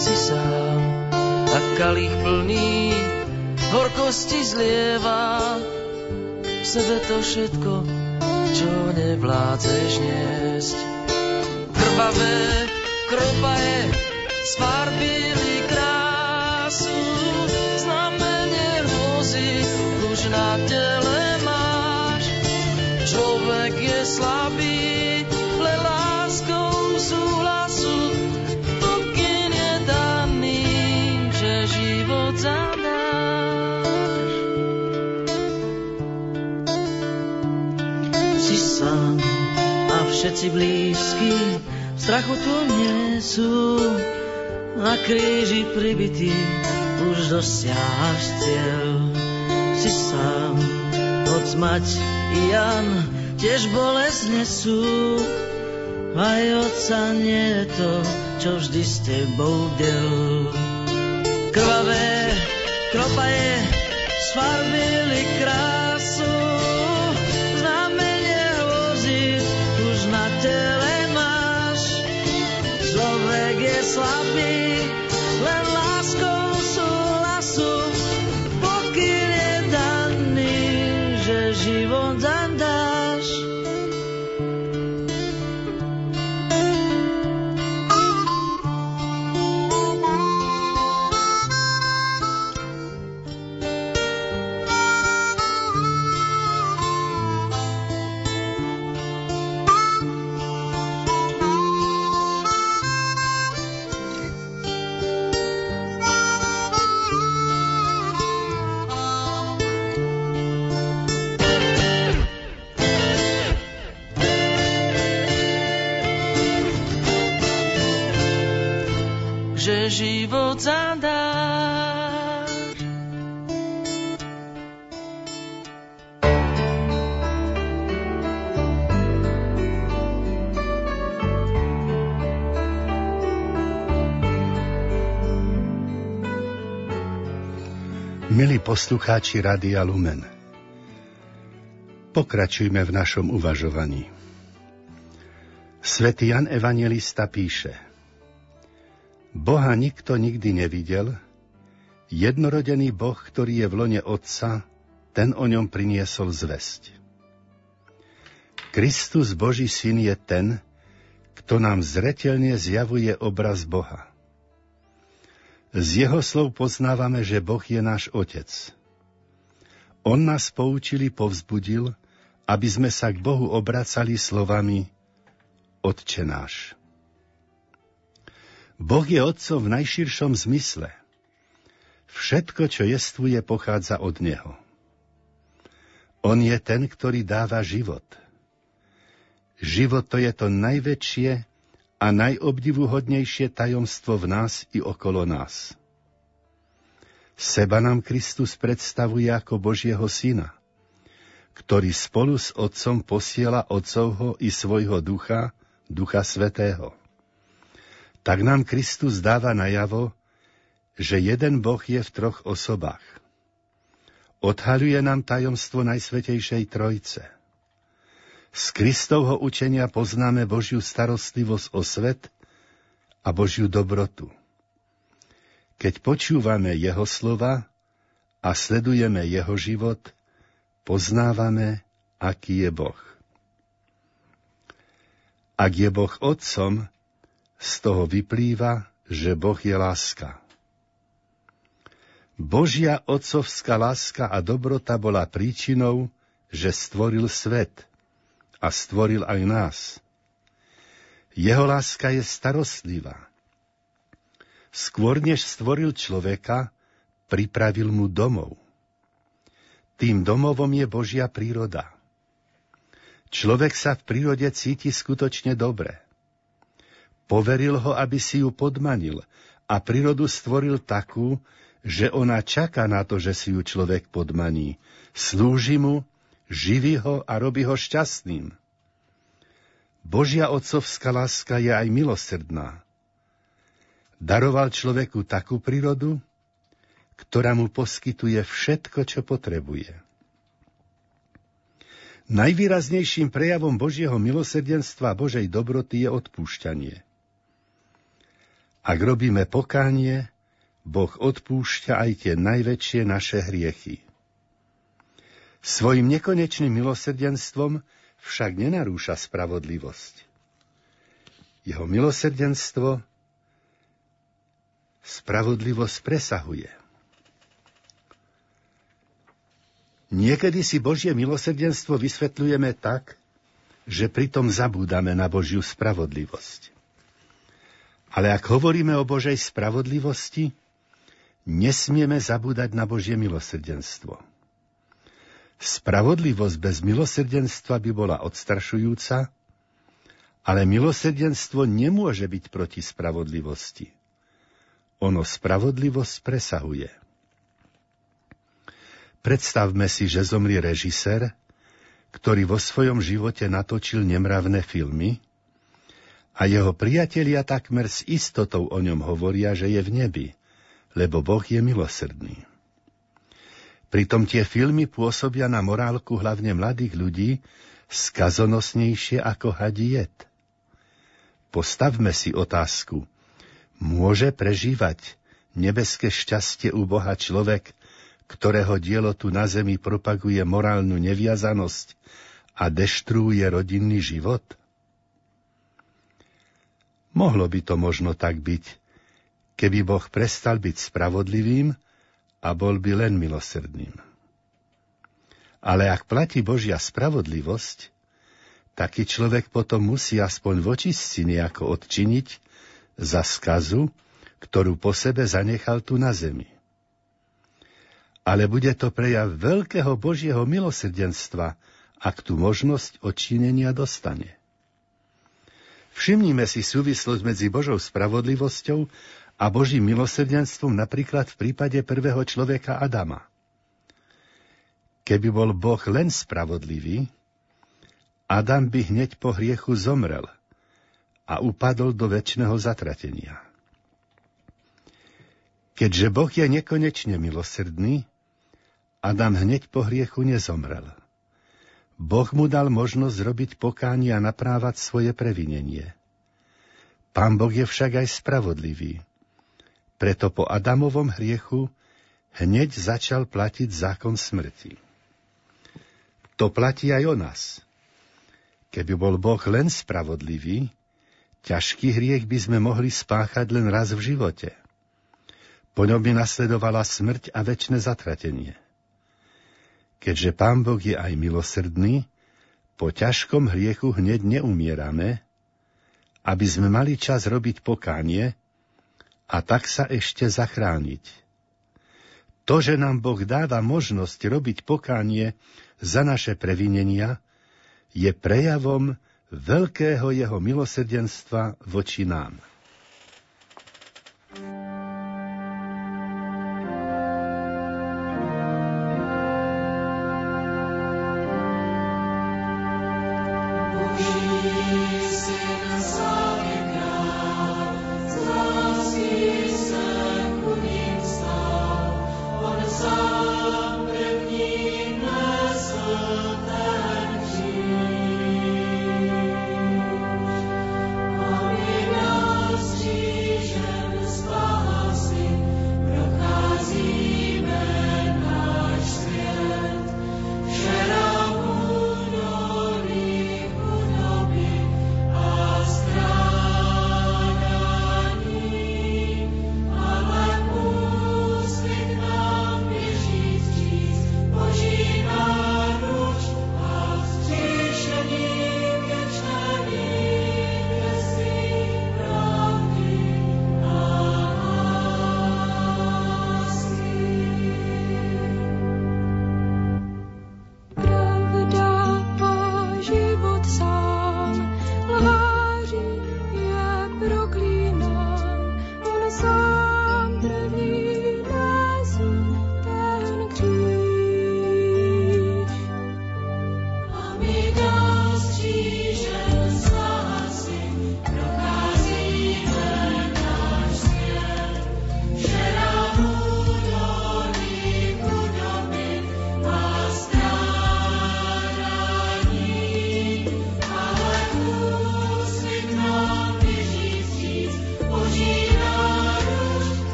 Si sám a kalich plný horkosti zlieva, v sebe to všetko, čo nevládzeš niesť. Krvavé kropaje sfarbili krásu, znamenie hrôzy už na tele Človek je slabý, le láskou súhlasu pokyn je daný, že život zadáš. Si sám a všetci blízky strachu tu nie sú, na kríži pribitý, už dosiahaš cieľ. Si sám, hoď mať i Jan, tiež bolesť nesú. Aj oca nie je to, čo vždy s tebou del. Krvavé kropaje sfarbili krásu, Človek je poslucháči Radia Lumen, pokračujme v našom uvažovaní. Svetý Jan Evangelista píše Boha nikto nikdy nevidel, jednorodený Boh, ktorý je v lone Otca, ten o ňom priniesol zväzť. Kristus Boží syn je ten, kto nám zretelne zjavuje obraz Boha. Z jeho slov poznávame, že Boh je náš Otec. On nás poučili, povzbudil, aby sme sa k Bohu obracali slovami Otče náš. Boh je Otcom v najširšom zmysle. Všetko, čo jestvuje, pochádza od Neho. On je ten, ktorý dáva život. Život to je to najväčšie a najobdivuhodnejšie tajomstvo v nás i okolo nás. Seba nám Kristus predstavuje ako Božieho Syna, ktorý spolu s Otcom posiela Otcovho i svojho ducha, Ducha Svetého. Tak nám Kristus dáva najavo, že jeden Boh je v troch osobách. Odhaľuje nám tajomstvo Najsvetejšej Trojce – z Kristovho učenia poznáme Božiu starostlivosť o svet a Božiu dobrotu. Keď počúvame Jeho slova a sledujeme Jeho život, poznávame, aký je Boh. Ak je Boh Otcom, z toho vyplýva, že Boh je láska. Božia otcovská láska a dobrota bola príčinou, že stvoril svet – a stvoril aj nás. Jeho láska je starostlivá. Skôr než stvoril človeka, pripravil mu domov. Tým domovom je Božia príroda. Človek sa v prírode cíti skutočne dobre. Poveril ho, aby si ju podmanil a prírodu stvoril takú, že ona čaká na to, že si ju človek podmaní. Slúži mu živí ho a robí ho šťastným. Božia otcovská láska je aj milosrdná. Daroval človeku takú prírodu, ktorá mu poskytuje všetko, čo potrebuje. Najvýraznejším prejavom Božieho milosrdenstva a Božej dobroty je odpúšťanie. Ak robíme pokánie, Boh odpúšťa aj tie najväčšie naše hriechy. Svojim nekonečným milosrdenstvom však nenarúša spravodlivosť. Jeho milosrdenstvo spravodlivosť presahuje. Niekedy si Božie milosrdenstvo vysvetľujeme tak, že pritom zabúdame na Božiu spravodlivosť. Ale ak hovoríme o Božej spravodlivosti, nesmieme zabúdať na Božie milosrdenstvo. Spravodlivosť bez milosrdenstva by bola odstrašujúca, ale milosrdenstvo nemôže byť proti spravodlivosti. ono spravodlivosť presahuje. Predstavme si, že zomrie režisér, ktorý vo svojom živote natočil nemravné filmy a jeho priatelia takmer s istotou o ňom hovoria, že je v nebi, lebo Boh je milosrdný. Pritom tie filmy pôsobia na morálku hlavne mladých ľudí skazonosnejšie ako hadiet. Postavme si otázku. Môže prežívať nebeské šťastie u Boha človek, ktorého dielo tu na zemi propaguje morálnu neviazanosť a deštruuje rodinný život? Mohlo by to možno tak byť, keby Boh prestal byť spravodlivým a bol by len milosrdným. Ale ak platí Božia spravodlivosť, taký človek potom musí aspoň vočistci nejako odčiniť za skazu, ktorú po sebe zanechal tu na zemi ale bude to prejav veľkého Božieho milosrdenstva, ak tú možnosť odčinenia dostane. Všimnime si súvislosť medzi Božou spravodlivosťou a Božím milosrdenstvom napríklad v prípade prvého človeka Adama. Keby bol Boh len spravodlivý, Adam by hneď po hriechu zomrel a upadol do väčšného zatratenia. Keďže Boh je nekonečne milosrdný, Adam hneď po hriechu nezomrel. Boh mu dal možnosť robiť pokánie a naprávať svoje previnenie. Pán Boh je však aj spravodlivý. Preto po Adamovom hriechu hneď začal platiť zákon smrti. To platí aj o nás. Keby bol Boh len spravodlivý, ťažký hriech by sme mohli spáchať len raz v živote. Po ňom by nasledovala smrť a väčšie zatratenie. Keďže Pán Boh je aj milosrdný, po ťažkom hriechu hneď neumierame, aby sme mali čas robiť pokánie a tak sa ešte zachrániť. To, že nám Boh dáva možnosť robiť pokánie za naše previnenia, je prejavom veľkého jeho milosrdenstva voči nám.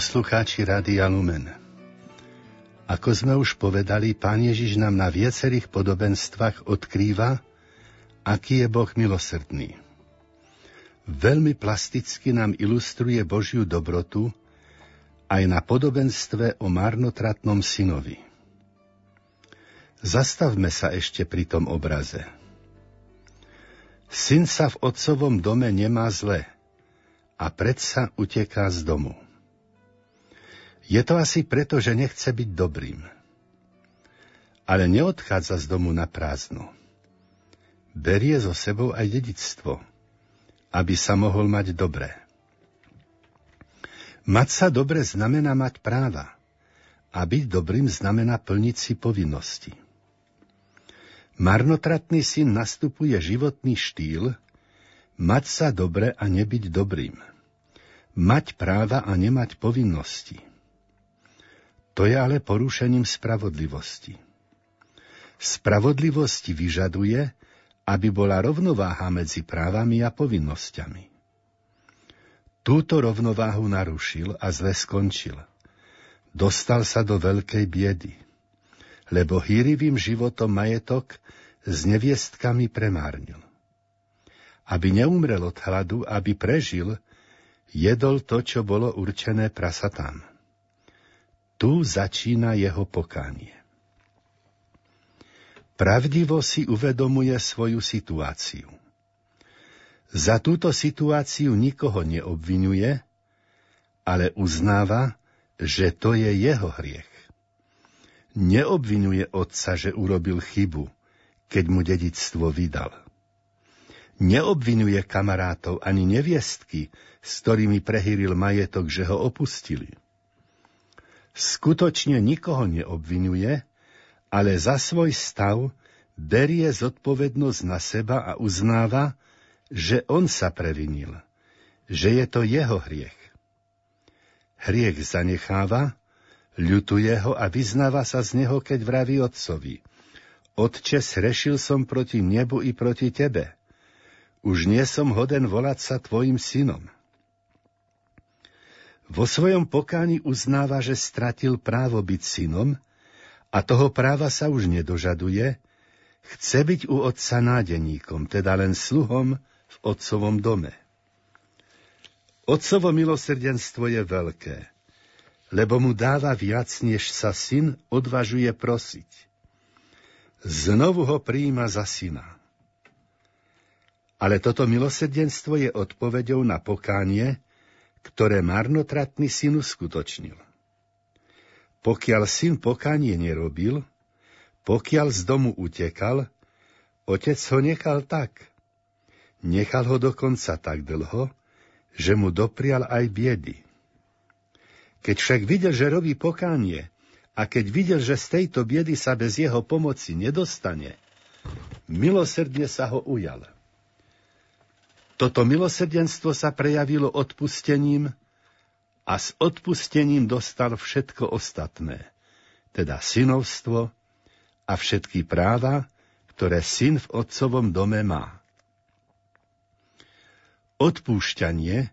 Poslucháči Rádia Lumen, ako sme už povedali, Pán Ježiš nám na viacerých podobenstvách odkrýva, aký je Boh milosrdný. Veľmi plasticky nám ilustruje Božiu dobrotu aj na podobenstve o marnotratnom synovi. Zastavme sa ešte pri tom obraze. Syn sa v otcovom dome nemá zle a predsa uteká z domu. Je to asi preto, že nechce byť dobrým. Ale neodchádza z domu na prázdno. Berie so sebou aj dedictvo, aby sa mohol mať dobré. Mať sa dobre znamená mať práva a byť dobrým znamená plniť si povinnosti. Marnotratný syn nastupuje životný štýl mať sa dobre a nebyť dobrým. Mať práva a nemať povinnosti. To je ale porušením spravodlivosti. Spravodlivosť vyžaduje, aby bola rovnováha medzi právami a povinnosťami. Túto rovnováhu narušil a zle skončil. Dostal sa do veľkej biedy, lebo hýrivým životom majetok s neviestkami premárnil. Aby neumrel od hladu, aby prežil, jedol to, čo bolo určené prasatám. Tu začína jeho pokánie. Pravdivo si uvedomuje svoju situáciu. Za túto situáciu nikoho neobvinuje, ale uznáva, že to je jeho hriech. Neobvinuje otca, že urobil chybu, keď mu dedictvo vydal. Neobvinuje kamarátov ani neviestky, s ktorými prehýril majetok, že ho opustili skutočne nikoho neobvinuje, ale za svoj stav berie zodpovednosť na seba a uznáva, že on sa previnil, že je to jeho hriech. Hriech zanecháva, ľutuje ho a vyznáva sa z neho, keď vraví otcovi. Otče, srešil som proti nebu i proti tebe. Už nie som hoden volať sa tvojim synom. Vo svojom pokáni uznáva, že stratil právo byť synom a toho práva sa už nedožaduje, chce byť u otca nádeníkom, teda len sluhom v otcovom dome. Otcovo milosrdenstvo je veľké, lebo mu dáva viac, než sa syn odvažuje prosiť. Znovu ho prijíma za syna. Ale toto milosrdenstvo je odpoveďou na pokánie, ktoré marnotratný syn uskutočnil. Pokiaľ syn pokánie nerobil, pokiaľ z domu utekal, otec ho nechal tak. Nechal ho dokonca tak dlho, že mu doprial aj biedy. Keď však videl, že robí pokánie a keď videl, že z tejto biedy sa bez jeho pomoci nedostane, milosrdne sa ho ujal. Toto milosrdenstvo sa prejavilo odpustením a s odpustením dostal všetko ostatné, teda synovstvo a všetky práva, ktoré syn v otcovom dome má. Odpúšťanie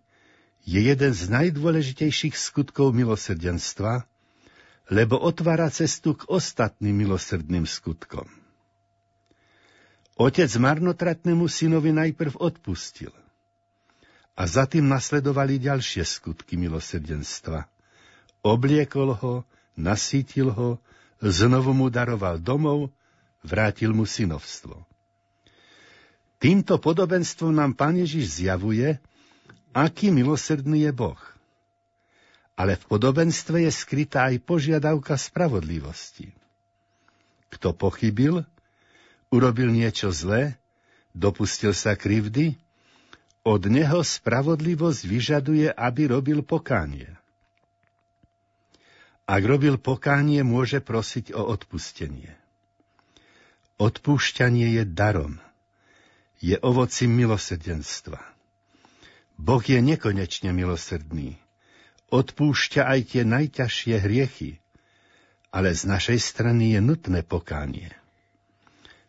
je jeden z najdôležitejších skutkov milosrdenstva, lebo otvára cestu k ostatným milosrdným skutkom. Otec marnotratnému synovi najprv odpustil. A za tým nasledovali ďalšie skutky milosrdenstva. Obliekol ho, nasítil ho, znovu mu daroval domov, vrátil mu synovstvo. Týmto podobenstvom nám Pán Ježiš zjavuje, aký milosrdný je Boh. Ale v podobenstve je skrytá aj požiadavka spravodlivosti. Kto pochybil, urobil niečo zlé, dopustil sa krivdy, Od neho spravodlivosť vyžaduje, aby robil pokánie. Ak robil pokánie, môže prosiť o odpustenie. Odpúšťanie je darom. Je ovocím milosrdenstva. Boh je nekonečne milosrdný. Odpúšťa aj tie najťažšie hriechy, ale z našej strany je nutné pokánie.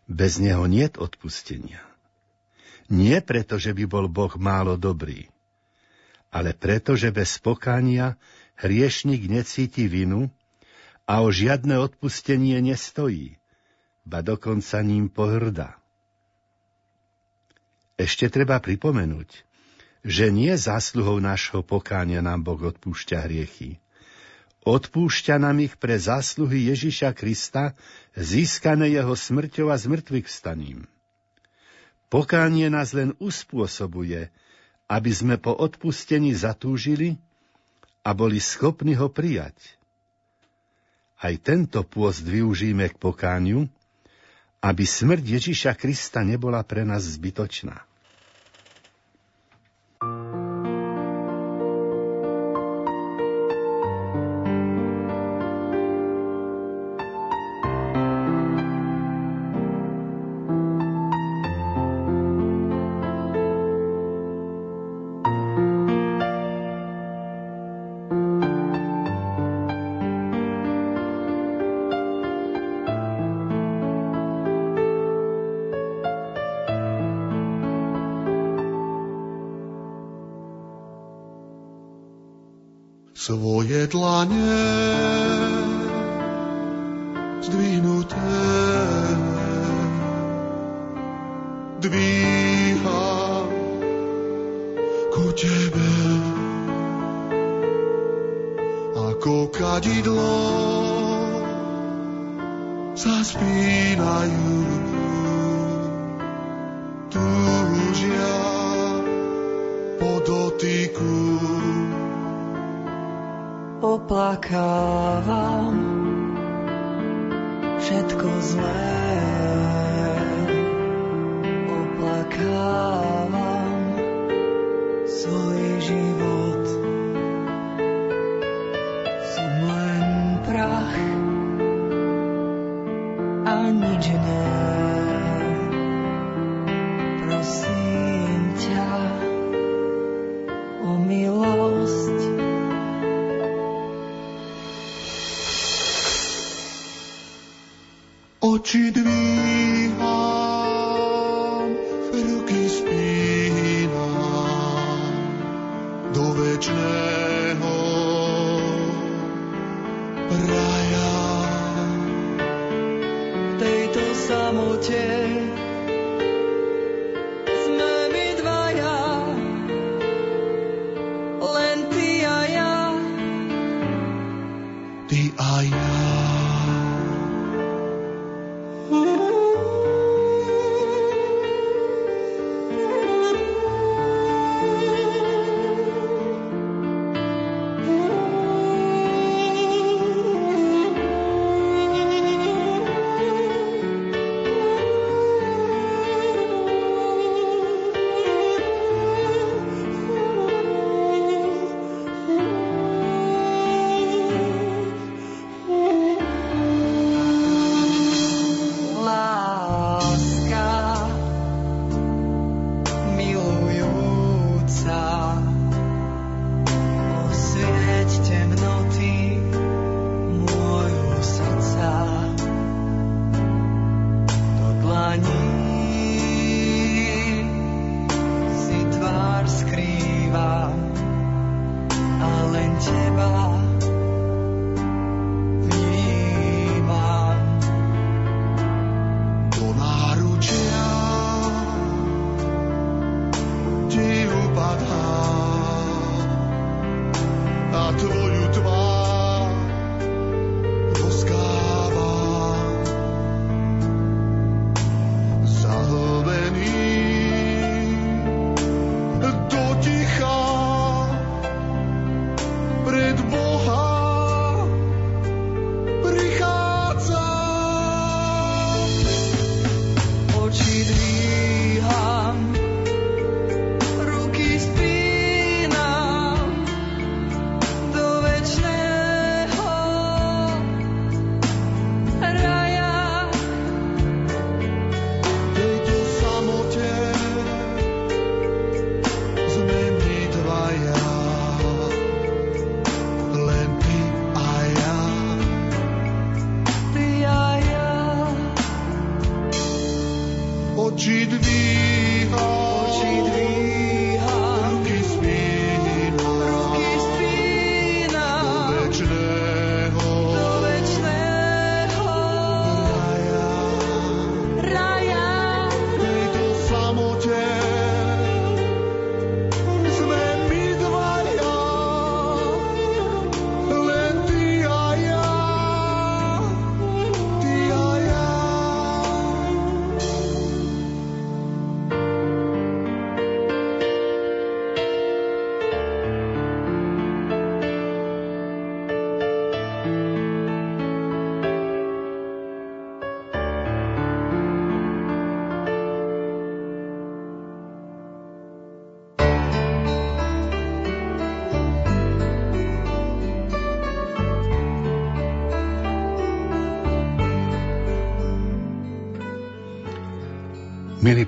Bez neho niet odpustenia. Nie preto, že by bol Boh málo dobrý, ale preto, že bez pokánia hriešnik necíti vinu a o žiadne odpustenie nestojí, ba dokonca ním pohrda. Ešte treba pripomenúť, že nie zásluhou nášho pokánia nám Boh odpúšťa hriechy. Odpúšťa nám ich pre zásluhy Ježiša Krista, získané jeho smrťou a zmrtvých vstaním. Pokánie nás len uspôsobuje, aby sme po odpustení zatúžili a boli schopní ho prijať. Aj tento pôst využijeme k pokániu, aby smrť Ježiša Krista nebola pre nás zbytočná. Dvíham, ruky spínam. Do večného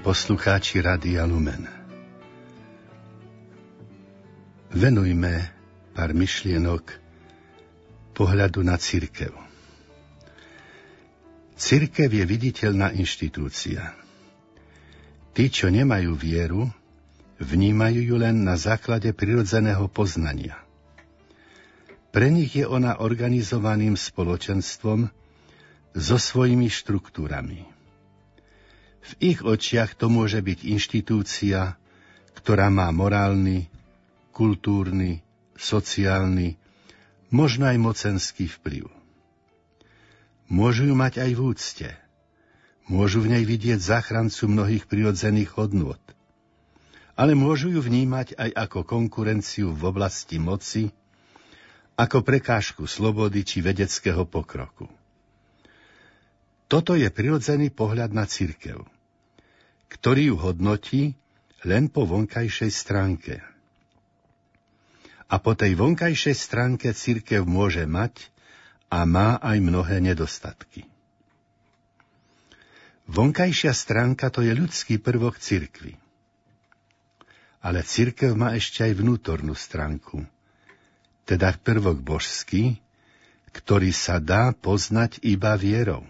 poslucháči Radia Lumen, venujme pár myšlienok pohľadu na církev. Církev je viditeľná inštitúcia. Tí, čo nemajú vieru, vnímajú ju len na základe prirodzeného poznania. Pre nich je ona organizovaným spoločenstvom so svojimi štruktúrami. V ich očiach to môže byť inštitúcia, ktorá má morálny, kultúrny, sociálny, možno aj mocenský vplyv. Môžu ju mať aj v úcte. Môžu v nej vidieť záchrancu mnohých prirodzených hodnôt. Ale môžu ju vnímať aj ako konkurenciu v oblasti moci, ako prekážku slobody či vedeckého pokroku. Toto je prirodzený pohľad na církev, ktorý ju hodnotí len po vonkajšej stránke. A po tej vonkajšej stránke církev môže mať a má aj mnohé nedostatky. Vonkajšia stránka to je ľudský prvok cirkvy. Ale církev má ešte aj vnútornú stránku, teda prvok božský, ktorý sa dá poznať iba vierou.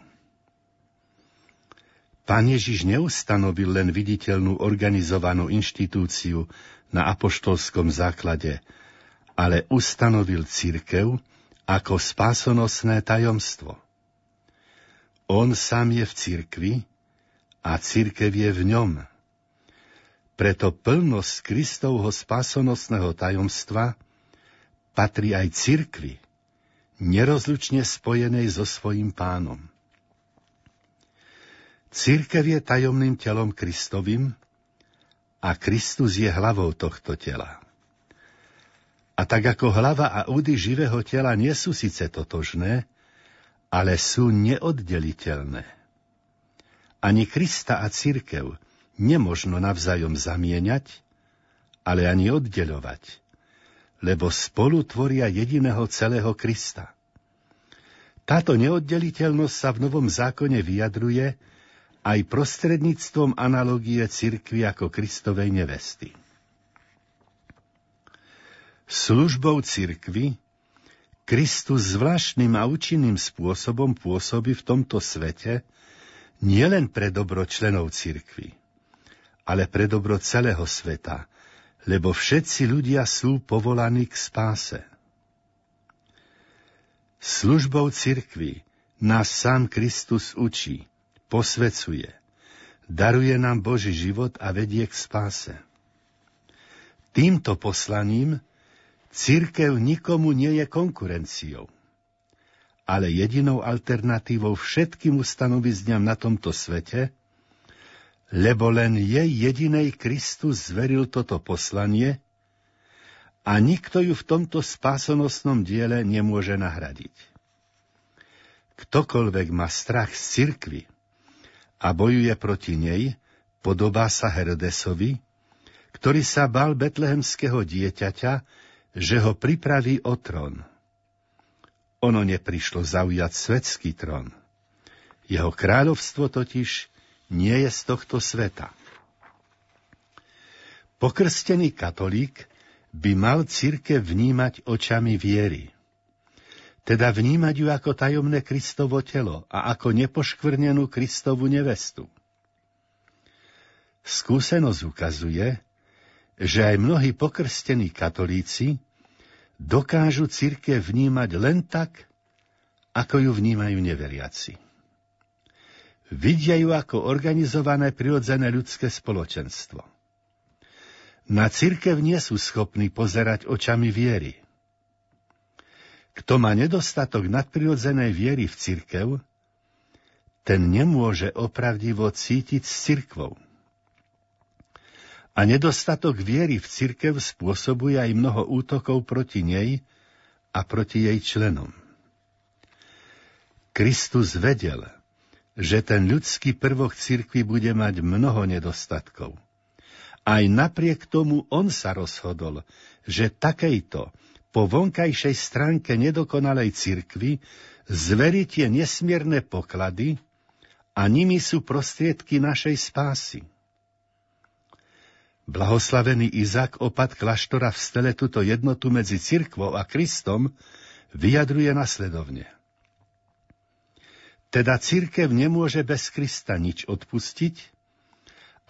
Pán Ježiš neustanovil len viditeľnú organizovanú inštitúciu na apoštolskom základe, ale ustanovil církev ako spásonosné tajomstvo. On sám je v cirkvi a církev je v ňom. Preto plnosť Kristovho spásonosného tajomstva patrí aj cirkvi, nerozlučne spojenej so svojím pánom. Církev je tajomným telom Kristovým a Kristus je hlavou tohto tela. A tak ako hlava a údy živého tela nie sú síce totožné, ale sú neoddeliteľné. Ani Krista a církev nemožno navzájom zamieňať, ale ani oddeľovať, lebo spolu tvoria jediného celého Krista. Táto neoddeliteľnosť sa v Novom zákone vyjadruje aj prostredníctvom analogie cirkvi ako Kristovej nevesty. Službou cirkvy Kristus zvláštnym a účinným spôsobom pôsobí v tomto svete nielen pre dobro členov cirkvy, ale pre dobro celého sveta, lebo všetci ľudia sú povolaní k spáse. Službou cirkvy nás sám Kristus učí – posvecuje, daruje nám Boží život a vedie k spáse. Týmto poslaním církev nikomu nie je konkurenciou, ale jedinou alternatívou všetkým ustanovizňam na tomto svete, lebo len jej jedinej Kristus zveril toto poslanie a nikto ju v tomto spásonosnom diele nemôže nahradiť. Ktokoľvek má strach z cirkvy, a bojuje proti nej, podobá sa Herodesovi, ktorý sa bal betlehemského dieťaťa, že ho pripraví o trón. Ono neprišlo zaujať svetský trón. Jeho kráľovstvo totiž nie je z tohto sveta. Pokrstený katolík by mal církev vnímať očami viery teda vnímať ju ako tajomné Kristovo telo a ako nepoškvrnenú Kristovu nevestu. Skúsenosť ukazuje, že aj mnohí pokrstení katolíci dokážu církev vnímať len tak, ako ju vnímajú neveriaci. Vidia ju ako organizované prirodzené ľudské spoločenstvo. Na církev nie sú schopní pozerať očami viery. Kto má nedostatok nadprirodzenej viery v cirkev, ten nemôže opravdivo cítiť s cirkvou. A nedostatok viery v cirkev spôsobuje aj mnoho útokov proti nej a proti jej členom. Kristus vedel, že ten ľudský prvok cirkvi bude mať mnoho nedostatkov. Aj napriek tomu on sa rozhodol, že takejto po vonkajšej stránke nedokonalej cirkvy zverí tie nesmierne poklady a nimi sú prostriedky našej spásy. Blahoslavený Izak, opat kláštora v stele túto jednotu medzi cirkvou a Kristom vyjadruje nasledovne. Teda církev nemôže bez Krista nič odpustiť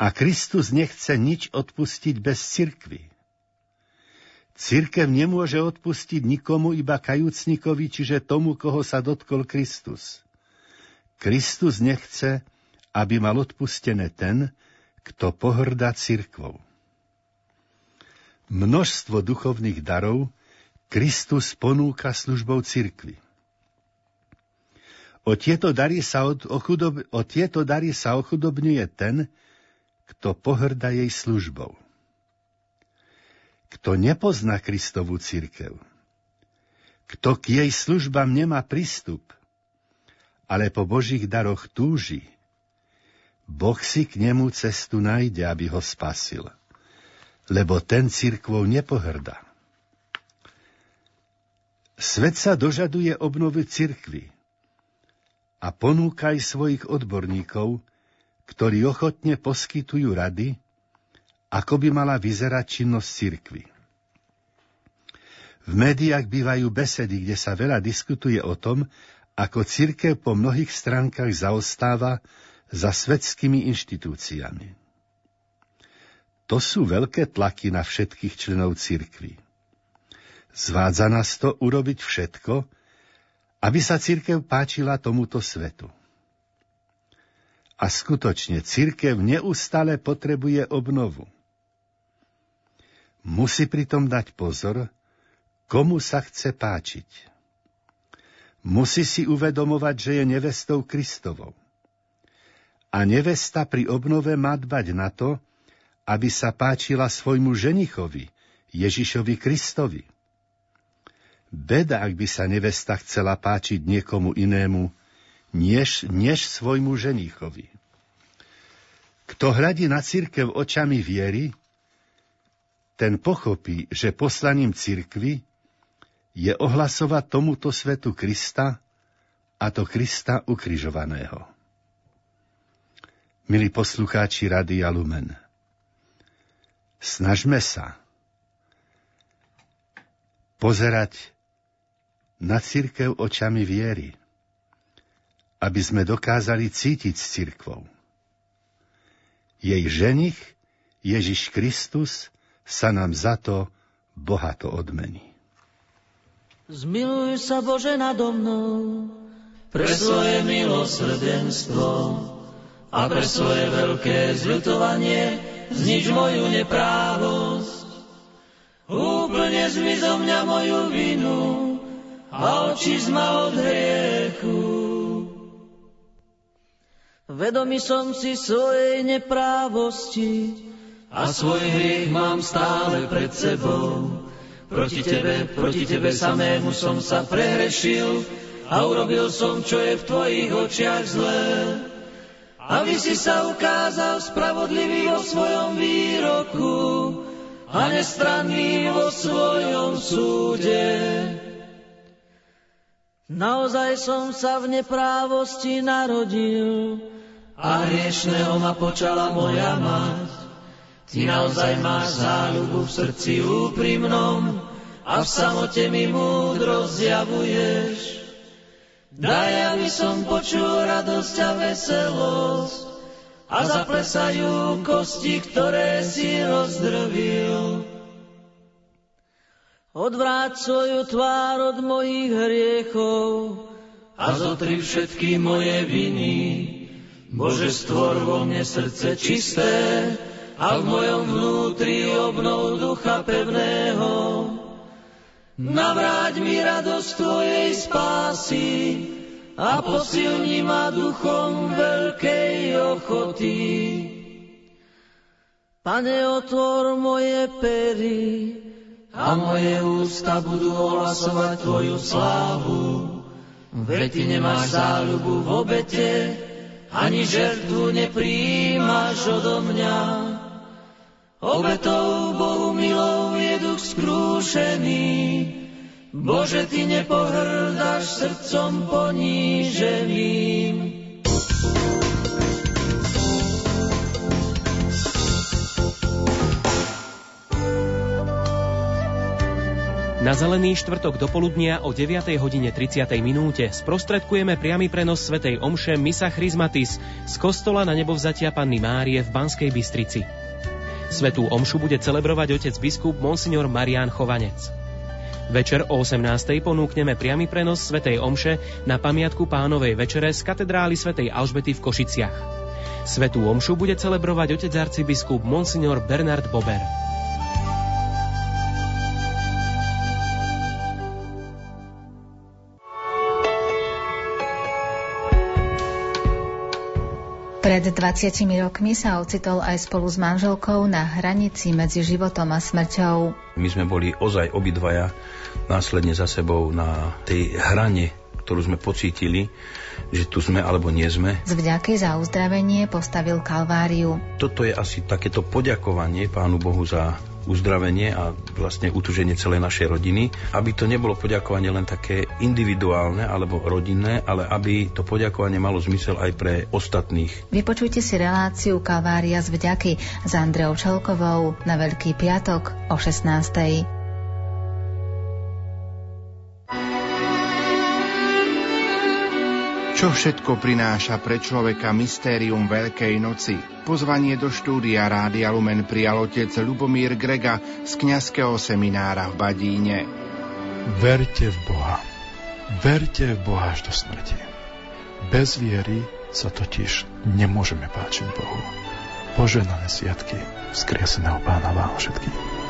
a Kristus nechce nič odpustiť bez cirkvy. Církev nemôže odpustiť nikomu iba kajúcnikovi, čiže tomu, koho sa dotkol Kristus. Kristus nechce, aby mal odpustené ten, kto pohrdá cirkvou množstvo duchovných darov Kristus ponúka službou cirkvi. O tieto, dary sa od, o, chudob, o tieto dary sa ochudobňuje ten, kto pohrda jej službou. Kto nepozná Kristovú církev, kto k jej službám nemá prístup, ale po Božích daroch túži, Boh si k nemu cestu nájde, aby ho spasil lebo ten církvou nepohrda. Svet sa dožaduje obnovy cirkvy a ponúkaj svojich odborníkov, ktorí ochotne poskytujú rady, ako by mala vyzerať činnosť cirkvy. V médiách bývajú besedy, kde sa veľa diskutuje o tom, ako cirkev po mnohých stránkach zaostáva za svetskými inštitúciami. To sú veľké tlaky na všetkých členov cirkvy. Zvádza nás to urobiť všetko, aby sa cirkev páčila tomuto svetu. A skutočne cirkev neustále potrebuje obnovu. Musí pritom dať pozor, komu sa chce páčiť. Musí si uvedomovať, že je nevestou Kristovou. A nevesta pri obnove má dbať na to, aby sa páčila svojmu ženichovi, Ježišovi Kristovi. Beda, ak by sa nevesta chcela páčiť niekomu inému, než, než svojmu ženichovi. Kto hľadí na církev očami viery, ten pochopí, že poslaním církvy je ohlasovať tomuto svetu Krista, a to Krista ukrižovaného. Milí poslucháči Radia Lumen, Snažme sa pozerať na církev očami viery, aby sme dokázali cítiť s církvou. Jej ženich, Ježiš Kristus, sa nám za to bohato odmení. Zmiluj sa Bože nado mnou pre svoje milosrdenstvo a pre svoje veľké zľutovanie znič moju neprávosť. Úplne zmiz mňa moju vinu a oči ma od hriechu. Vedomý som si svojej neprávosti a svoj hriech mám stále pred sebou. Proti tebe, proti tebe samému som sa prehrešil a urobil som, čo je v tvojich očiach zlé aby si sa ukázal spravodlivý vo svojom výroku a nestranný vo svojom súde. Naozaj som sa v neprávosti narodil a hriešného ma počala moja mať. Ty naozaj máš záľubu v srdci úprimnom a v samote mi múdro zjavuješ. Daj, aby som počul radosť a veselosť a zaplesajú kosti, ktoré si rozdrvil. Odvráť svoju tvár od mojich hriechov a zotri všetky moje viny. Bože, stvor vo mne srdce čisté a v mojom vnútri obnov ducha pevného. Navráť mi radosť Tvojej spásy a posilni ma duchom veľkej ochoty. Pane, otvor moje pery a moje ústa budú ohlasovať Tvoju slávu. Veď Ty nemáš záľubu v obete, ani žertvu nepríjmaš odo mňa. Obetou Bohu milou je duch skrúšený. Bože, Ty nepohrdáš srdcom poníženým. Na zelený štvrtok dopoludnia o 9. hodine 30. minúte sprostredkujeme priamy prenos svätej omše Misa Chrysmatis z kostola na nebovzatia Panny Márie v Banskej Bystrici. Svetú Omšu bude celebrovať otec biskup Monsignor Marián Chovanec. Večer o 18. ponúkneme priamy prenos Svetej Omše na pamiatku pánovej večere z katedrály Svetej Alžbety v Košiciach. Svetú Omšu bude celebrovať otec arcibiskup Monsignor Bernard Bober. Pred 20 rokmi sa ocitol aj spolu s manželkou na hranici medzi životom a smrťou. My sme boli ozaj obidvaja následne za sebou na tej hrane, ktorú sme pocítili, že tu sme alebo nie sme. Z vďaky za uzdravenie postavil Kalváriu. Toto je asi takéto poďakovanie Pánu Bohu za uzdravenie a vlastne utuženie celej našej rodiny, aby to nebolo poďakovanie len také individuálne alebo rodinné, ale aby to poďakovanie malo zmysel aj pre ostatných. Vypočujte si reláciu Kalvária z vďaky s Andreou Čelkovou na Veľký piatok o 16. Čo všetko prináša pre človeka mystérium Veľkej noci? Pozvanie do štúdia Rádia Lumen prijal otec Lubomír Grega z kňazského seminára v Badíne. Verte v Boha. Verte v Boha až do smrti. Bez viery sa totiž nemôžeme páčiť Bohu. Poženané sviatky vzkrieseného pána vám všetkým.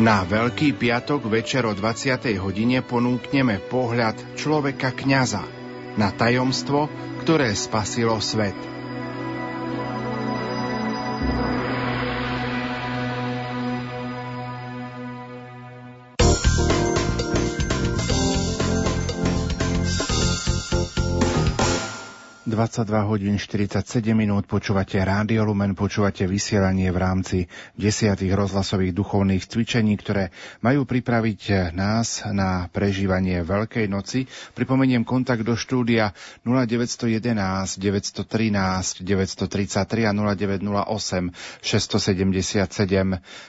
Na Veľký piatok večer o 20. hodine ponúkneme pohľad človeka kňaza na tajomstvo, ktoré spasilo svet. 22 hodín 47 minút počúvate Rádio Lumen, počúvate vysielanie v rámci desiatých rozhlasových duchovných cvičení, ktoré majú pripraviť nás na prežívanie Veľkej noci. Pripomeniem kontakt do štúdia 0911 913 933 a 0908 677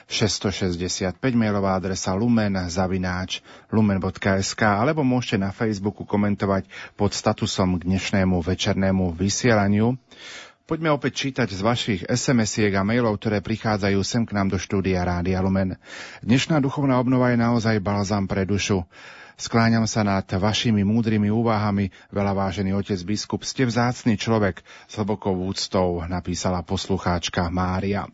665 mailová adresa lumen zavináč lumen.sk alebo môžete na Facebooku komentovať pod statusom k dnešnému večernému vysielaniu. Poďme opäť čítať z vašich SMS-iek a mailov, ktoré prichádzajú sem k nám do štúdia Rádia Lumen. Dnešná duchovná obnova je naozaj balzám pre dušu. Skláňam sa nad vašimi múdrymi úvahami, veľa vážený otec biskup, ste vzácný človek s hlbokou úctou, napísala poslucháčka Mária.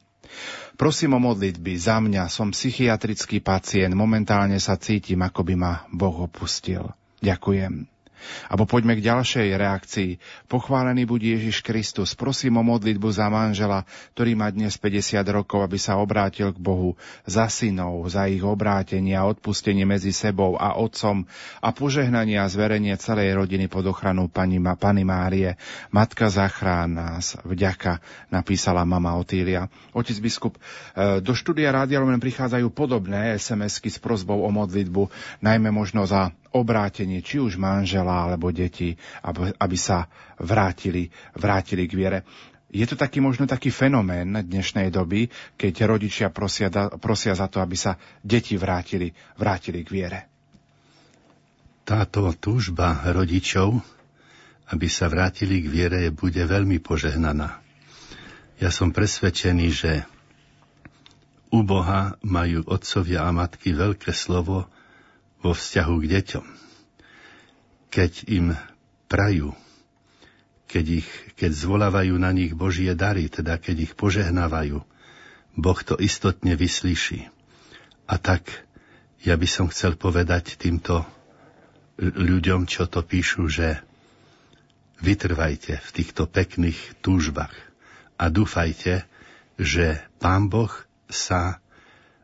Prosím o modlitby za mňa, som psychiatrický pacient, momentálne sa cítim, ako by ma Boh opustil. Ďakujem. Abo poďme k ďalšej reakcii. Pochválený buď Ježiš Kristus. Prosím o modlitbu za manžela, ktorý má dnes 50 rokov, aby sa obrátil k Bohu za synov, za ich obrátenie a odpustenie medzi sebou a otcom a požehnanie a zverenie celej rodiny pod ochranu pani, pani Márie. Matka zachrán nás. Vďaka, napísala mama Otília. Otec biskup, e, do štúdia Rádia Lumen prichádzajú podobné SMS-ky s prozbou o modlitbu, najmä možno za obrátenie či už manžela alebo deti, aby, sa vrátili, vrátili k viere. Je to taký možno taký fenomén dnešnej doby, keď rodičia prosia, prosia za to, aby sa deti vrátili, vrátili k viere. Táto túžba rodičov, aby sa vrátili k viere, bude veľmi požehnaná. Ja som presvedčený, že u Boha majú otcovia a matky veľké slovo vo vzťahu k deťom. Keď im prajú, keď, ich, keď zvolávajú na nich Božie dary, teda keď ich požehnávajú, Boh to istotne vyslíši. A tak ja by som chcel povedať týmto ľuďom, čo to píšu, že vytrvajte v týchto pekných túžbách a dúfajte, že Pán Boh sa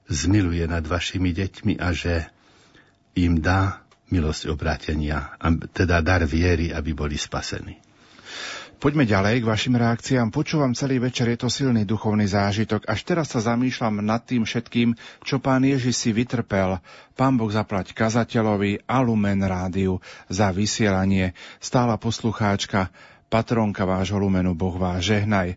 zmiluje nad vašimi deťmi a že im dá milosť obrátenia, teda dar viery, aby boli spasení. Poďme ďalej k vašim reakciám. Počúvam celý večer, je to silný duchovný zážitok. Až teraz sa zamýšľam nad tým všetkým, čo pán Ježiš si vytrpel. Pán Boh zaplať kazateľovi a Lumen Rádiu za vysielanie. Stála poslucháčka, patronka vášho Lumenu, Boh vás žehnaj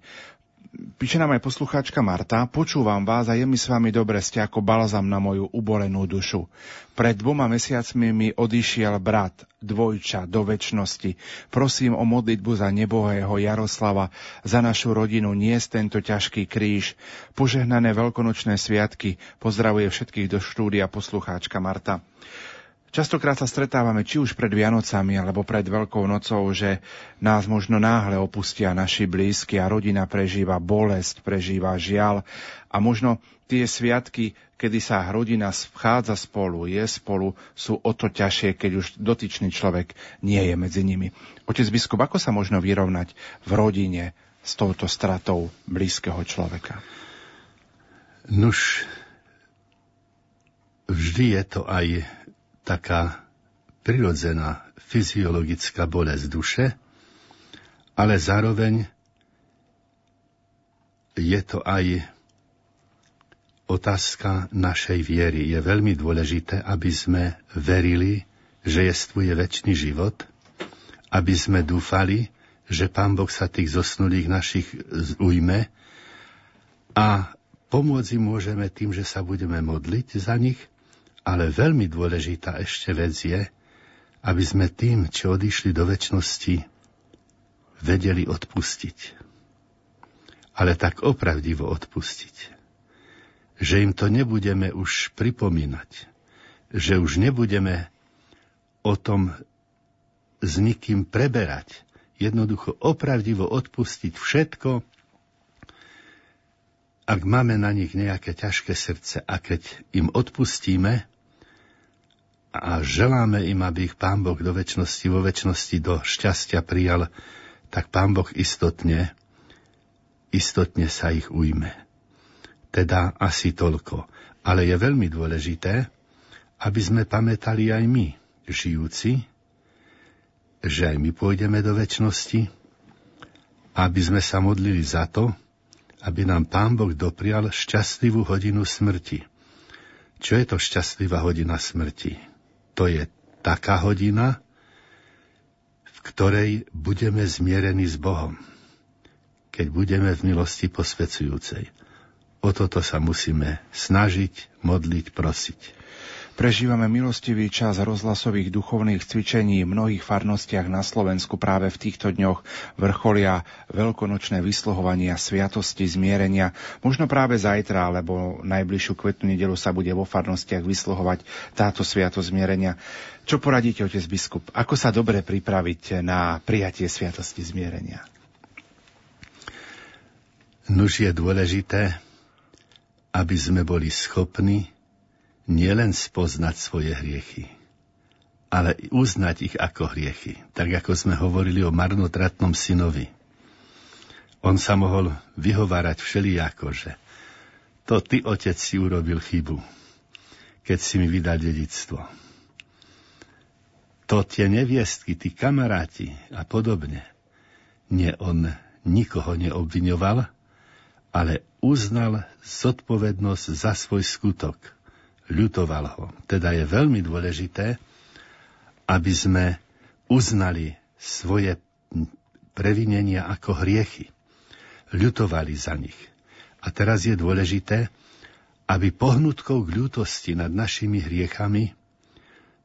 Píše nám aj poslucháčka Marta, počúvam vás a je mi s vami dobre, ste ako balzam na moju ubolenú dušu. Pred dvoma mesiacmi mi odišiel brat, dvojča, do väčšnosti. Prosím o modlitbu za nebohého Jaroslava, za našu rodinu, niesť tento ťažký kríž. Požehnané veľkonočné sviatky, pozdravuje všetkých do štúdia poslucháčka Marta. Častokrát sa stretávame či už pred Vianocami alebo pred Veľkou nocou, že nás možno náhle opustia naši blízky a rodina prežíva bolesť, prežíva žial a možno tie sviatky, kedy sa rodina vchádza spolu, je spolu, sú o to ťažšie, keď už dotyčný človek nie je medzi nimi. Otec biskup, ako sa možno vyrovnať v rodine s touto stratou blízkeho človeka? Nuž, vždy je to aj taká prirodzená fyziologická bolesť duše, ale zároveň je to aj otázka našej viery. Je veľmi dôležité, aby sme verili, že jestvuje väčší život, aby sme dúfali, že Pán Boh sa tých zosnulých našich ujme a pomôcť im môžeme tým, že sa budeme modliť za nich – ale veľmi dôležitá ešte vec je, aby sme tým, čo odišli do väčšnosti, vedeli odpustiť. Ale tak opravdivo odpustiť. Že im to nebudeme už pripomínať. Že už nebudeme o tom s nikým preberať. Jednoducho opravdivo odpustiť všetko, ak máme na nich nejaké ťažké srdce a keď im odpustíme, a želáme im, aby ich Pán Boh do väčšnosti, vo väčšnosti do šťastia prijal, tak Pán Boh istotne, istotne sa ich ujme. Teda asi toľko. Ale je veľmi dôležité, aby sme pamätali aj my, žijúci, že aj my pôjdeme do väčšnosti, aby sme sa modlili za to, aby nám Pán Boh doprial šťastlivú hodinu smrti. Čo je to šťastlivá hodina smrti? To je taká hodina, v ktorej budeme zmierení s Bohom, keď budeme v milosti posvedzujúcej. O toto sa musíme snažiť, modliť, prosiť. Prežívame milostivý čas rozhlasových duchovných cvičení v mnohých farnostiach na Slovensku práve v týchto dňoch vrcholia veľkonočné vysluhovania sviatosti zmierenia. Možno práve zajtra, alebo najbližšiu kvetnú nedelu sa bude vo farnostiach vysluhovať táto sviatosť zmierenia. Čo poradíte, otec biskup? Ako sa dobre pripraviť na prijatie sviatosti zmierenia? Nuž je dôležité, aby sme boli schopní nielen spoznať svoje hriechy, ale uznať ich ako hriechy. Tak ako sme hovorili o marnotratnom synovi. On sa mohol vyhovárať všelijako, že to ty, otec, si urobil chybu, keď si mi vydal dedictvo. To tie neviestky, tí kamaráti a podobne. Nie, on nikoho neobviňoval, ale uznal zodpovednosť za svoj skutok – ľutoval ho. Teda je veľmi dôležité, aby sme uznali svoje previnenia ako hriechy. Ľutovali za nich. A teraz je dôležité, aby pohnutkou k ľútosti nad našimi hriechami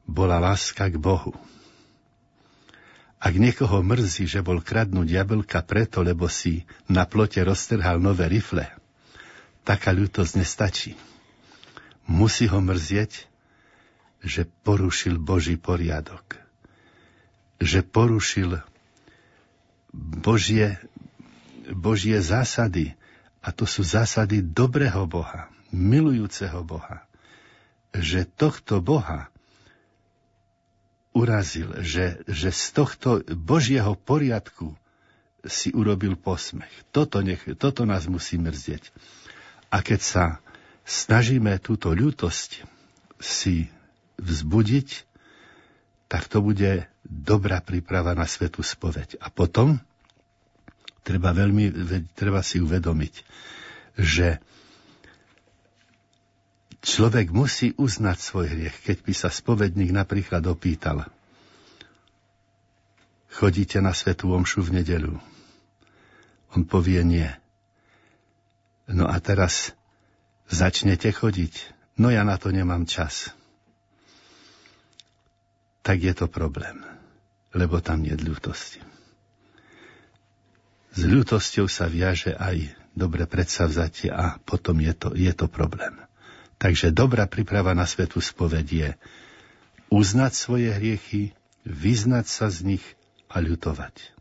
bola láska k Bohu. Ak niekoho mrzí, že bol kradnúť jablka preto, lebo si na plote roztrhal nové rifle, taká ľútosť nestačí musí ho mrzieť, že porušil Boží poriadok. Že porušil Božie, Božie zásady. A to sú zásady dobrého Boha, milujúceho Boha. Že tohto Boha urazil, že, že z tohto Božieho poriadku si urobil posmech. Toto, nech, toto nás musí mrzieť. A keď sa snažíme túto ľútosť si vzbudiť, tak to bude dobrá príprava na svetú spoveď. A potom treba, veľmi, treba si uvedomiť, že človek musí uznať svoj hriech. Keď by sa spovedník napríklad opýtal, chodíte na svetú omšu v nedelu? On povie nie. No a teraz začnete chodiť. No ja na to nemám čas. Tak je to problém, lebo tam je ľútosti. S ľútosťou sa viaže aj dobre predsavzatie a potom je to, je to problém. Takže dobrá príprava na svetu spoved je uznať svoje hriechy, vyznať sa z nich a ľutovať.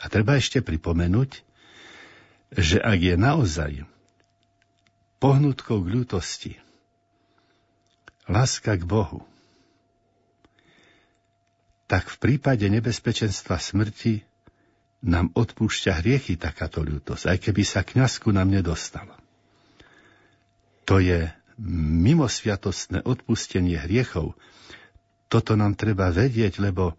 A treba ešte pripomenúť, že ak je naozaj pohnutkou k ľútosti, láska k Bohu, tak v prípade nebezpečenstva smrti nám odpúšťa hriechy takáto ľútosť, aj keby sa kňazku nám nedostala. To je mimosviatostné odpustenie hriechov. Toto nám treba vedieť, lebo,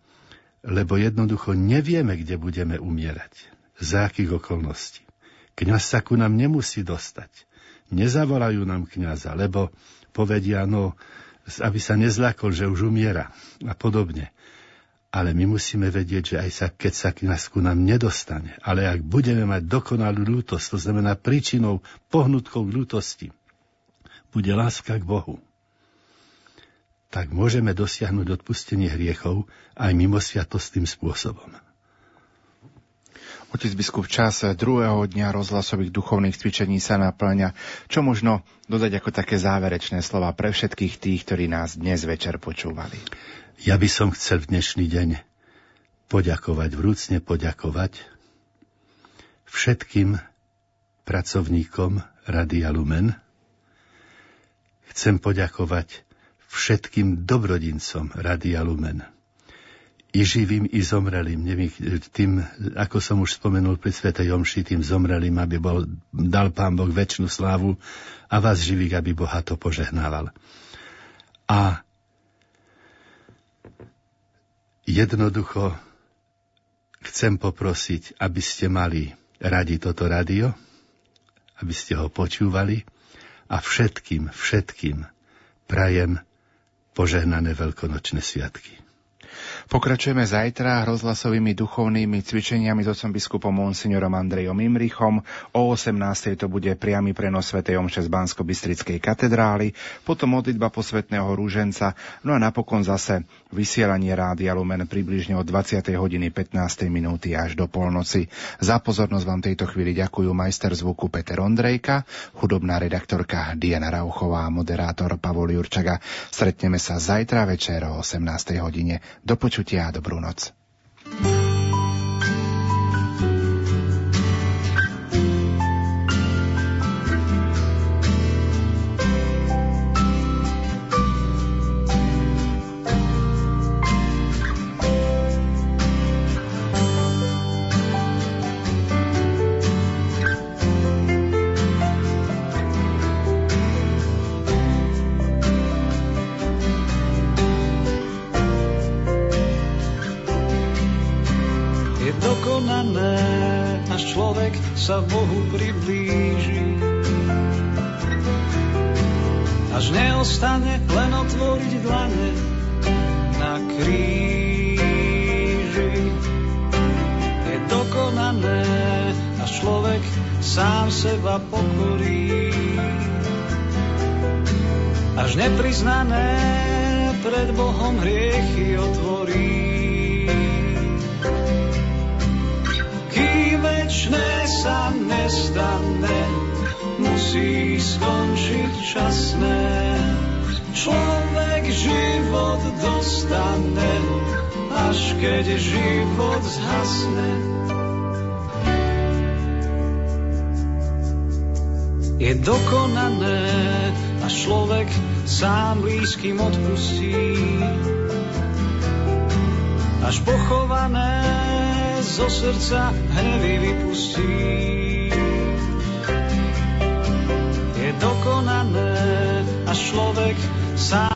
lebo jednoducho nevieme, kde budeme umierať. Za akých okolností. Kňaz sa ku nám nemusí dostať. Nezavolajú nám kňaza, lebo povedia, no, aby sa nezlakol, že už umiera a podobne. Ale my musíme vedieť, že aj sa, keď sa kniaz ku nám nedostane, ale ak budeme mať dokonalú ľútosť, to znamená príčinou, pohnutkou ľútosti, bude láska k Bohu, tak môžeme dosiahnuť odpustenie hriechov aj mimo sviatostným spôsobom. Otec biskup, čas druhého dňa rozhlasových duchovných cvičení sa naplňa. Čo možno dodať ako také záverečné slova pre všetkých tých, ktorí nás dnes večer počúvali? Ja by som chcel v dnešný deň poďakovať, vrúcne poďakovať všetkým pracovníkom Radia Lumen. Chcem poďakovať všetkým dobrodincom Radia Lumen. I živým, i zomrelým. Tým, ako som už spomenul pri Svetej Omši, tým zomrelým, aby bol, dal Pán Boh väčšinu slávu a vás živých, aby Boha to požehnával. A Jednoducho chcem poprosiť, aby ste mali radi toto rádio, aby ste ho počúvali a všetkým, všetkým prajem požehnané veľkonočné sviatky. Pokračujeme zajtra rozhlasovými duchovnými cvičeniami s otcom biskupom monsignorom Andrejom Imrichom. O 18. to bude priamy prenos Sv. Omše z bansko katedrály, potom modlitba posvetného rúženca, no a napokon zase vysielanie Rádia Lumen približne od 20. hodiny 15. minúty až do polnoci. Za pozornosť vám tejto chvíli ďakujú majster zvuku Peter Ondrejka, hudobná redaktorka Diana Rauchová a moderátor Pavol Jurčaga. Stretneme sa zajtra večer o 18. hodine. Do počutia a dobrú noc. Srdca hnevy vypustí. Je dokonané a človek sám